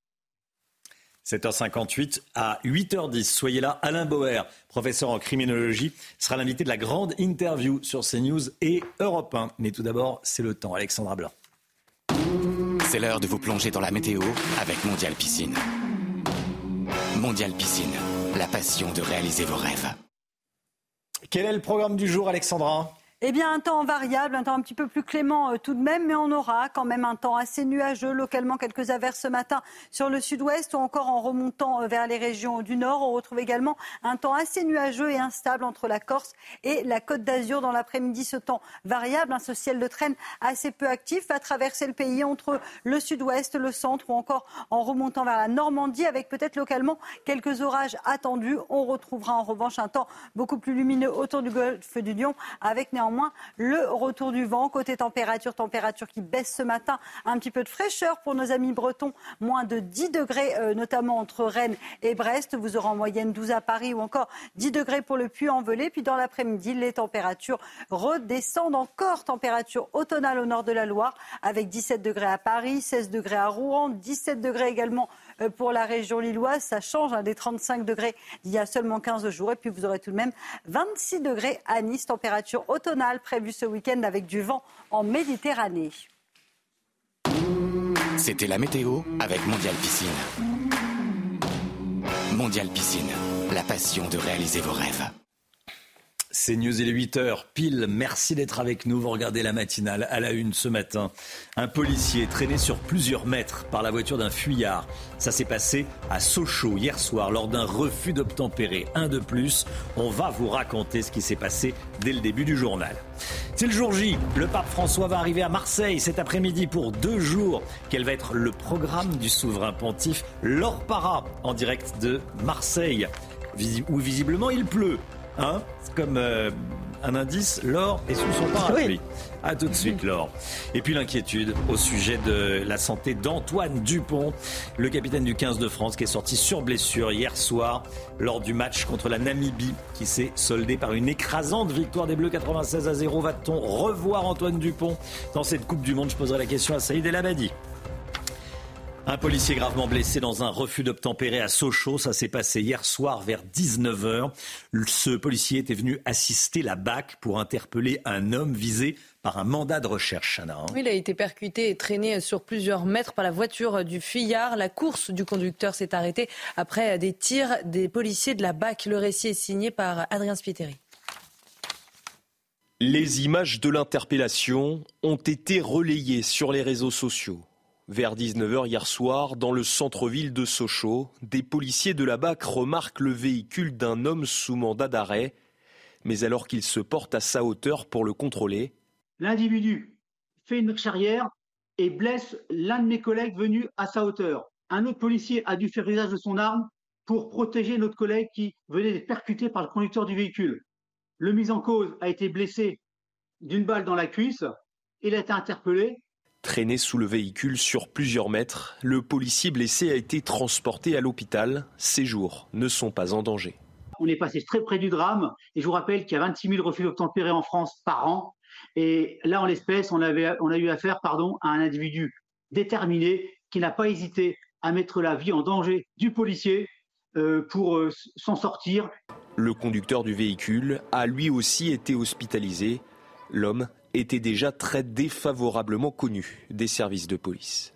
7h58 à 8h10. Soyez là. Alain Bauer, professeur en criminologie, sera l'invité de la grande interview sur CNews et Europe 1. Mais tout d'abord, c'est le temps. Alexandra Blanc. C'est l'heure de vous plonger dans la météo avec Mondial Piscine. Mondial Piscine, la passion de réaliser vos rêves. Quel est le programme du jour, Alexandra? Eh bien, un temps variable, un temps un petit peu plus clément euh, tout de même, mais on aura quand même un temps assez nuageux, localement quelques averses ce matin sur le sud-ouest ou encore en remontant euh, vers les régions du nord. On retrouve également un temps assez nuageux et instable entre la Corse et la Côte d'Azur dans l'après-midi. Ce temps variable, hein, ce ciel de traîne assez peu actif va traverser le pays entre le sud-ouest, le centre ou encore en remontant vers la Normandie avec peut-être localement quelques orages attendus. On retrouvera en revanche un temps beaucoup plus lumineux autour du golfe du Lion avec néanmoins néanmoins le retour du vent. Côté température, température qui baisse ce matin. Un petit peu de fraîcheur pour nos amis bretons. Moins de 10 degrés, euh, notamment entre Rennes et Brest. Vous aurez en moyenne 12 à Paris ou encore 10 degrés pour le Puy-en-Velay. Puis dans l'après-midi, les températures redescendent encore. Température automnale au nord de la Loire avec 17 degrés à Paris, 16 degrés à Rouen, 17 degrés également pour la région lilloise. Ça change hein, des 35 degrés d'il y a seulement 15 jours. Et puis vous aurez tout de même 26 degrés à Nice, température automnale prévue ce week-end avec du vent en Méditerranée. C'était la météo avec Mondial Piscine. Mondial Piscine, la passion de réaliser vos rêves. C'est News, il est 8h pile. Merci d'être avec nous. Vous regardez la matinale à la une ce matin. Un policier traîné sur plusieurs mètres par la voiture d'un fuyard. Ça s'est passé à Sochaux hier soir lors d'un refus d'obtempérer. Un de plus. On va vous raconter ce qui s'est passé dès le début du journal. C'est le jour J. Le pape François va arriver à Marseille cet après-midi pour deux jours. Quel va être le programme du souverain pontife Laure Para en direct de Marseille où visiblement il pleut. Hein? Comme euh, un indice, Laure est sous son parapluie. A tout de suite, Laure. Et puis l'inquiétude au sujet de la santé d'Antoine Dupont, le capitaine du 15 de France, qui est sorti sur blessure hier soir lors du match contre la Namibie, qui s'est soldé par une écrasante victoire des Bleus 96 à 0. Va-t-on revoir Antoine Dupont dans cette Coupe du Monde? Je poserai la question à Saïd El Abadi. Un policier gravement blessé dans un refus d'obtempérer à Sochaux. Ça s'est passé hier soir vers 19h. Ce policier était venu assister la BAC pour interpeller un homme visé par un mandat de recherche. Hein. il a été percuté et traîné sur plusieurs mètres par la voiture du fuyard. La course du conducteur s'est arrêtée après des tirs des policiers de la BAC. Le récit est signé par Adrien Spiteri. Les images de l'interpellation ont été relayées sur les réseaux sociaux. Vers 19h hier soir, dans le centre-ville de Sochaux, des policiers de la BAC remarquent le véhicule d'un homme sous mandat d'arrêt. Mais alors qu'il se porte à sa hauteur pour le contrôler, l'individu fait une charrière et blesse l'un de mes collègues venu à sa hauteur. Un autre policier a dû faire usage de son arme pour protéger notre collègue qui venait d'être percuté par le conducteur du véhicule. Le mis en cause a été blessé d'une balle dans la cuisse. Il a été interpellé Traîné sous le véhicule sur plusieurs mètres, le policier blessé a été transporté à l'hôpital. Ses jours ne sont pas en danger. On est passé très près du drame et je vous rappelle qu'il y a 26 000 refus d'obtempérer en France par an. Et là, en l'espèce, on, on a eu affaire pardon, à un individu déterminé qui n'a pas hésité à mettre la vie en danger du policier euh, pour euh, s'en sortir. Le conducteur du véhicule a lui aussi été hospitalisé. L'homme était déjà très défavorablement connu des services de police.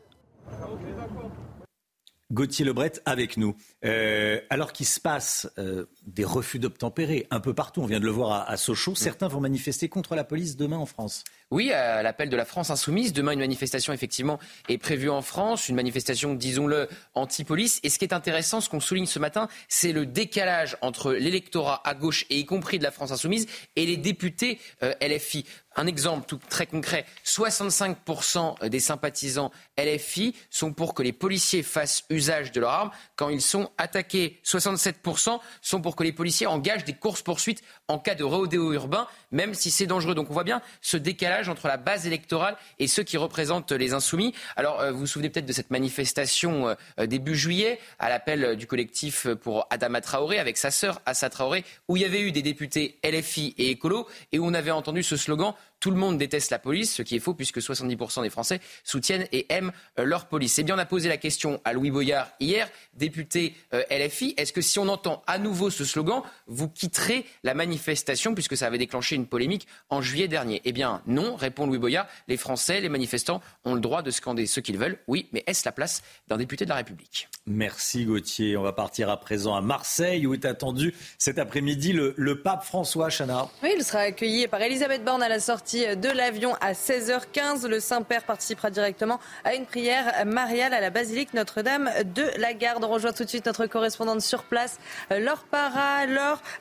Gauthier Lebret avec nous. Euh, alors qu'il se passe euh, des refus d'obtempérer un peu partout, on vient de le voir à, Sochaux, certains vont manifester contre la police demain en France. Oui, à l'appel de la France insoumise, demain une manifestation effectivement est prévue en France, une manifestation, disons-le, anti-police. Et ce qui est intéressant, ce qu'on souligne ce matin, c'est le décalage entre l'électorat à gauche et y compris de la France insoumise et les députés euh, LFI. Un exemple tout très concret, 65% des sympathisants LFI sont pour que les policiers fassent usage de leurs armes quand ils sont attaqués. 67% sont pour que les policiers engagent des courses-poursuites en cas de rodéo urbain, même si c'est dangereux. Donc on voit bien ce décalage entre la base électorale et ceux qui représentent les insoumis. Alors euh, vous vous souvenez peut-être de cette manifestation euh, début juillet à l'appel du collectif pour Adama Traoré avec sa sœur Assa Traoré, où il y avait eu des députés LFI et écolo et où on avait entendu ce slogan tout le monde déteste la police, ce qui est faux puisque 70% des Français soutiennent et aiment euh, leur police. Eh bien, on a posé la question à Louis Boyard hier, député euh, LFI. Est-ce que si on entend à nouveau ce slogan, vous quitterez la manifestation puisque ça avait déclenché une polémique en juillet dernier? Eh bien, non. Non, répond Louis Boyard. Les Français, les manifestants ont le droit de scander ce qu'ils veulent. Oui, mais est-ce la place d'un député de la République? Merci Gauthier. On va partir à présent à Marseille où est attendu cet après-midi le, le pape François Chana. Oui, il sera accueilli par Elisabeth Borne à la sortie de l'avion à 16h15. Le Saint-Père participera directement à une prière mariale à la basilique Notre-Dame de la Garde. On rejoint tout de suite notre correspondante sur place, Laure Para.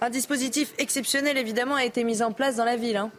Un dispositif exceptionnel évidemment a été mis en place dans la ville. Hein.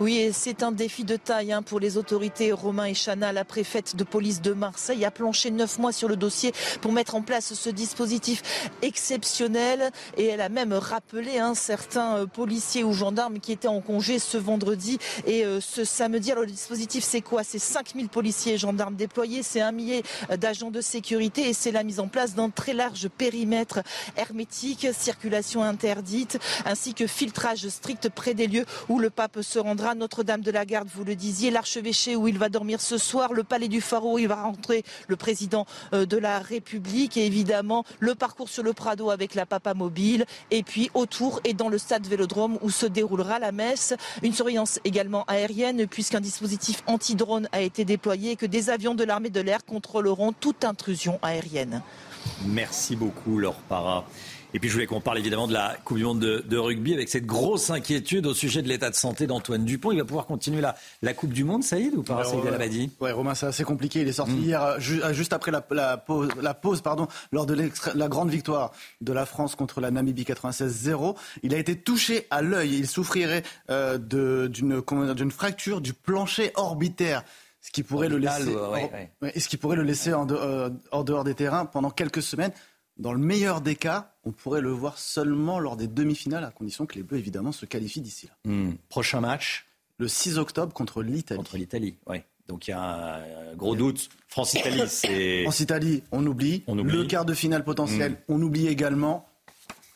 Oui, c'est un défi de taille hein, pour les autorités. Romain et Chana, la préfète de police de Marseille, a planché neuf mois sur le dossier pour mettre en place ce dispositif exceptionnel. Et elle a même rappelé hein, certains euh, policiers ou gendarmes qui étaient en congé ce vendredi et euh, ce samedi. Alors le dispositif, c'est quoi? C'est 5000 policiers et gendarmes déployés, c'est un millier d'agents de sécurité et c'est la mise en place d'un très large périmètre hermétique, circulation interdite, ainsi que filtrage strict près des lieux où le pape se rend notre-Dame de la Garde, vous le disiez, l'archevêché où il va dormir ce soir, le palais du Pharaon où il va rentrer le président euh, de la République et évidemment le parcours sur le Prado avec la Papa Mobile et puis autour et dans le stade Vélodrome où se déroulera la messe. Une surveillance également aérienne puisqu'un dispositif anti-drone a été déployé et que des avions de l'armée de l'air contrôleront toute intrusion aérienne. Merci beaucoup Laure Para. Et puis je voulais qu'on parle évidemment de la Coupe du Monde de, rugby avec cette grosse inquiétude au sujet de l'état de santé d'Antoine Dupont. Il va pouvoir continuer la, la Coupe du Monde, Saïd, ou pas, Saïd Alabadi? Ouais, Romain, c'est assez compliqué. Il est sorti mm. hier, euh, euh, juste après la, pause, la pause pardon, lors de la grande victoire de la France contre la Namibie 96-0. Il a été touché à l'œil. Il souffrirait euh, d'une fracture du plancher orbitaire ce qui pourrait, le laisser, ce qui pourrait le laisser en dehors des terrains pendant quelques semaines. Dans le meilleur des cas, on pourrait le voir seulement lors des demi-finales, à condition que les Bleus, évidemment, se qualifient d'ici là. Hmm. Prochain match Le 6 octobre contre l'Italie. Contre l'Italie, oui. Donc il y a un gros doute. France-Italie, c'est. France-Italie, on oublie. on oublie. Le quart de finale potentiel, hmm. on oublie également.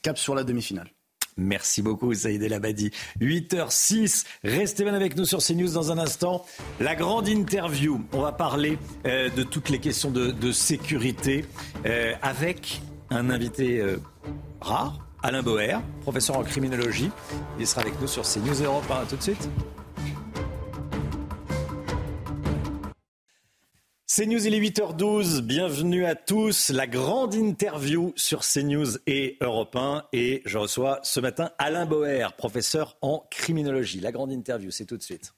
Cap sur la demi-finale. Merci beaucoup, Saïd El Abadi. 8h06. Restez bien avec nous sur CNews dans un instant. La grande interview. On va parler euh, de toutes les questions de, sécurité euh, avec un invité euh, rare, Alain Boer, professeur en criminologie. Il sera avec nous sur CNews Europe 1. tout de suite. CNews, il est 8h12. Bienvenue à tous. La grande interview sur CNews et Europe 1. Et je reçois ce matin Alain Boer, professeur en criminologie. La grande interview, c'est tout de suite.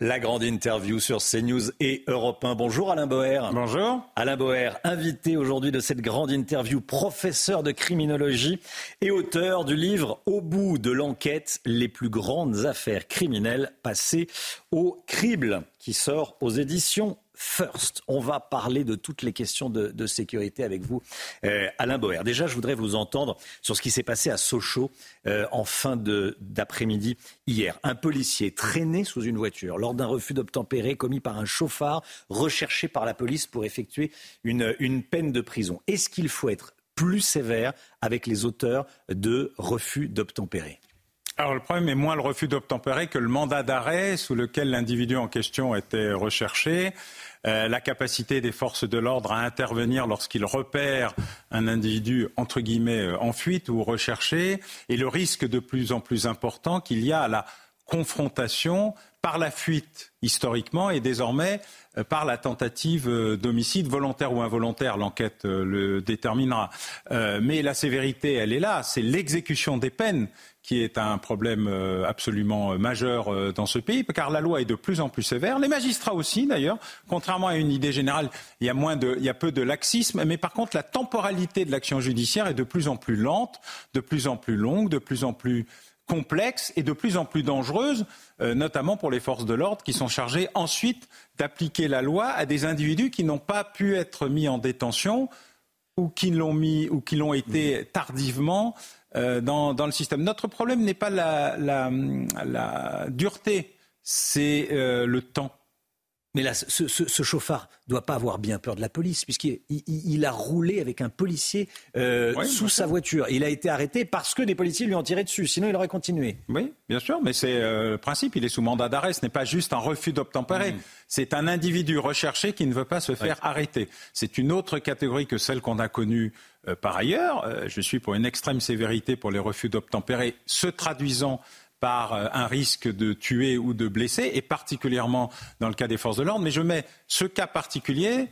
La grande interview sur CNews et Europe 1. Bonjour Alain Boer. Bonjour. Alain Boer, invité aujourd'hui de cette grande interview, professeur de criminologie et auteur du livre Au bout de l'enquête, les plus grandes affaires criminelles passées au crible, qui sort aux éditions First. On va parler de toutes les questions de, sécurité avec vous, euh, Alain Boer. Déjà, je voudrais vous entendre sur ce qui s'est passé à Sochaux euh, en fin d'après-midi hier. Un policier traîné sous une voiture lors d'un refus d'obtempérer commis par un chauffard recherché par la police pour effectuer une, une peine de prison. Est-ce qu'il faut être plus sévère avec les auteurs de refus d'obtempérer? Alors le problème est moins le refus d'obtempérer que le mandat d'arrêt sous lequel l'individu en question était recherché. Euh, la capacité des forces de l'ordre à intervenir lorsqu'ils repèrent un individu euh, en fuite ou recherché, et le risque de plus en plus important qu'il y a à la confrontation par la fuite historiquement et désormais euh, par la tentative d'homicide volontaire ou involontaire. L'enquête le déterminera. mais la sévérité, elle est là. C'est l'exécution des peines qui est un problème euh, absolument euh, majeur euh, dans ce pays, car la loi est de plus en plus sévère. Les magistrats aussi, d'ailleurs. Contrairement à une idée générale, il y a peu de laxisme, mais par contre, la temporalité de l'action judiciaire est de plus en plus lente, de plus en plus longue, de plus en plus complexe et de plus en plus dangereuse, notamment pour les forces de l'ordre qui sont chargées ensuite d'appliquer la loi à des individus qui n'ont pas pu être mis en détention ou qui l'ont mis ou qui l'ont été tardivement euh, dans, le système. Notre problème n'est pas la, dureté, c'est euh, le temps. Mais là, ce, ce, chauffard doit pas avoir bien peur de la police, puisqu'il a roulé avec un policier euh, sous sa voiture. Il a été arrêté parce que des policiers lui ont tiré dessus, sinon il aurait continué. Oui, bien sûr, mais c'est le principe. Il est sous mandat d'arrêt. Ce n'est pas juste un refus d'obtempérer. Mmh. C'est un individu recherché qui ne veut pas se faire arrêter. C'est une autre catégorie que celle qu'on a connue par ailleurs, je suis pour une extrême sévérité pour les refus d'obtempérer, se traduisant par un risque de tuer ou de blesser, et particulièrement dans le cas des forces de l'ordre. Mais je mets ce cas particulier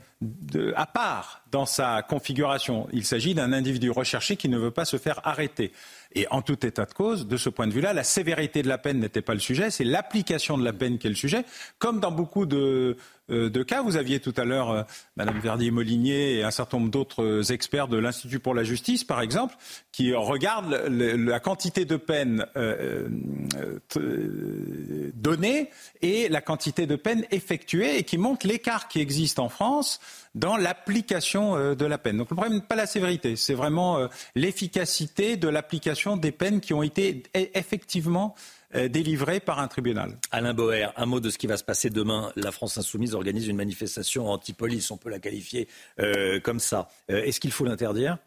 à part dans sa configuration. Il s'agit d'un individu recherché qui ne veut pas se faire arrêter. Et en tout état de cause, de ce point de vue-là, la sévérité de la peine n'était pas le sujet, c'est l'application de la peine qui est le sujet. Comme dans beaucoup de, euh, cas, vous aviez tout à l'heure euh, Madame Verdier-Molinier et un certain nombre d'autres experts de l'Institut pour la justice, par exemple, qui regardent la quantité de peine euh, donnée et la quantité de peine effectuée et qui montrent l'écart qui existe en France dans l'application euh, de la peine. Donc le problème n'est pas la sévérité, c'est vraiment euh, l'efficacité de l'application des peines qui ont été e, effectivement euh, délivrées par un tribunal. Alain Boer, un mot de ce qui va se passer demain. La France insoumise organise une manifestation anti-police, on peut la qualifier comme ça. Est-ce qu'il faut l'interdire?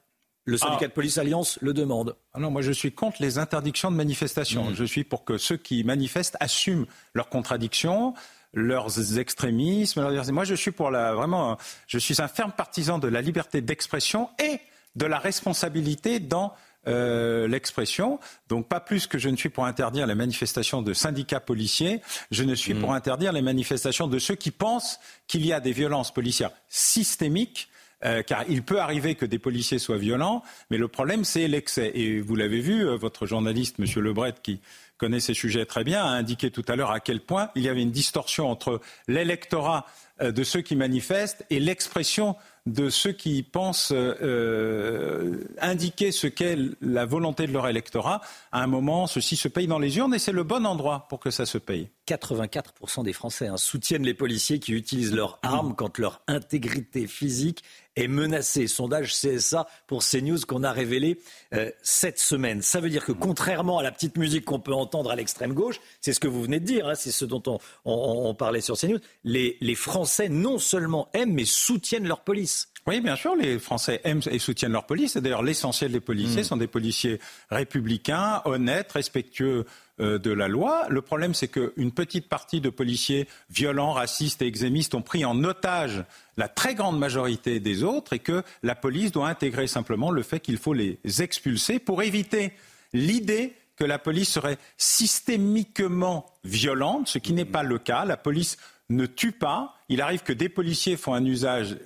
Le syndicat ah. de police Alliance le demande. Ah non, moi je suis contre les interdictions de manifestation. Mmh. Je suis pour que ceux qui manifestent assument leurs contradictions, leurs extrémismes. Moi, je suis pour la vraiment, je suis un ferme partisan de la liberté d'expression et de la responsabilité dans euh, l'expression. Donc pas plus que je ne suis pour interdire les manifestations de syndicats policiers, je ne suis pour mmh. interdire les manifestations de ceux qui pensent qu'il y a des violences policières systémiques. Euh, car il peut arriver que des policiers soient violents, mais le problème c'est l'excès. Et vous l'avez vu, euh, votre journaliste, Monsieur Lebret, qui connaît ces sujets très bien, a indiqué tout à l'heure à quel point il y avait une distorsion entre l'électorat de ceux qui manifestent et l'expression de ceux qui pensent euh, indiquer ce qu'est la volonté de leur électorat. À un moment, ceci se paye dans les urnes et c'est le bon endroit pour que ça se paye. 84% des Français hein, soutiennent les policiers qui utilisent leurs armes quand leur intégrité physique est menacée. Sondage CSA pour CNews qu'on a révélé euh, cette semaine. Ça veut dire que contrairement à la petite musique qu'on peut entendre à l'extrême gauche, c'est ce que vous venez de dire, hein, c'est ce dont on, parlait sur CNews, les, les Français non seulement aiment mais soutiennent leur police. Oui, bien sûr, les Français aiment et soutiennent leur police. Et d'ailleurs, l'essentiel des policiers mm. sont des policiers républicains, honnêtes, respectueux euh, de la loi. Le problème, c'est qu'une petite partie de policiers violents, racistes et exémistes ont pris en otage la très grande majorité des autres et que la police doit intégrer simplement le fait qu'il faut les expulser pour éviter l'idée que la police serait systémiquement violente, ce qui n'est pas le cas. La police ne tue pas. Il arrive que des policiers font un usage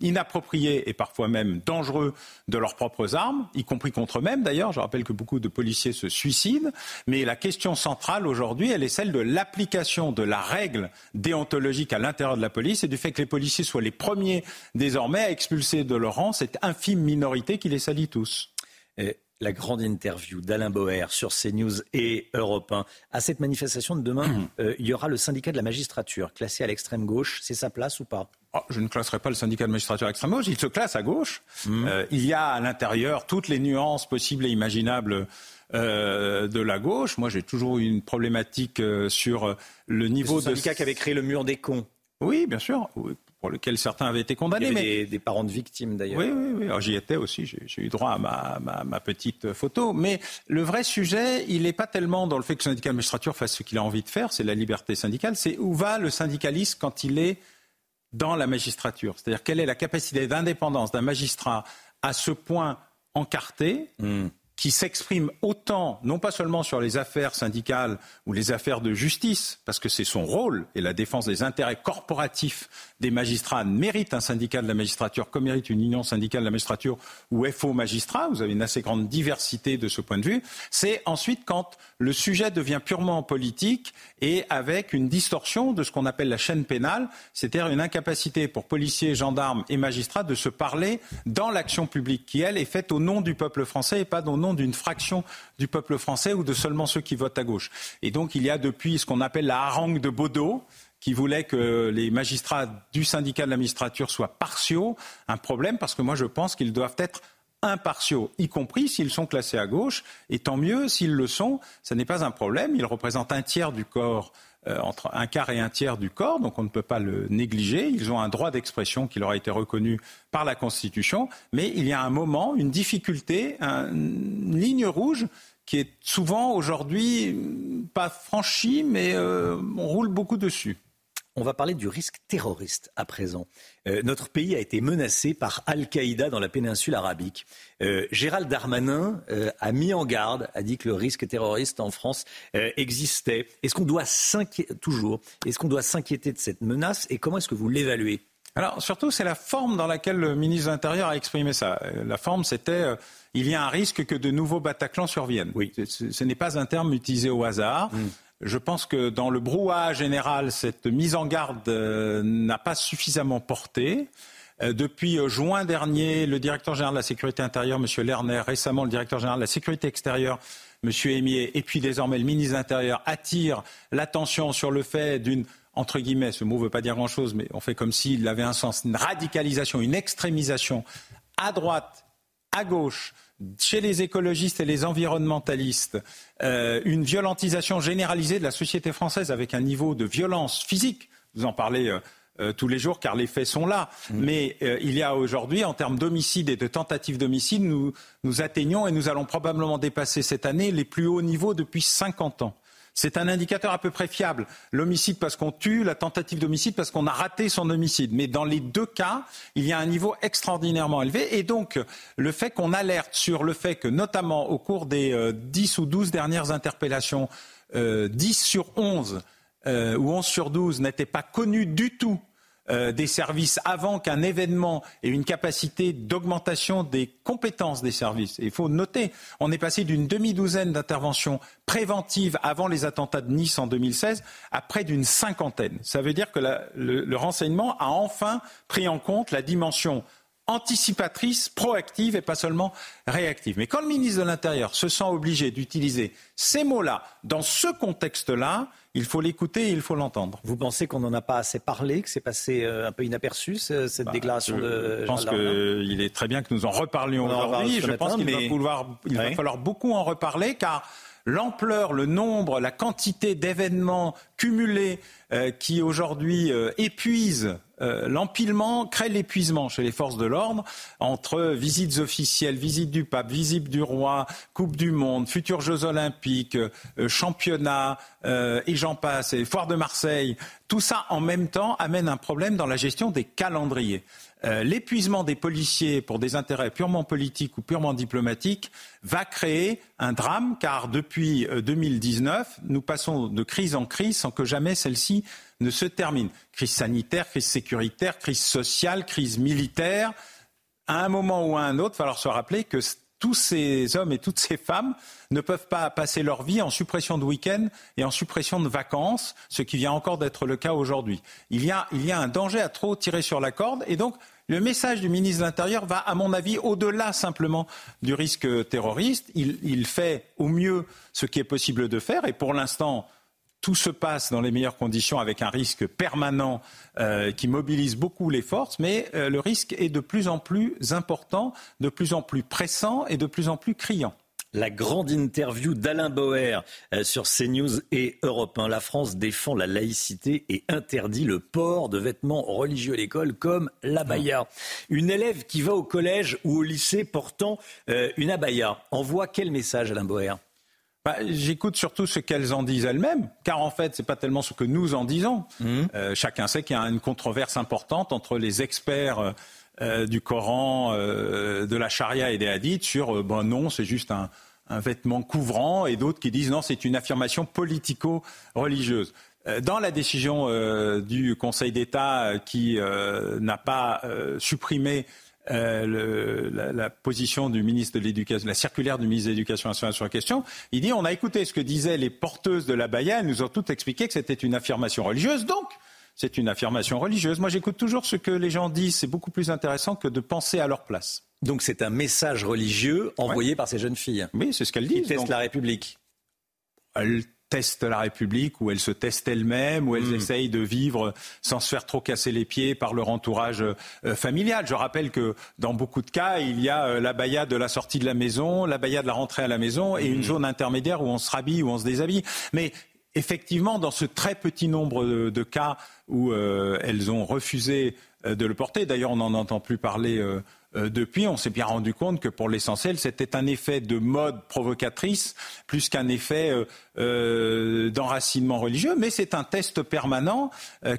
inappropriés et parfois même dangereux de leurs propres armes, y compris contre eux-mêmes d'ailleurs. Je rappelle que beaucoup de policiers se suicident. Mais la question centrale aujourd'hui, elle est celle de l'application de la règle déontologique à l'intérieur de la police et du fait que les policiers soient les premiers désormais à expulser de leur rang cette infime minorité qui les salit tous. la grande interview d'Alain Boer sur CNews et Europe 1. À cette manifestation de demain, euh, il y aura le syndicat de la magistrature, classé à l'extrême gauche. C'est sa place ou pas? Je ne classerai pas le syndicat de magistrature extrême gauche. Il se classe à gauche. Mmh. Euh, il y a à l'intérieur toutes les nuances possibles et imaginables euh, de la gauche. Moi, j'ai toujours eu une problématique euh, sur le niveau ce de syndicat qui avait créé le mur des cons. Oui, bien sûr. Pour lequel certains avaient été condamnés. Il y avait des, parents de victimes d'ailleurs. Oui, oui, oui. J'y étais aussi. J'ai eu droit à ma, ma, ma, petite photo. Mais le vrai sujet, il n'est pas tellement dans le fait que le syndicat de magistrature fasse ce qu'il a envie de faire, c'est la liberté syndicale. C'est où va le syndicalisme quand il est dans la magistrature. C'est-à-dire quelle est la capacité d'indépendance d'un magistrat à ce point encarté hmm qui s'exprime autant, non pas seulement sur les affaires syndicales ou les affaires de justice, parce que c'est son rôle et la défense des intérêts corporatifs des magistrats mérite un syndicat de la magistrature comme mérite une union syndicale de la magistrature ou FO magistrats, vous avez une assez grande diversité de ce point de vue, c'est ensuite quand le sujet devient purement politique et avec une distorsion de ce qu'on appelle la chaîne pénale, c'est-à-dire une incapacité pour policiers, gendarmes et magistrats de se parler dans l'action publique qui, elle, est faite au nom du peuple français et pas au d'une fraction du peuple français ou de seulement ceux qui votent à gauche. Et donc il y a depuis ce qu'on appelle la harangue de Baudot, qui voulait que les magistrats du syndicat de la soient partiaux, un problème parce que moi je pense qu'ils doivent être impartiaux, y compris s'ils sont classés à gauche, et tant mieux s'ils le sont, ce n'est pas un problème, ils représentent un tiers du corps entre un quart et un tiers du corps, donc on ne peut pas le négliger. Ils ont un droit d'expression qui leur a été reconnu par la Constitution, mais il y a un moment, une difficulté, une ligne rouge qui est souvent aujourd'hui pas franchie, mais euh, on roule beaucoup dessus. On va parler du risque terroriste à présent. Euh, notre pays a été menacé par Al-Qaïda dans la péninsule arabique. Euh, Gérald Darmanin euh, a mis en garde, a dit que le risque terroriste en France existait. Est-ce qu'on doit s'inquiéter toujours Est-ce qu'on doit s'inquiéter de cette menace et comment est-ce que vous l'évaluez? Alors surtout, c'est la forme dans laquelle le ministre de l'Intérieur a exprimé ça. La forme, c'était il y a un risque que de nouveaux Bataclans surviennent. Oui. Ce, n'est pas un terme utilisé au hasard. Mm. Je pense que dans le brouhaha général, cette mise en garde euh, n'a pas suffisamment porté. Euh, depuis euh, juin dernier, le directeur général de la sécurité intérieure, M. Lerner, récemment le directeur général de la sécurité extérieure, M. Aimier, et puis désormais le ministre de l'Intérieur attirent l'attention sur le fait d'une entre guillemets, ce mot ne veut pas dire grand-chose, mais on fait comme s'il avait un sens, une radicalisation, une extrémisation à droite, à gauche chez les écologistes et les environnementalistes euh, une violentisation généralisée de la société française avec un niveau de violence physique. Vous en parlez euh, euh, tous les jours car les faits sont là. Mmh. Mais il y a aujourd'hui, en termes d'homicide et de tentatives d'homicide, nous, nous atteignons et nous allons probablement dépasser cette année les plus hauts niveaux depuis 50 ans. C'est un indicateur à peu près fiable. L'homicide parce qu'on tue, la tentative d'homicide parce qu'on a raté son homicide. Mais dans les deux cas, il y a un niveau extraordinairement élevé. Et donc, le fait qu'on alerte sur le fait que, notamment au cours des euh, dix 10 ou 12 dernières interpellations, euh, 10 sur 11 euh, ou 11 sur 12 n'étaient pas connus du tout euh, des services avant qu'un événement ait une capacité d'augmentation des compétences des services. il faut noter, on est passé d'une demi-douzaine d'interventions préventives avant les attentats de Nice en 2016 à près d'une cinquantaine. Ça veut dire que le renseignement a enfin pris en compte la dimension anticipatrice, proactive et pas seulement réactive. Mais quand le ministre de l'Intérieur se sent obligé d'utiliser ces mots-là dans ce contexte-là, il faut l'écouter et il faut l'entendre. Vous pensez qu'on n'en a pas assez parlé, que c'est passé euh, un peu inaperçu, cette bah, déclaration de Je pense qu'il est très bien que nous en reparlions aujourd'hui. Je pense qu'il va, va falloir beaucoup en reparler car l'ampleur, le nombre, la quantité d'événements cumulés euh, qui aujourd'hui euh, épuisent euh, l'empilement crée l'épuisement chez les forces de l'ordre entre visites officielles, visites du pape, visites du roi, Coupe du Monde, futurs Jeux olympiques, euh, championnats euh, et j'en passe, et foire de Marseille. Tout ça en même temps amène un problème dans la gestion des calendriers. L'épuisement des policiers pour des intérêts purement politiques ou purement diplomatiques va créer un drame car depuis 2019, nous passons de crise en crise sans que jamais celle-ci ne se termine. Crise sanitaire, crise sécuritaire, crise sociale, crise militaire. À un moment ou à un autre, il va falloir se rappeler que tous ces hommes et toutes ces femmes ne peuvent pas passer leur vie en suppression de week-end et en suppression de vacances, ce qui vient encore d'être le cas aujourd'hui. Il y, a, un danger à trop tirer sur la corde et donc le message du ministre de l'Intérieur va, à mon avis, au-delà simplement du risque terroriste. Il, il fait au mieux ce qui est possible de faire et pour l'instant, tout se passe dans les meilleures conditions avec un risque permanent euh, qui mobilise beaucoup les forces, mais euh, le risque est de plus en plus important, de plus en plus pressant et de plus en plus criant. La grande interview d'Alain Bauer euh, sur CNews et Europe 1. La France défend la laïcité et interdit le port de vêtements religieux à l'école comme l'abaya. Une élève qui va au collège ou au lycée portant une abaya envoie quel message Alain Bauer? Bah, j'écoute surtout ce qu'elles en disent elles-mêmes, car en fait, ce n'est pas tellement ce que nous en disons. Mmh. Euh, chacun sait qu'il y a une controverse importante entre les experts euh, euh, du Coran, de la charia et des hadiths sur ben non, c'est juste un, vêtement couvrant, et d'autres qui disent non, c'est une affirmation politico-religieuse. Dans la décision du Conseil d'État qui n'a pas supprimé euh, la, position du ministre de l'Éducation, la circulaire du ministre de l'Éducation nationale sur la question. Il dit on a écouté ce que disaient les porteuses de la Baïa, elles nous ont toutes expliqué que c'était une affirmation religieuse, donc c'est une affirmation religieuse. Moi, j'écoute toujours ce que les gens disent. C'est beaucoup plus intéressant que de penser à leur place. Donc, c'est un message religieux envoyé par ces jeunes filles. Oui, c'est ce qu'elles disent. Qui testent la République testent la République, où elles se testent elles-mêmes, où elles hmm. essayent de vivre sans se faire trop casser les pieds par leur entourage euh, familial. Je rappelle que dans beaucoup de cas, il y a euh, la baïa de la sortie de la maison, la baïa de la rentrée à la maison et une hmm. zone intermédiaire où on se rhabille, où on se déshabille. Mais effectivement, dans ce très petit nombre de, cas où euh, elles ont refusé de le porter, d'ailleurs on n'en entend plus parler depuis, on s'est bien rendu compte que pour l'essentiel, c'était un effet de mode provocatrice plus qu'un effet d'enracinement religieux. Mais c'est un test permanent,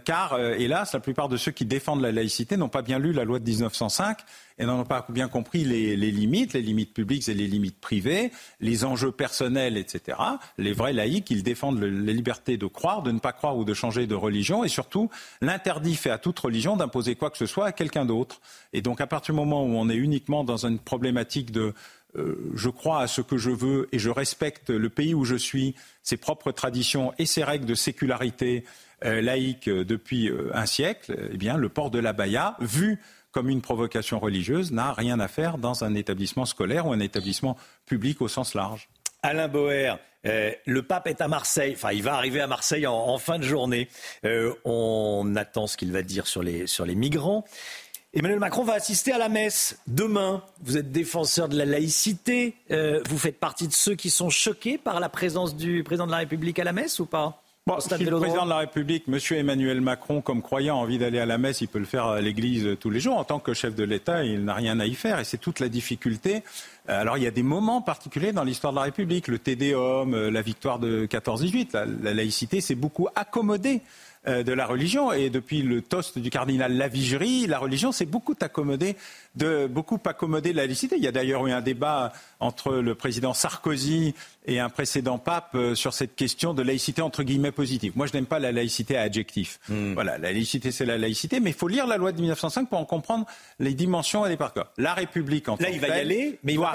car, hélas, la plupart de ceux qui défendent la laïcité n'ont pas bien lu la loi de 1905 et n'ont pas bien compris les, limites, les limites publiques et les limites privées, les enjeux personnels, etc. Les vrais laïcs, ils défendent les libertés de croire, de ne pas croire ou de changer de religion, et surtout l'interdit fait à toute religion d'imposer quoi que ce soit à quelqu'un d'autre. Et donc à partir du moment où on est uniquement dans une problématique de euh, je crois à ce que je veux et je respecte le pays où je suis, ses propres traditions et ses règles de sécularité euh, laïque euh, depuis un siècle, eh bien, le port de la baya, vu comme une provocation religieuse n'a rien à faire dans un établissement scolaire ou un établissement public au sens large. Alain Boer, euh, le pape est à Marseille, enfin il va arriver à Marseille en, fin de journée. Euh, on attend ce qu'il va dire sur les, migrants. Emmanuel Macron va assister à la messe demain. Vous êtes défenseur de la laïcité. Euh, vous faites partie de ceux qui sont choqués par la présence du président de la République à la messe ou pas? Bon, si le président de la République, M. Emmanuel Macron, comme croyant, a envie d'aller à la messe, il peut le faire à l'église tous les jours. En tant que chef de l'État, il n'a rien à y faire. Et c'est toute la difficulté. Euh, alors, il y a des moments particuliers dans l'histoire de la République. Le Tédéum, euh, la victoire de 14-18. La, la laïcité s'est beaucoup accommodée euh, de la religion. Et depuis le toast du cardinal Lavigerie, la religion s'est beaucoup accommodée de beaucoup accommoder la laïcité. Il y a d'ailleurs eu un débat entre le président Sarkozy et un précédent pape euh, sur cette question de laïcité entre guillemets positive. Moi, je n'aime pas la laïcité à adjectif. Hmm. Voilà, la laïcité, c'est la laïcité, mais il faut lire la loi de 1905 pour en comprendre les dimensions et les parcours. La République, en Là, il va y aller, mais il doit.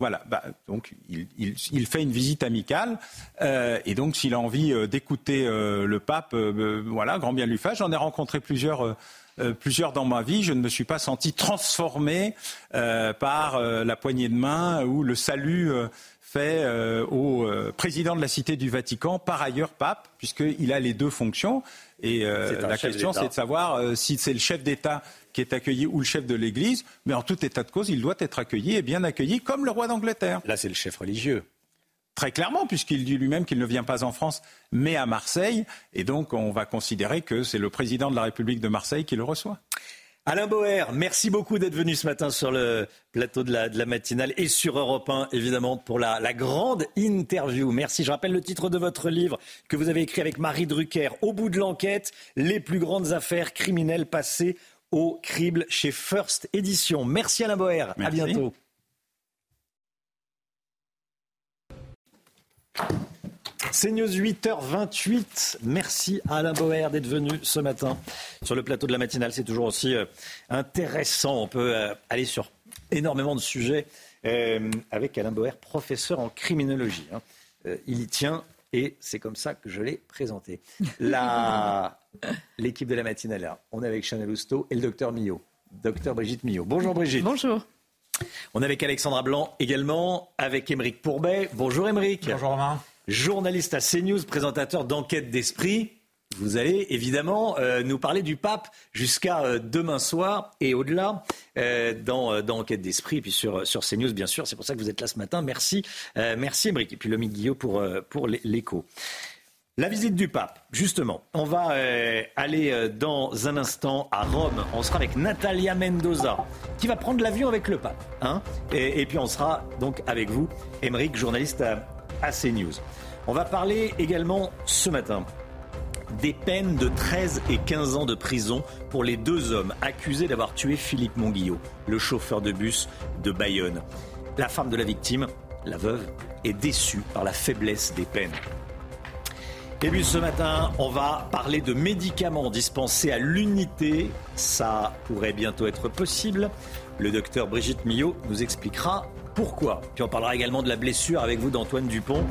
Voilà, bah, donc il, il, il, fait une visite amicale, euh, et donc s'il a envie euh, d'écouter euh, le pape, voilà, grand bien lui fasse. J'en ai rencontré plusieurs euh, plusieurs dans ma vie, je ne me suis pas senti transformé euh, par euh, la poignée de main ou le salut fait au président de la Cité du Vatican, par ailleurs pape, puisqu'il a les deux fonctions. Et la question, c'est de savoir si c'est le chef d'État qui est accueilli ou le chef de l'Église. Mais en tout état de cause, il doit être accueilli et bien accueilli, comme le roi d'Angleterre. Là, c'est le chef religieux très clairement, puisqu'il dit lui-même qu'il ne vient pas en France, mais à Marseille. Et donc, on va considérer que c'est le président de la République de Marseille qui le reçoit. Alain Boer, merci beaucoup d'être venu ce matin sur le plateau de la, matinale et sur Europe 1, évidemment, pour la, la, grande interview. Merci. Je rappelle le titre de votre livre que vous avez écrit avec Marie Drucker, Au bout de l'enquête, les plus grandes affaires criminelles passées au crible chez First Edition. Merci Alain Boer. À bientôt. C'est News 8h28. Merci à Alain Boer d'être venu ce matin sur le plateau de la matinale. C'est toujours aussi euh, intéressant. On peut euh, aller sur énormément de sujets euh, avec Alain Boer, professeur en criminologie. Hein. il y tient et c'est comme ça que je l'ai présenté. L'équipe de la matinale, on est avec Chanel Housteau et le docteur Millot. Docteur Brigitte Millot. Bonjour Brigitte. Bonjour. On est avec Alexandra Blanc également, avec Émeric Pourbet. Bonjour Émeric. Bonjour Romain. Journaliste à CNews, présentateur d'enquête d'esprit. Vous allez évidemment euh, nous parler du pape jusqu'à euh, demain soir et au-delà euh, dans, dans, Enquête d'esprit et puis sur, sur CNews bien sûr. C'est pour ça que vous êtes là ce matin. Merci, merci Émeric. Et puis Lomi Guillot pour, pour l'écho. La visite du pape, justement. On va euh, aller euh, dans un instant à Rome. On sera avec Natalia Mendoza, qui va prendre l'avion avec le pape. Hein et, puis on sera donc avec vous, Émeric, journaliste à, à CNews. On va parler également ce matin des peines de 13 et 15 ans de prison pour les deux hommes accusés d'avoir tué Philippe Monguillot, le chauffeur de bus de Bayonne. La femme de la victime, la veuve, est déçue par la faiblesse des peines. Et ce matin, on va parler de médicaments dispensés à l'unité. Ça pourrait bientôt être possible. Le docteur Brigitte Millot nous expliquera pourquoi. Puis on parlera également de la blessure avec vous d'Antoine Dupont.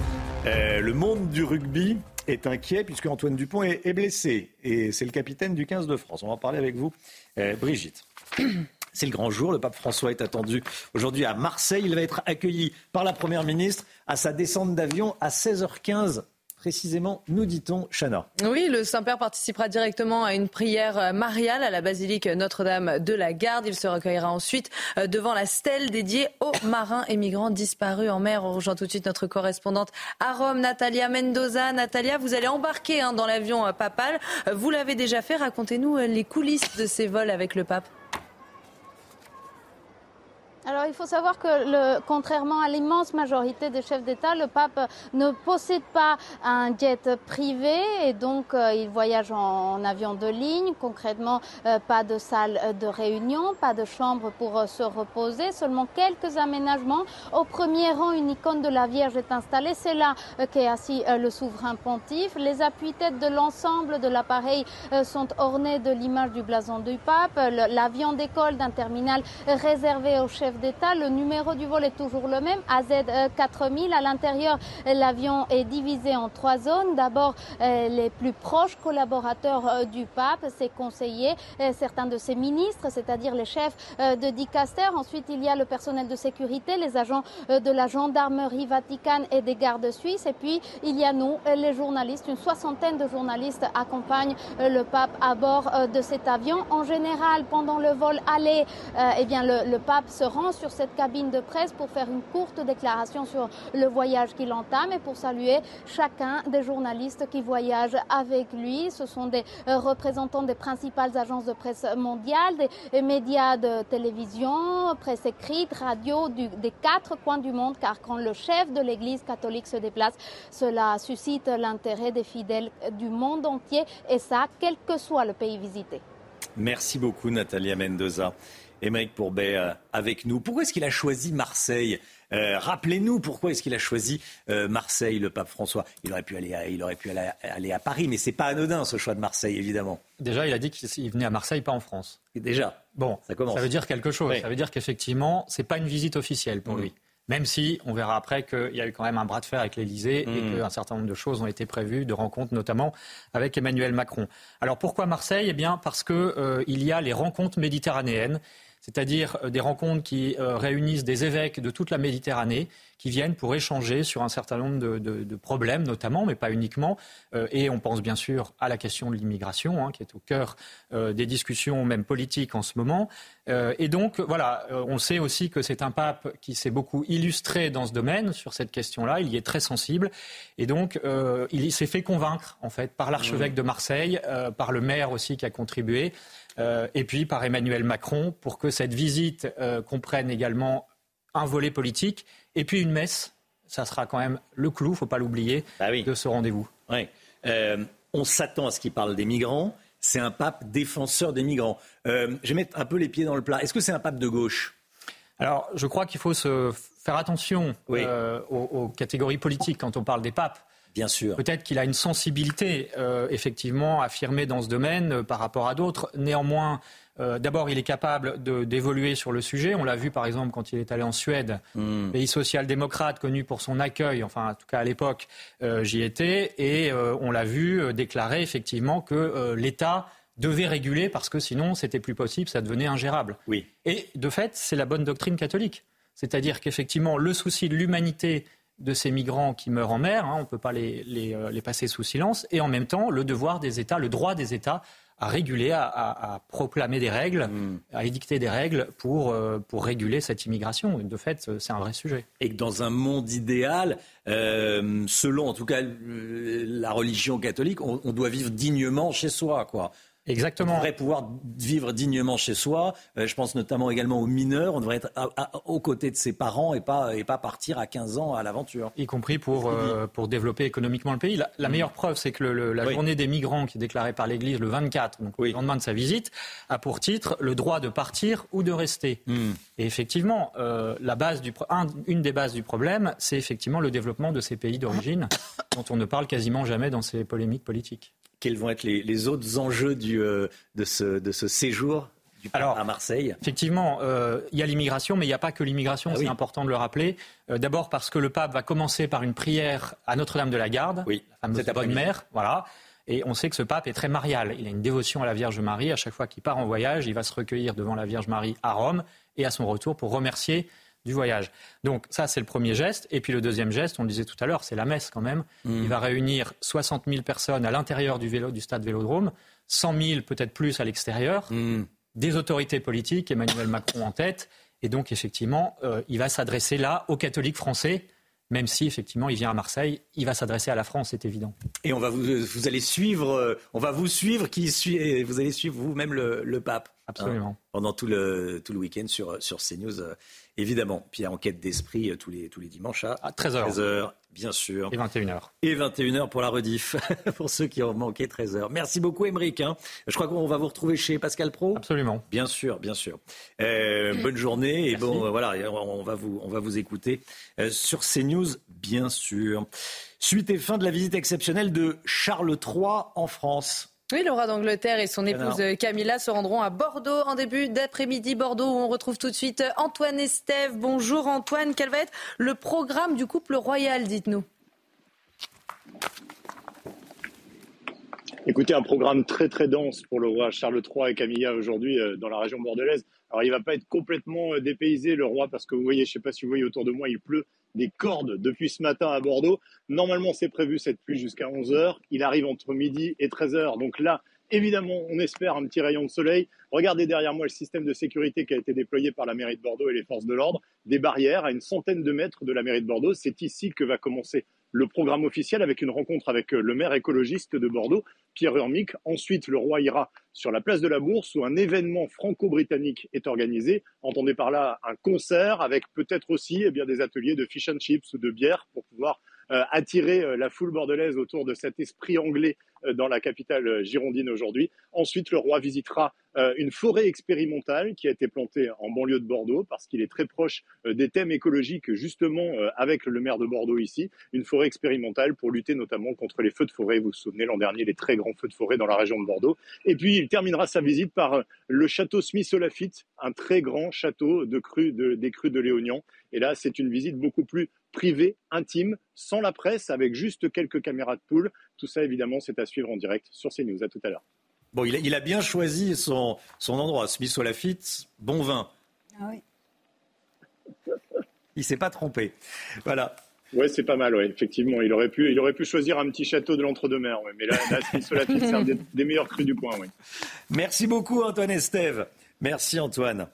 Euh, le monde du rugby est inquiet puisque Antoine Dupont est, blessé et c'est le capitaine du 15 de France. On va en parler avec vous, euh, Brigitte. C'est le grand jour. Le pape François est attendu aujourd'hui à Marseille. Il va être accueilli par la Première ministre à sa descente d'avion à 16h15 précisément, nous dit-on, Chana Oui, le Saint-Père participera directement à une prière mariale à la basilique Notre-Dame de la Garde. Il se recueillera ensuite euh, devant la stèle dédiée aux marins et migrants disparus en mer. On rejoint tout de suite notre correspondante à Rome, Natalia Mendoza. Natalia, vous allez embarquer hein, dans l'avion euh, papal. Euh, vous l'avez déjà fait. Racontez-nous les coulisses de ces vols avec le pape. Alors il faut savoir que contrairement à l'immense majorité des chefs d'État, le pape ne possède pas un jet privé et donc euh, il voyage en, avion de ligne. Concrètement, euh, pas de salle de réunion, pas de chambre pour euh, se reposer, seulement quelques aménagements. Au premier rang, une icône de la Vierge est installée. C'est là qu'est assis le souverain pontife. Les appuis-têtes de l'ensemble de l'appareil sont ornés de l'image du blason du pape. L'avion d'école d'un terminal réservé au d'État. Le numéro du vol est toujours le même, AZ4000. À l'intérieur, l'avion est divisé en trois zones. D'abord, euh, les plus proches collaborateurs euh, du pape, ses conseillers, euh, certains de ses ministres, c'est-à-dire les chefs de dicaster. Ensuite, il y a le personnel de sécurité, les agents de la gendarmerie vaticane et des gardes suisses. Et puis, il y a nous, les journalistes. Une soixantaine de journalistes accompagnent le pape à bord de cet avion. En général, pendant le vol aller, eh bien, le pape se rend sur cette cabine de presse pour faire une courte déclaration sur le voyage qu'il entame et pour saluer chacun des journalistes qui voyagent avec lui. Ce sont des euh, représentants des principales agences de presse mondiales, des médias de télévision, presse écrite, radio des quatre coins du monde, car quand le chef de l'Église catholique se déplace, cela suscite l'intérêt des fidèles du monde entier et ça, quel que soit le pays visité. Merci beaucoup Natalia Mendoza. Émeric Pourbet euh, avec nous. Pourquoi est-ce qu'il a choisi Marseille? Euh, Rappelez-nous pourquoi est-ce qu'il a choisi euh, Marseille, le pape François. Il aurait pu aller, à, il aurait pu aller, à Paris, mais c'est pas anodin ce choix de Marseille, évidemment. Déjà, il a dit qu'il venait à Marseille, pas en France. déjà. Bon, ça commence. Ça veut dire quelque chose. Ça veut dire qu'effectivement, c'est pas une visite officielle pour mmh. lui. Même si on verra après qu'il y a eu quand même un bras de fer avec l'Elysée et mmh. qu'un certain nombre de choses ont été prévues, de rencontres notamment avec Emmanuel Macron. Alors pourquoi Marseille? Eh bien parce qu'il y a les rencontres méditerranéennes c'est-à-dire euh, des rencontres qui euh, réunissent des évêques de toute la Méditerranée qui viennent pour échanger sur un certain nombre de, problèmes, notamment, mais pas uniquement. Euh, et on pense bien sûr à la question de l'immigration, hein, qui est au cœur des discussions, même politiques en ce moment. et donc, voilà, on sait aussi que c'est un pape qui s'est beaucoup illustré dans ce domaine, sur cette question-là. Il y est très sensible. Et donc, il s'est fait convaincre, en fait, par l'archevêque de Marseille, par le maire aussi qui a contribué. Euh, et puis par Emmanuel Macron pour que cette visite euh, comprenne également un volet politique et puis une messe. Ça sera quand même le clou, faut pas l'oublier, bah de ce rendez-vous. Euh, on s'attend à ce qu'il parle des migrants. C'est un pape défenseur des migrants. je vais mettre un peu les pieds dans le plat. Est-ce que c'est un pape de gauche? Alors, je crois qu'il faut se faire attention aux, catégories politiques quand on parle des papes. Bien sûr. Peut-être qu'il a une sensibilité, euh, effectivement, affirmée dans ce domaine euh, par rapport à d'autres. Néanmoins, euh, D'abord, il est capable d'évoluer sur le sujet. On l'a vu, par exemple, quand il est allé en Suède, hmm. pays social-démocrate connu pour son accueil. Enfin, en tout cas, à l'époque, j'y étais. Et on l'a vu déclarer, effectivement, que l'État devait réguler parce que sinon, c'était plus possible, ça devenait ingérable. Oui. Et de fait, c'est la bonne doctrine catholique. C'est-à-dire qu'effectivement, le souci de l'humanité de ces migrants qui meurent en mer, hein, on ne peut pas les, euh, les, passer sous silence, et en même temps le devoir des États, le droit des États à réguler, à, proclamer des règles, hmm. à édicter des règles pour, euh, pour réguler cette immigration. De fait, c'est un vrai sujet. Et que dans un monde idéal, euh, selon en tout cas la religion catholique, on, on, doit vivre dignement chez soi, quoi. Exactement. On devrait pouvoir vivre dignement chez soi. Euh, je pense notamment également aux mineurs. On devrait être aux côtés de ses parents et pas, et pas partir à 15 ans à l'aventure. Y compris pour, euh, pour développer économiquement le pays. La, mm. meilleure preuve, c'est que le, la journée des migrants qui est déclarée par l'Église le 24, donc le lendemain de sa visite, a pour titre le droit de partir ou de rester. Mm. Et effectivement, euh, la base du, une des bases du problème, c'est effectivement le développement de ces pays d'origine, dont on ne parle quasiment jamais dans ces polémiques politiques quels vont être les, autres enjeux du, euh, de, ce, de, ce, séjour du Alors, à Marseille? Effectivement, euh, il y a l'immigration, mais il n'y a pas que l'immigration, ah c'est important de le rappeler. Euh, d'abord parce que le pape va commencer par une prière à Notre-Dame de la Garde, oui, la fameuse bonne mère, voilà. Et on sait que ce pape est très marial. Il a une dévotion à la Vierge Marie. À chaque fois qu'il part en voyage, il va se recueillir devant la Vierge Marie à Rome et à son retour pour remercier du voyage. Donc ça, c'est le premier geste. Et puis le deuxième geste, on le disait tout à l'heure, c'est la messe quand même. Mmh. Il va réunir 60 000 personnes à l'intérieur du, vélo, du stade Vélodrome, 100 000 peut-être plus à l'extérieur, mmh. des autorités politiques, Emmanuel Macron en tête. Et donc effectivement, euh, il va s'adresser là aux catholiques français même si effectivement il vient à Marseille, il va s'adresser à la France, c'est évident. Et on va vous, vous allez suivre, euh, on va vous suivre, qui suit, vous allez suivre vous-même le, pape. Absolument. pendant tout le, tout le week-end sur, sur CNews, euh, évidemment. Puis il y a Enquête d'Esprit euh, tous, les, tous les dimanches à, 13h. 13h, bien sûr. Et 21h. Et 21h pour la rediff, pour ceux qui ont manqué 13h. Merci beaucoup, Émeric. Hein. Je crois qu'on va vous retrouver chez Pascal Pro. Absolument. Bien sûr, bien sûr. Euh, bonne journée. Et bon, euh, voilà, on va vous, on va vous écouter euh, sur CNews, bien sûr. Suite et fin de la visite exceptionnelle de Charles III en France. Oui, le roi d'Angleterre et son épouse Alors. Camilla se rendront à Bordeaux en début d'après-midi. Bordeaux où on retrouve tout de suite Antoine Estève. Bonjour Antoine, quel va être le programme du couple royal, dites-nous? Écoutez, un programme très très dense pour le roi Charles III et Camilla aujourd'hui euh, dans la région bordelaise. Alors il va pas être complètement euh, dépaysé le roi parce que vous voyez, je sais pas si vous voyez autour de moi, il pleut des cordes depuis ce matin à Bordeaux. Normalement c'est prévu cette pluie jusqu'à 11 heures. Il arrive entre midi et 13 heures. Donc là, évidemment, on espère un petit rayon de soleil. Regardez derrière moi le système de sécurité qui a été déployé par la mairie de Bordeaux et les forces de l'ordre. Des barrières à une centaine de mètres de la mairie de Bordeaux. C'est ici que va commencer le programme officiel avec une rencontre avec euh, le maire écologiste de Bordeaux, Pierre Urmic. Ensuite, le roi ira sur la place de la Bourse où un événement franco-britannique est organisé. Entendez par là un concert avec peut-être aussi eh bien, des ateliers de fish and chips ou de bière pour pouvoir euh, attirer euh, la foule bordelaise autour de cet esprit anglais dans la capitale euh, girondine aujourd'hui. Ensuite, le roi visitera euh, une forêt expérimentale qui a été plantée en banlieue de Bordeaux parce qu'il est très proche euh, des thèmes écologiques justement euh, avec le maire de Bordeaux ici. Une forêt expérimentale pour lutter notamment contre les feux de forêt. Vous vous souvenez l'an dernier les très grands feux de forêt dans la région de Bordeaux. Et puis il terminera sa visite par euh, le château Smith-Lafitte, un très grand château de de, des crues de Léognan. Et là, c'est une visite beaucoup plus privée, intime, sans la presse, avec juste quelques caméras de poule. Tout ça, évidemment, c'est à suivre en direct sur CNews. À tout à l'heure. Bon, il a, il a bien choisi son, son endroit. Smith au Lafitte, bon vin. Ah oui. Il s'est pas trompé. Voilà. Ouais, c'est pas mal, ouais. Effectivement, il aurait pu, il aurait pu choisir un petit château de l'entre-deux-mers, ouais. Mais là, là Smith Lafitte, c'est un des, des meilleurs crus du coin, ouais. Merci beaucoup Antoine Estève. Merci Antoine.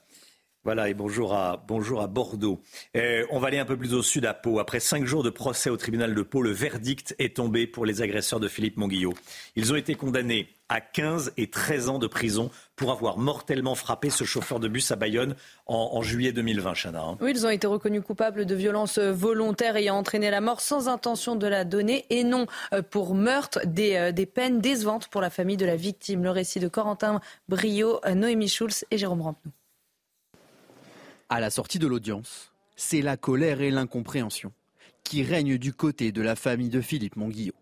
Voilà, et bonjour à, bonjour à Bordeaux. Euh, on va aller un peu plus au sud à Pau. Après cinq jours de procès au tribunal de Pau, le verdict est tombé pour les agresseurs de Philippe Monguillot. Ils ont été condamnés à 15 et 13 ans de prison pour avoir mortellement frappé ce chauffeur de bus à Bayonne en, juillet 2020, Chana. hein. Oui, ils ont été reconnus coupables de violences volontaires ayant entraîné la mort sans intention de la donner et non euh, pour meurtre, des, euh, peines décevantes pour la famille de la victime. Le récit de Corentin Brio, euh, Noémie Schulz et Jérôme Rampenou. À la sortie de l'audience, c'est la colère et l'incompréhension qui règnent du côté de la famille de Philippe Monguillot.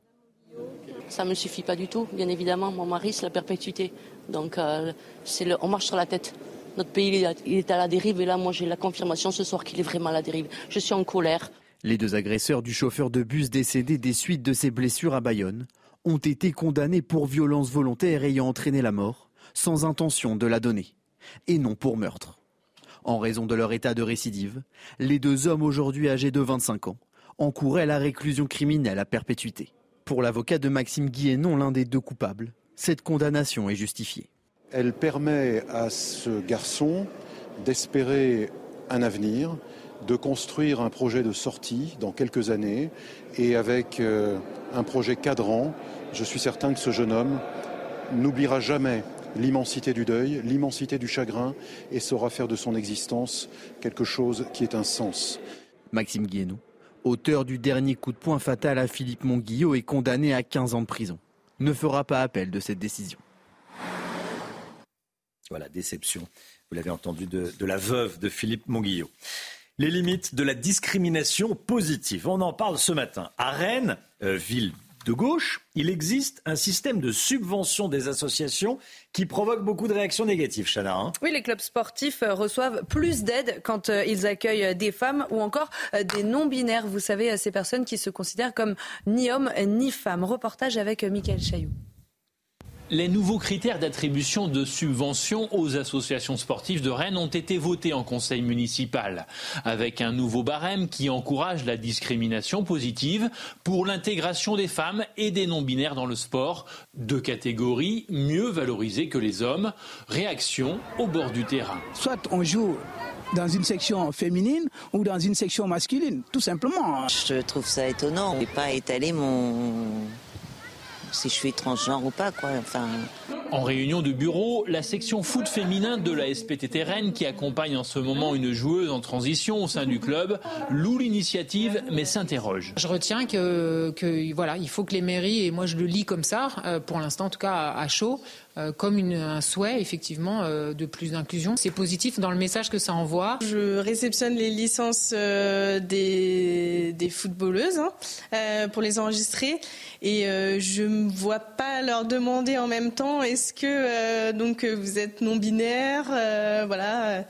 Ça ne me suffit pas du tout, bien évidemment. Mon mari, c'est la perpétuité. Donc, euh, c'est le- on marche sur la tête. Notre pays, il est à la dérive. Et là, moi, j'ai la confirmation ce soir qu'il est vraiment à la dérive. Je suis en colère. Les deux agresseurs du chauffeur de bus décédé des suites de ses blessures à Bayonne ont été condamnés pour violence volontaire ayant entraîné la mort, sans intention de la donner, et non pour meurtre. En raison de leur état de récidive, les deux hommes aujourd'hui âgés de 25 ans encouraient la réclusion criminelle à perpétuité. Pour l'avocat de Maxime Guillenon, l'un des deux coupables, cette condamnation est justifiée. Elle permet à ce garçon d'espérer un avenir, de construire un projet de sortie dans quelques années et avec euh, un projet cadrant, je suis certain que ce jeune homme n'oubliera jamais l'immensité du deuil, l'immensité du chagrin et saura faire de son existence quelque chose qui est un sens. Maxime Guillenou, auteur du dernier coup de poing fatal à Philippe Monguillot, est condamné à 15 ans de prison. Ne fera pas appel de cette décision. Voilà, déception. Vous l'avez entendu de, de la veuve de Philippe Monguillot. Les limites de la discrimination positive. On en parle ce matin. À Rennes, euh, ville de gauche, il existe un système de subvention des associations qui provoque beaucoup de réactions négatives, Chana. hein. Oui, les clubs sportifs euh, reçoivent plus d'aide quand euh, ils accueillent euh, des femmes ou encore des non-binaires. Vous savez, ces personnes qui se considèrent comme ni hommes ni femmes. Reportage avec Michael Chailloux. Les nouveaux critères d'attribution de subventions aux associations sportives de Rennes ont été votés en conseil municipal, avec un nouveau barème qui encourage la discrimination positive pour l'intégration des femmes et des non-binaires dans le sport, deux catégories mieux valorisées que les hommes. Réaction au bord du terrain. Soit on joue dans une section féminine ou dans une section masculine, tout simplement. Je trouve ça étonnant. Je vais pas étaler mon si je suis transgenre ou pas quoi. Enfin, En réunion de bureau, la section foot féminin de la SPTT Rennes, qui accompagne en ce moment une joueuse en transition au sein du club, loue l'initiative mais s'interroge. Je retiens que, voilà, il faut que les mairies, et moi je le lis comme ça, euh, pour l'instant en tout cas à chaud, euh, comme un souhait effectivement euh, de plus d'inclusion. C'est positif dans le message que ça envoie. Je réceptionne les licences des, footballeuses hein, pour les enregistrer et je ne vois pas leur demander en même temps est-ce que donc vous êtes non binaire voilà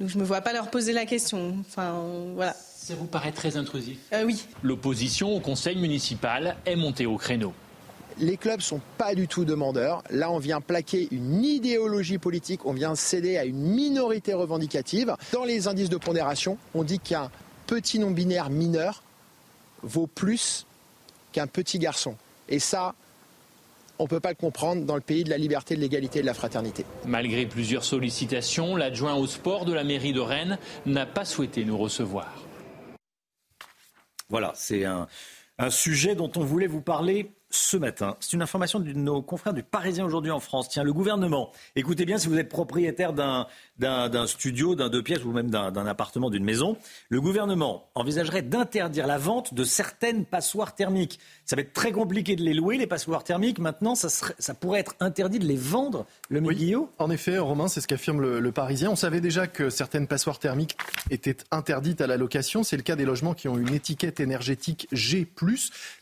donc je me vois pas leur poser la question. Enfin voilà. Ça vous paraît très intrusif? Oui. L'opposition au conseil municipal est montée au créneau les clubs sont pas du tout demandeurs. Là, on vient plaquer une idéologie politique, on vient céder à une minorité revendicative. Dans les indices de pondération, on dit qu'un petit non-binaire mineur vaut plus qu'un petit garçon. Et ça, on ne peut pas le comprendre dans le pays de la liberté, de l'égalité et de la fraternité. Malgré plusieurs sollicitations, l'adjoint au sport de la mairie de Rennes n'a pas souhaité nous recevoir. Voilà, c'est un, un sujet dont on voulait vous parler ce matin. C'est une information de nos confrères du Parisien aujourd'hui en France. Tiens, le gouvernement, écoutez bien si vous êtes propriétaire d'un d'un studio, d'un deux pièces ou même d'un appartement, d'une maison, le gouvernement envisagerait d'interdire la vente de certaines passoires thermiques. Ça va être très compliqué de les louer, les passoires thermiques. Maintenant, ça, ça pourrait être interdit de les vendre, le oui, En effet, Romain, c'est ce qu'affirme le, Parisien. On savait déjà que certaines passoires thermiques étaient interdites à la location. C'est le cas des logements qui ont une étiquette énergétique G+.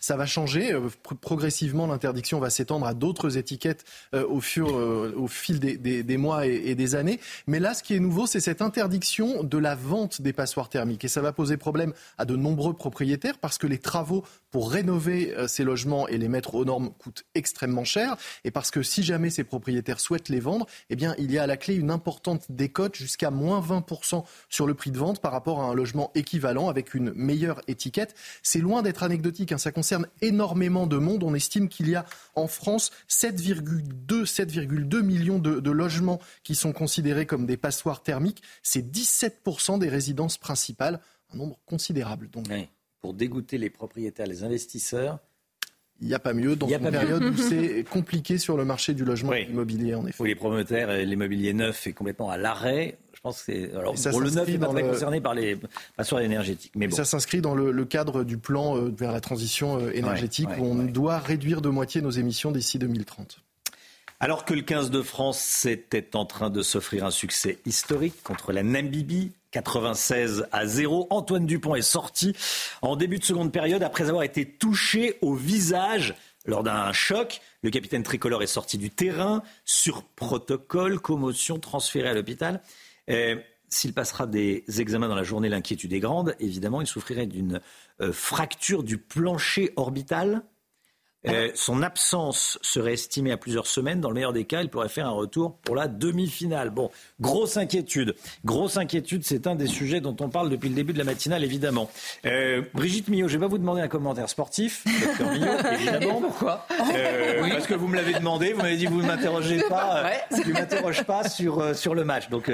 Ça va changer. Euh, progressivement, l'interdiction va s'étendre à d'autres étiquettes euh, au, fur, euh, au fil des, des, mois et, et des années. Mais là, ce qui est nouveau, c'est cette interdiction de la vente des passoires thermiques. Et ça va poser problème à de nombreux propriétaires parce que les travaux pour rénover euh, ces logements et les mettre aux normes coûtent extrêmement cher. Et parce que si jamais ces propriétaires souhaitent les vendre, eh bien, il y a à la clé une importante décote jusqu'à moins 20% sur le prix de vente par rapport à un logement équivalent avec une meilleure étiquette. C'est loin d'être anecdotique. Hein. Ça concerne énormément de monde. On estime qu'il y a en France 7,2 7,2 millions de, de logements qui sont considérés comme des passoires thermiques, c'est 17% des résidences principales, un nombre considérable. Donc. Pour dégoûter les propriétaires, les investisseurs, il n'y a pas mieux dans une période où c'est compliqué sur le marché du logement immobilier, en effet. les promoteurs, l'immobilier neuf est complètement à l'arrêt. Je pense que c'est. Alors, pour le neuf, il n'est pas très concerné par les passoires énergétiques. Mais Ça s'inscrit dans le, cadre du plan euh, vers la transition euh, énergétique où on doit réduire de moitié nos émissions d'ici 2030. Alors que le 15 de France était en train de s'offrir un succès historique contre la Namibie, 96 à 0. Antoine Dupont est sorti en début de seconde période après avoir été touché au visage lors d'un choc. Le capitaine tricolore est sorti du terrain sur protocole, commotion, transféré à l'hôpital. S'il passera des examens dans la journée, l'inquiétude est grande. Évidemment, il souffrirait d'une euh, fracture du plancher orbital euh, son absence serait estimée à plusieurs semaines. Dans le meilleur des cas, il pourrait faire un retour pour la demi-finale. Bon, grosse inquiétude. Grosse inquiétude, c'est un des sujets dont on parle depuis le début de la matinale, évidemment. Euh, Brigitte Millot, je vais pas vous demander un commentaire sportif. Docteur Millot, évidemment. Pourquoi euh, Parce que vous me l'avez demandé. Vous m'avez dit vous ne m'interrogez pas. Ouais. Tu m'interroges pas sur, sur le match. Donc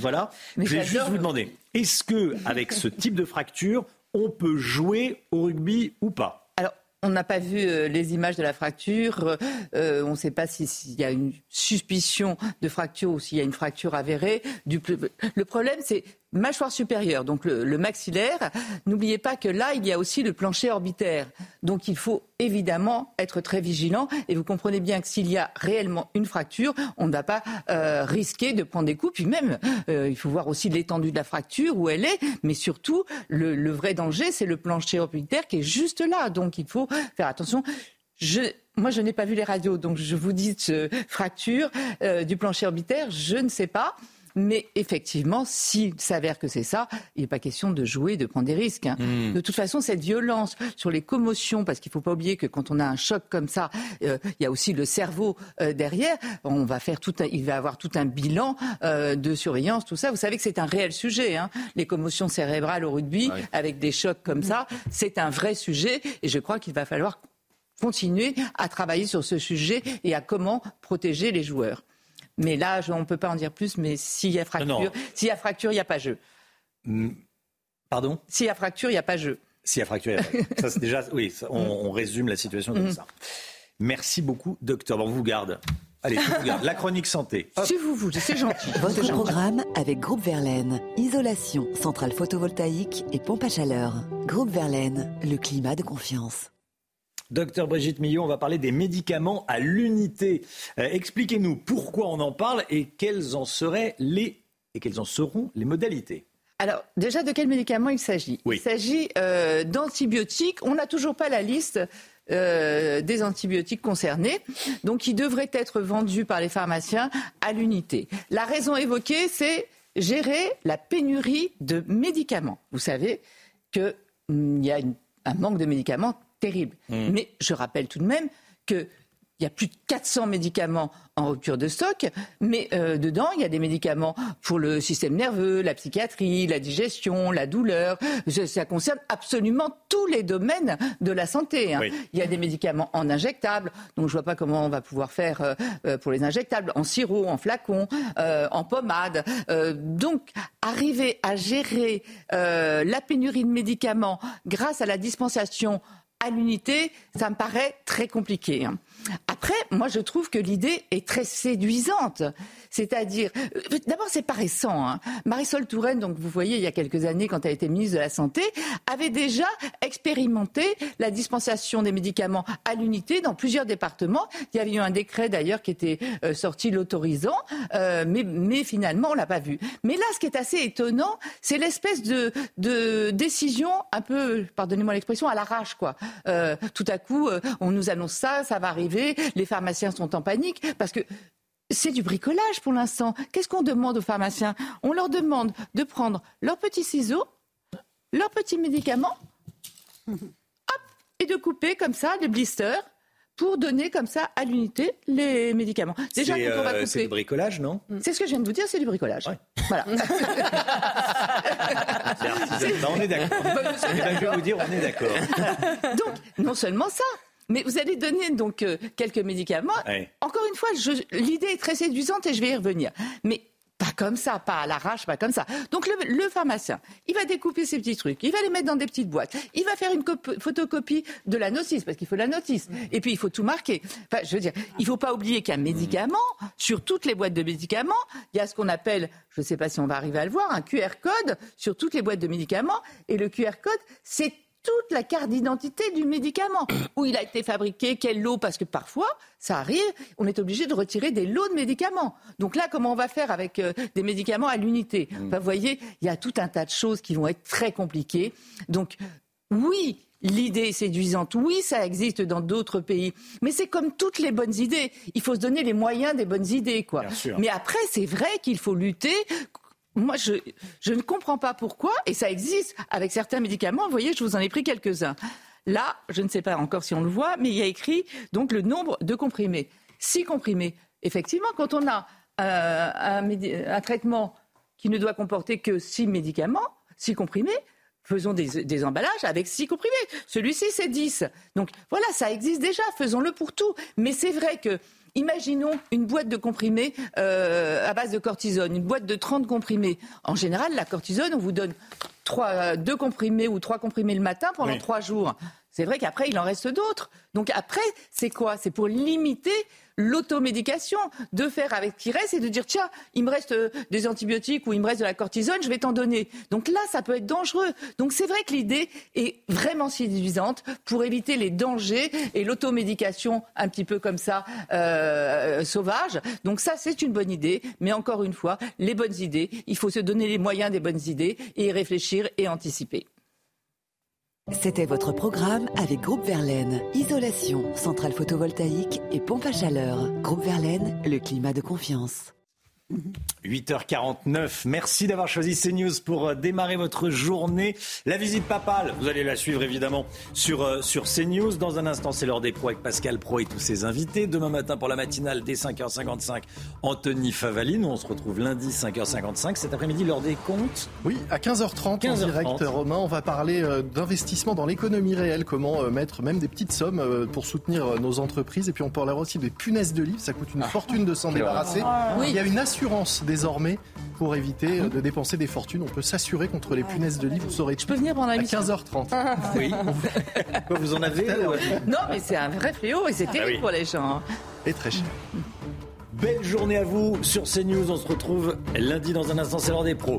voilà. je vais juste vous demander est-ce que avec ce type de fracture, on peut jouer au rugby ou pas? On n'a pas vu euh, les images de la fracture. Euh, on ne sait pas s'il y a une suspicion de fracture ou s'il y a une fracture avérée. le problème, c'est mâchoire supérieure, donc le, maxillaire. N'oubliez pas que là, il y a aussi le plancher orbitaire. Donc il faut évidemment être très vigilant. Et vous comprenez bien que s'il y a réellement une fracture, on ne va pas euh, risquer de prendre des coups. Puis même, euh, il faut voir aussi l'étendue de la fracture, où elle est. Mais surtout, le, vrai danger, c'est le plancher orbitaire qui est juste là. Donc il faut faire attention. moi, je n'ai pas vu les radios, donc je vous dis euh, fracture du plancher orbitaire, je ne sais pas. Mais effectivement, s'il s'avère que c'est ça, il n'est pas question de jouer, de prendre des risques. Hein. Hmm. De toute façon, cette violence sur les commotions, parce qu'il ne faut pas oublier que quand on a un choc comme ça, euh, il y a aussi le cerveau euh, derrière. On va faire tout il va avoir tout un bilan euh, de surveillance, tout ça. Vous savez que c'est un réel sujet. Hein. Les commotions cérébrales au rugby, avec des chocs comme ça, c'est un vrai sujet. Et je crois qu'il va falloir continuer à travailler sur ce sujet et à comment protéger les joueurs. Mais là, on ne peut pas en dire plus, mais s'il y a fracture, s'il y a fracture, il n'y a pas jeu. Hmm. Pardon? S'il y a fracture, il n'y a pas jeu. S'il y a fracture, il n'y a pas jeu. Ça, déjà, oui, on, résume la situation comme mm. ça. Merci beaucoup, docteur. on vous garde. Allez, regarde, la chronique santé. Si vous voulez, c'est gentil. Votre programme avec Groupe Verlaine. Isolation, centrale photovoltaïque et pompe à chaleur. Groupe Verlaine, le climat de confiance. Docteur Brigitte Millot, on va parler des médicaments à l'unité. Euh, expliquez-nous pourquoi on en parle et quelles en seraient les et quelles en seront les modalités. Alors, déjà, de quels médicaments il s'agit? Oui. Il s'agit euh, d'antibiotiques. On n'a toujours pas la liste euh, des antibiotiques concernés, donc qui devraient être vendus par les pharmaciens à l'unité. La raison évoquée, c'est gérer la pénurie de médicaments. Vous savez qu'il y a une- un manque de médicaments terrible. Mm. Mais je rappelle tout de même que il y a plus de 400 médicaments en rupture de stock, mais euh, dedans, il y a des médicaments pour le système nerveux, la psychiatrie, la digestion, la douleur. Ça, ça concerne absolument tous les domaines de la santé. hein. Oui. Il y a des médicaments en injectables, donc je vois pas comment on va pouvoir faire euh, euh, pour les injectables, en sirop, en flacon, euh, en pommade. Donc, arriver à gérer la pénurie de médicaments grâce à la dispensation à l'unité, ça me paraît très compliqué. Après, moi, je trouve que l'idée est très séduisante. C'est-à-dire, euh, d'abord, c'est pas récent. hein. Marisol Touraine, donc vous voyez, il y a quelques années, quand elle était ministre de la Santé, avait déjà expérimenté la dispensation des médicaments à l'unité dans plusieurs départements. Il y avait eu un décret d'ailleurs qui était euh, sorti l'autorisant, euh, mais, finalement, on l'a pas vu. Mais là, ce qui est assez étonnant, c'est l'espèce de, décision un peu, pardonnez-moi l'expression, à l'arrache, quoi. Tout à coup, on nous annonce ça, ça va arriver, les pharmaciens sont en panique parce que c'est du bricolage pour l'instant. Qu'est-ce qu'on demande aux pharmaciens? On leur demande de prendre leurs petits ciseaux, leurs petits médicaments, hop, et de couper comme ça les blisters pour donner comme ça à l'unité les médicaments. Déjà, C'est on euh, couper, c'est du bricolage, non? C'est ce que je viens de vous dire, c'est du bricolage. Voilà. C'est. Ben, on est d'accord. Eh ben, je vais vous dire, on est d'accord. Donc, non seulement ça, mais vous allez donner donc euh, quelques médicaments. Ouais. Encore une fois, l'idée est très séduisante et je vais y revenir. Mais pas comme ça, pas à l'arrache, pas comme ça. Donc le, le pharmacien, il va découper ces petits trucs, il va les mettre dans des petites boîtes, il va faire une cop- photocopie de la notice, parce qu'il faut la notice, et puis il faut tout marquer. Enfin, je veux dire, il faut pas oublier qu'un médicament, sur toutes les boîtes de médicaments, il y a ce qu'on appelle, je ne sais pas si on va arriver à le voir, un QR code sur toutes les boîtes de médicaments, et le QR code, c'est toute la carte d'identité du médicament, où il a été fabriqué, quel lot, parce que parfois, ça arrive, on est obligé de retirer des lots de médicaments. Donc là, comment on va faire avec euh, des médicaments à l'unité? Enfin, Vous voyez, il y a tout un tas de choses qui vont être très compliquées. Donc, oui, L'idée est séduisante, oui, ça existe dans d'autres pays, mais c'est comme toutes les bonnes idées. Il faut se donner les moyens des bonnes idées, quoi. Mais après, c'est vrai qu'il faut lutter moi, je, ne comprends pas pourquoi, et ça existe avec certains médicaments. Vous voyez, je vous en ai pris quelques-uns. Là, je ne sais pas encore si on le voit, mais il y a écrit donc le nombre de comprimés. Six comprimés. Effectivement, quand on a euh, un, traitement qui ne doit comporter que six médicaments, six comprimés, faisons des, emballages avec six comprimés. Celui-ci, c'est 10. Donc voilà, ça existe déjà, faisons-le pour tout. Mais c'est vrai que Imaginons une boîte de comprimés euh, à base de cortisone, une boîte de 30 comprimés. En général, la cortisone, on vous donne trois, euh, deux comprimés ou trois comprimés le matin pendant Oui. trois jours. C'est vrai qu'après, il en reste d'autres. Donc après, c'est quoi? C'est pour limiter l'automédication, de faire avec ce qui reste et de dire, tiens, il me reste euh, des antibiotiques ou il me reste de la cortisone, je vais t'en donner. Donc là, ça peut être dangereux. Donc c'est vrai que l'idée est vraiment séduisante pour éviter les dangers et l'automédication un petit peu comme ça, euh, sauvage. Donc ça, c'est une bonne idée. Mais encore une fois, les bonnes idées, il faut se donner les moyens des bonnes idées et réfléchir et anticiper. C'était votre programme avec Groupe Verlaine. Isolation, centrale photovoltaïque et pompe à chaleur. Groupe Verlaine, le climat de confiance. 8h49. Merci d'avoir choisi CNews pour euh, démarrer votre journée. La visite papale, vous allez la suivre évidemment sur, euh, sur CNews. Dans un instant, c'est l'heure des pros avec Pascal Pro et tous ses invités. Demain matin pour la matinale dès 5h55, Anthony Favaline. On se retrouve lundi 5h55. Cet après-midi, l'heure des comptes. Oui, à 15h30 en 15h30. direct, Romain, on va parler euh, d'investissement dans l'économie réelle, comment euh, mettre même des petites sommes euh, pour soutenir euh, nos entreprises. Et puis on parlera aussi des punaises de lit, ça coûte une fortune de s'en débarrasser. Oui. Il y a une assurance désormais pour éviter euh, de dépenser des fortunes. On peut s'assurer contre les punaises de lit, vous saurez Je peux venir pendant à l'émission 15h30. Oui. Quoi, vous en avez ou- Non, mais c'est un vrai fléau et c'est terrible Ah oui. pour les gens. Et très cher. Belle journée à vous sur CNews. On se retrouve lundi dans un instant, c'est l'heure des pros.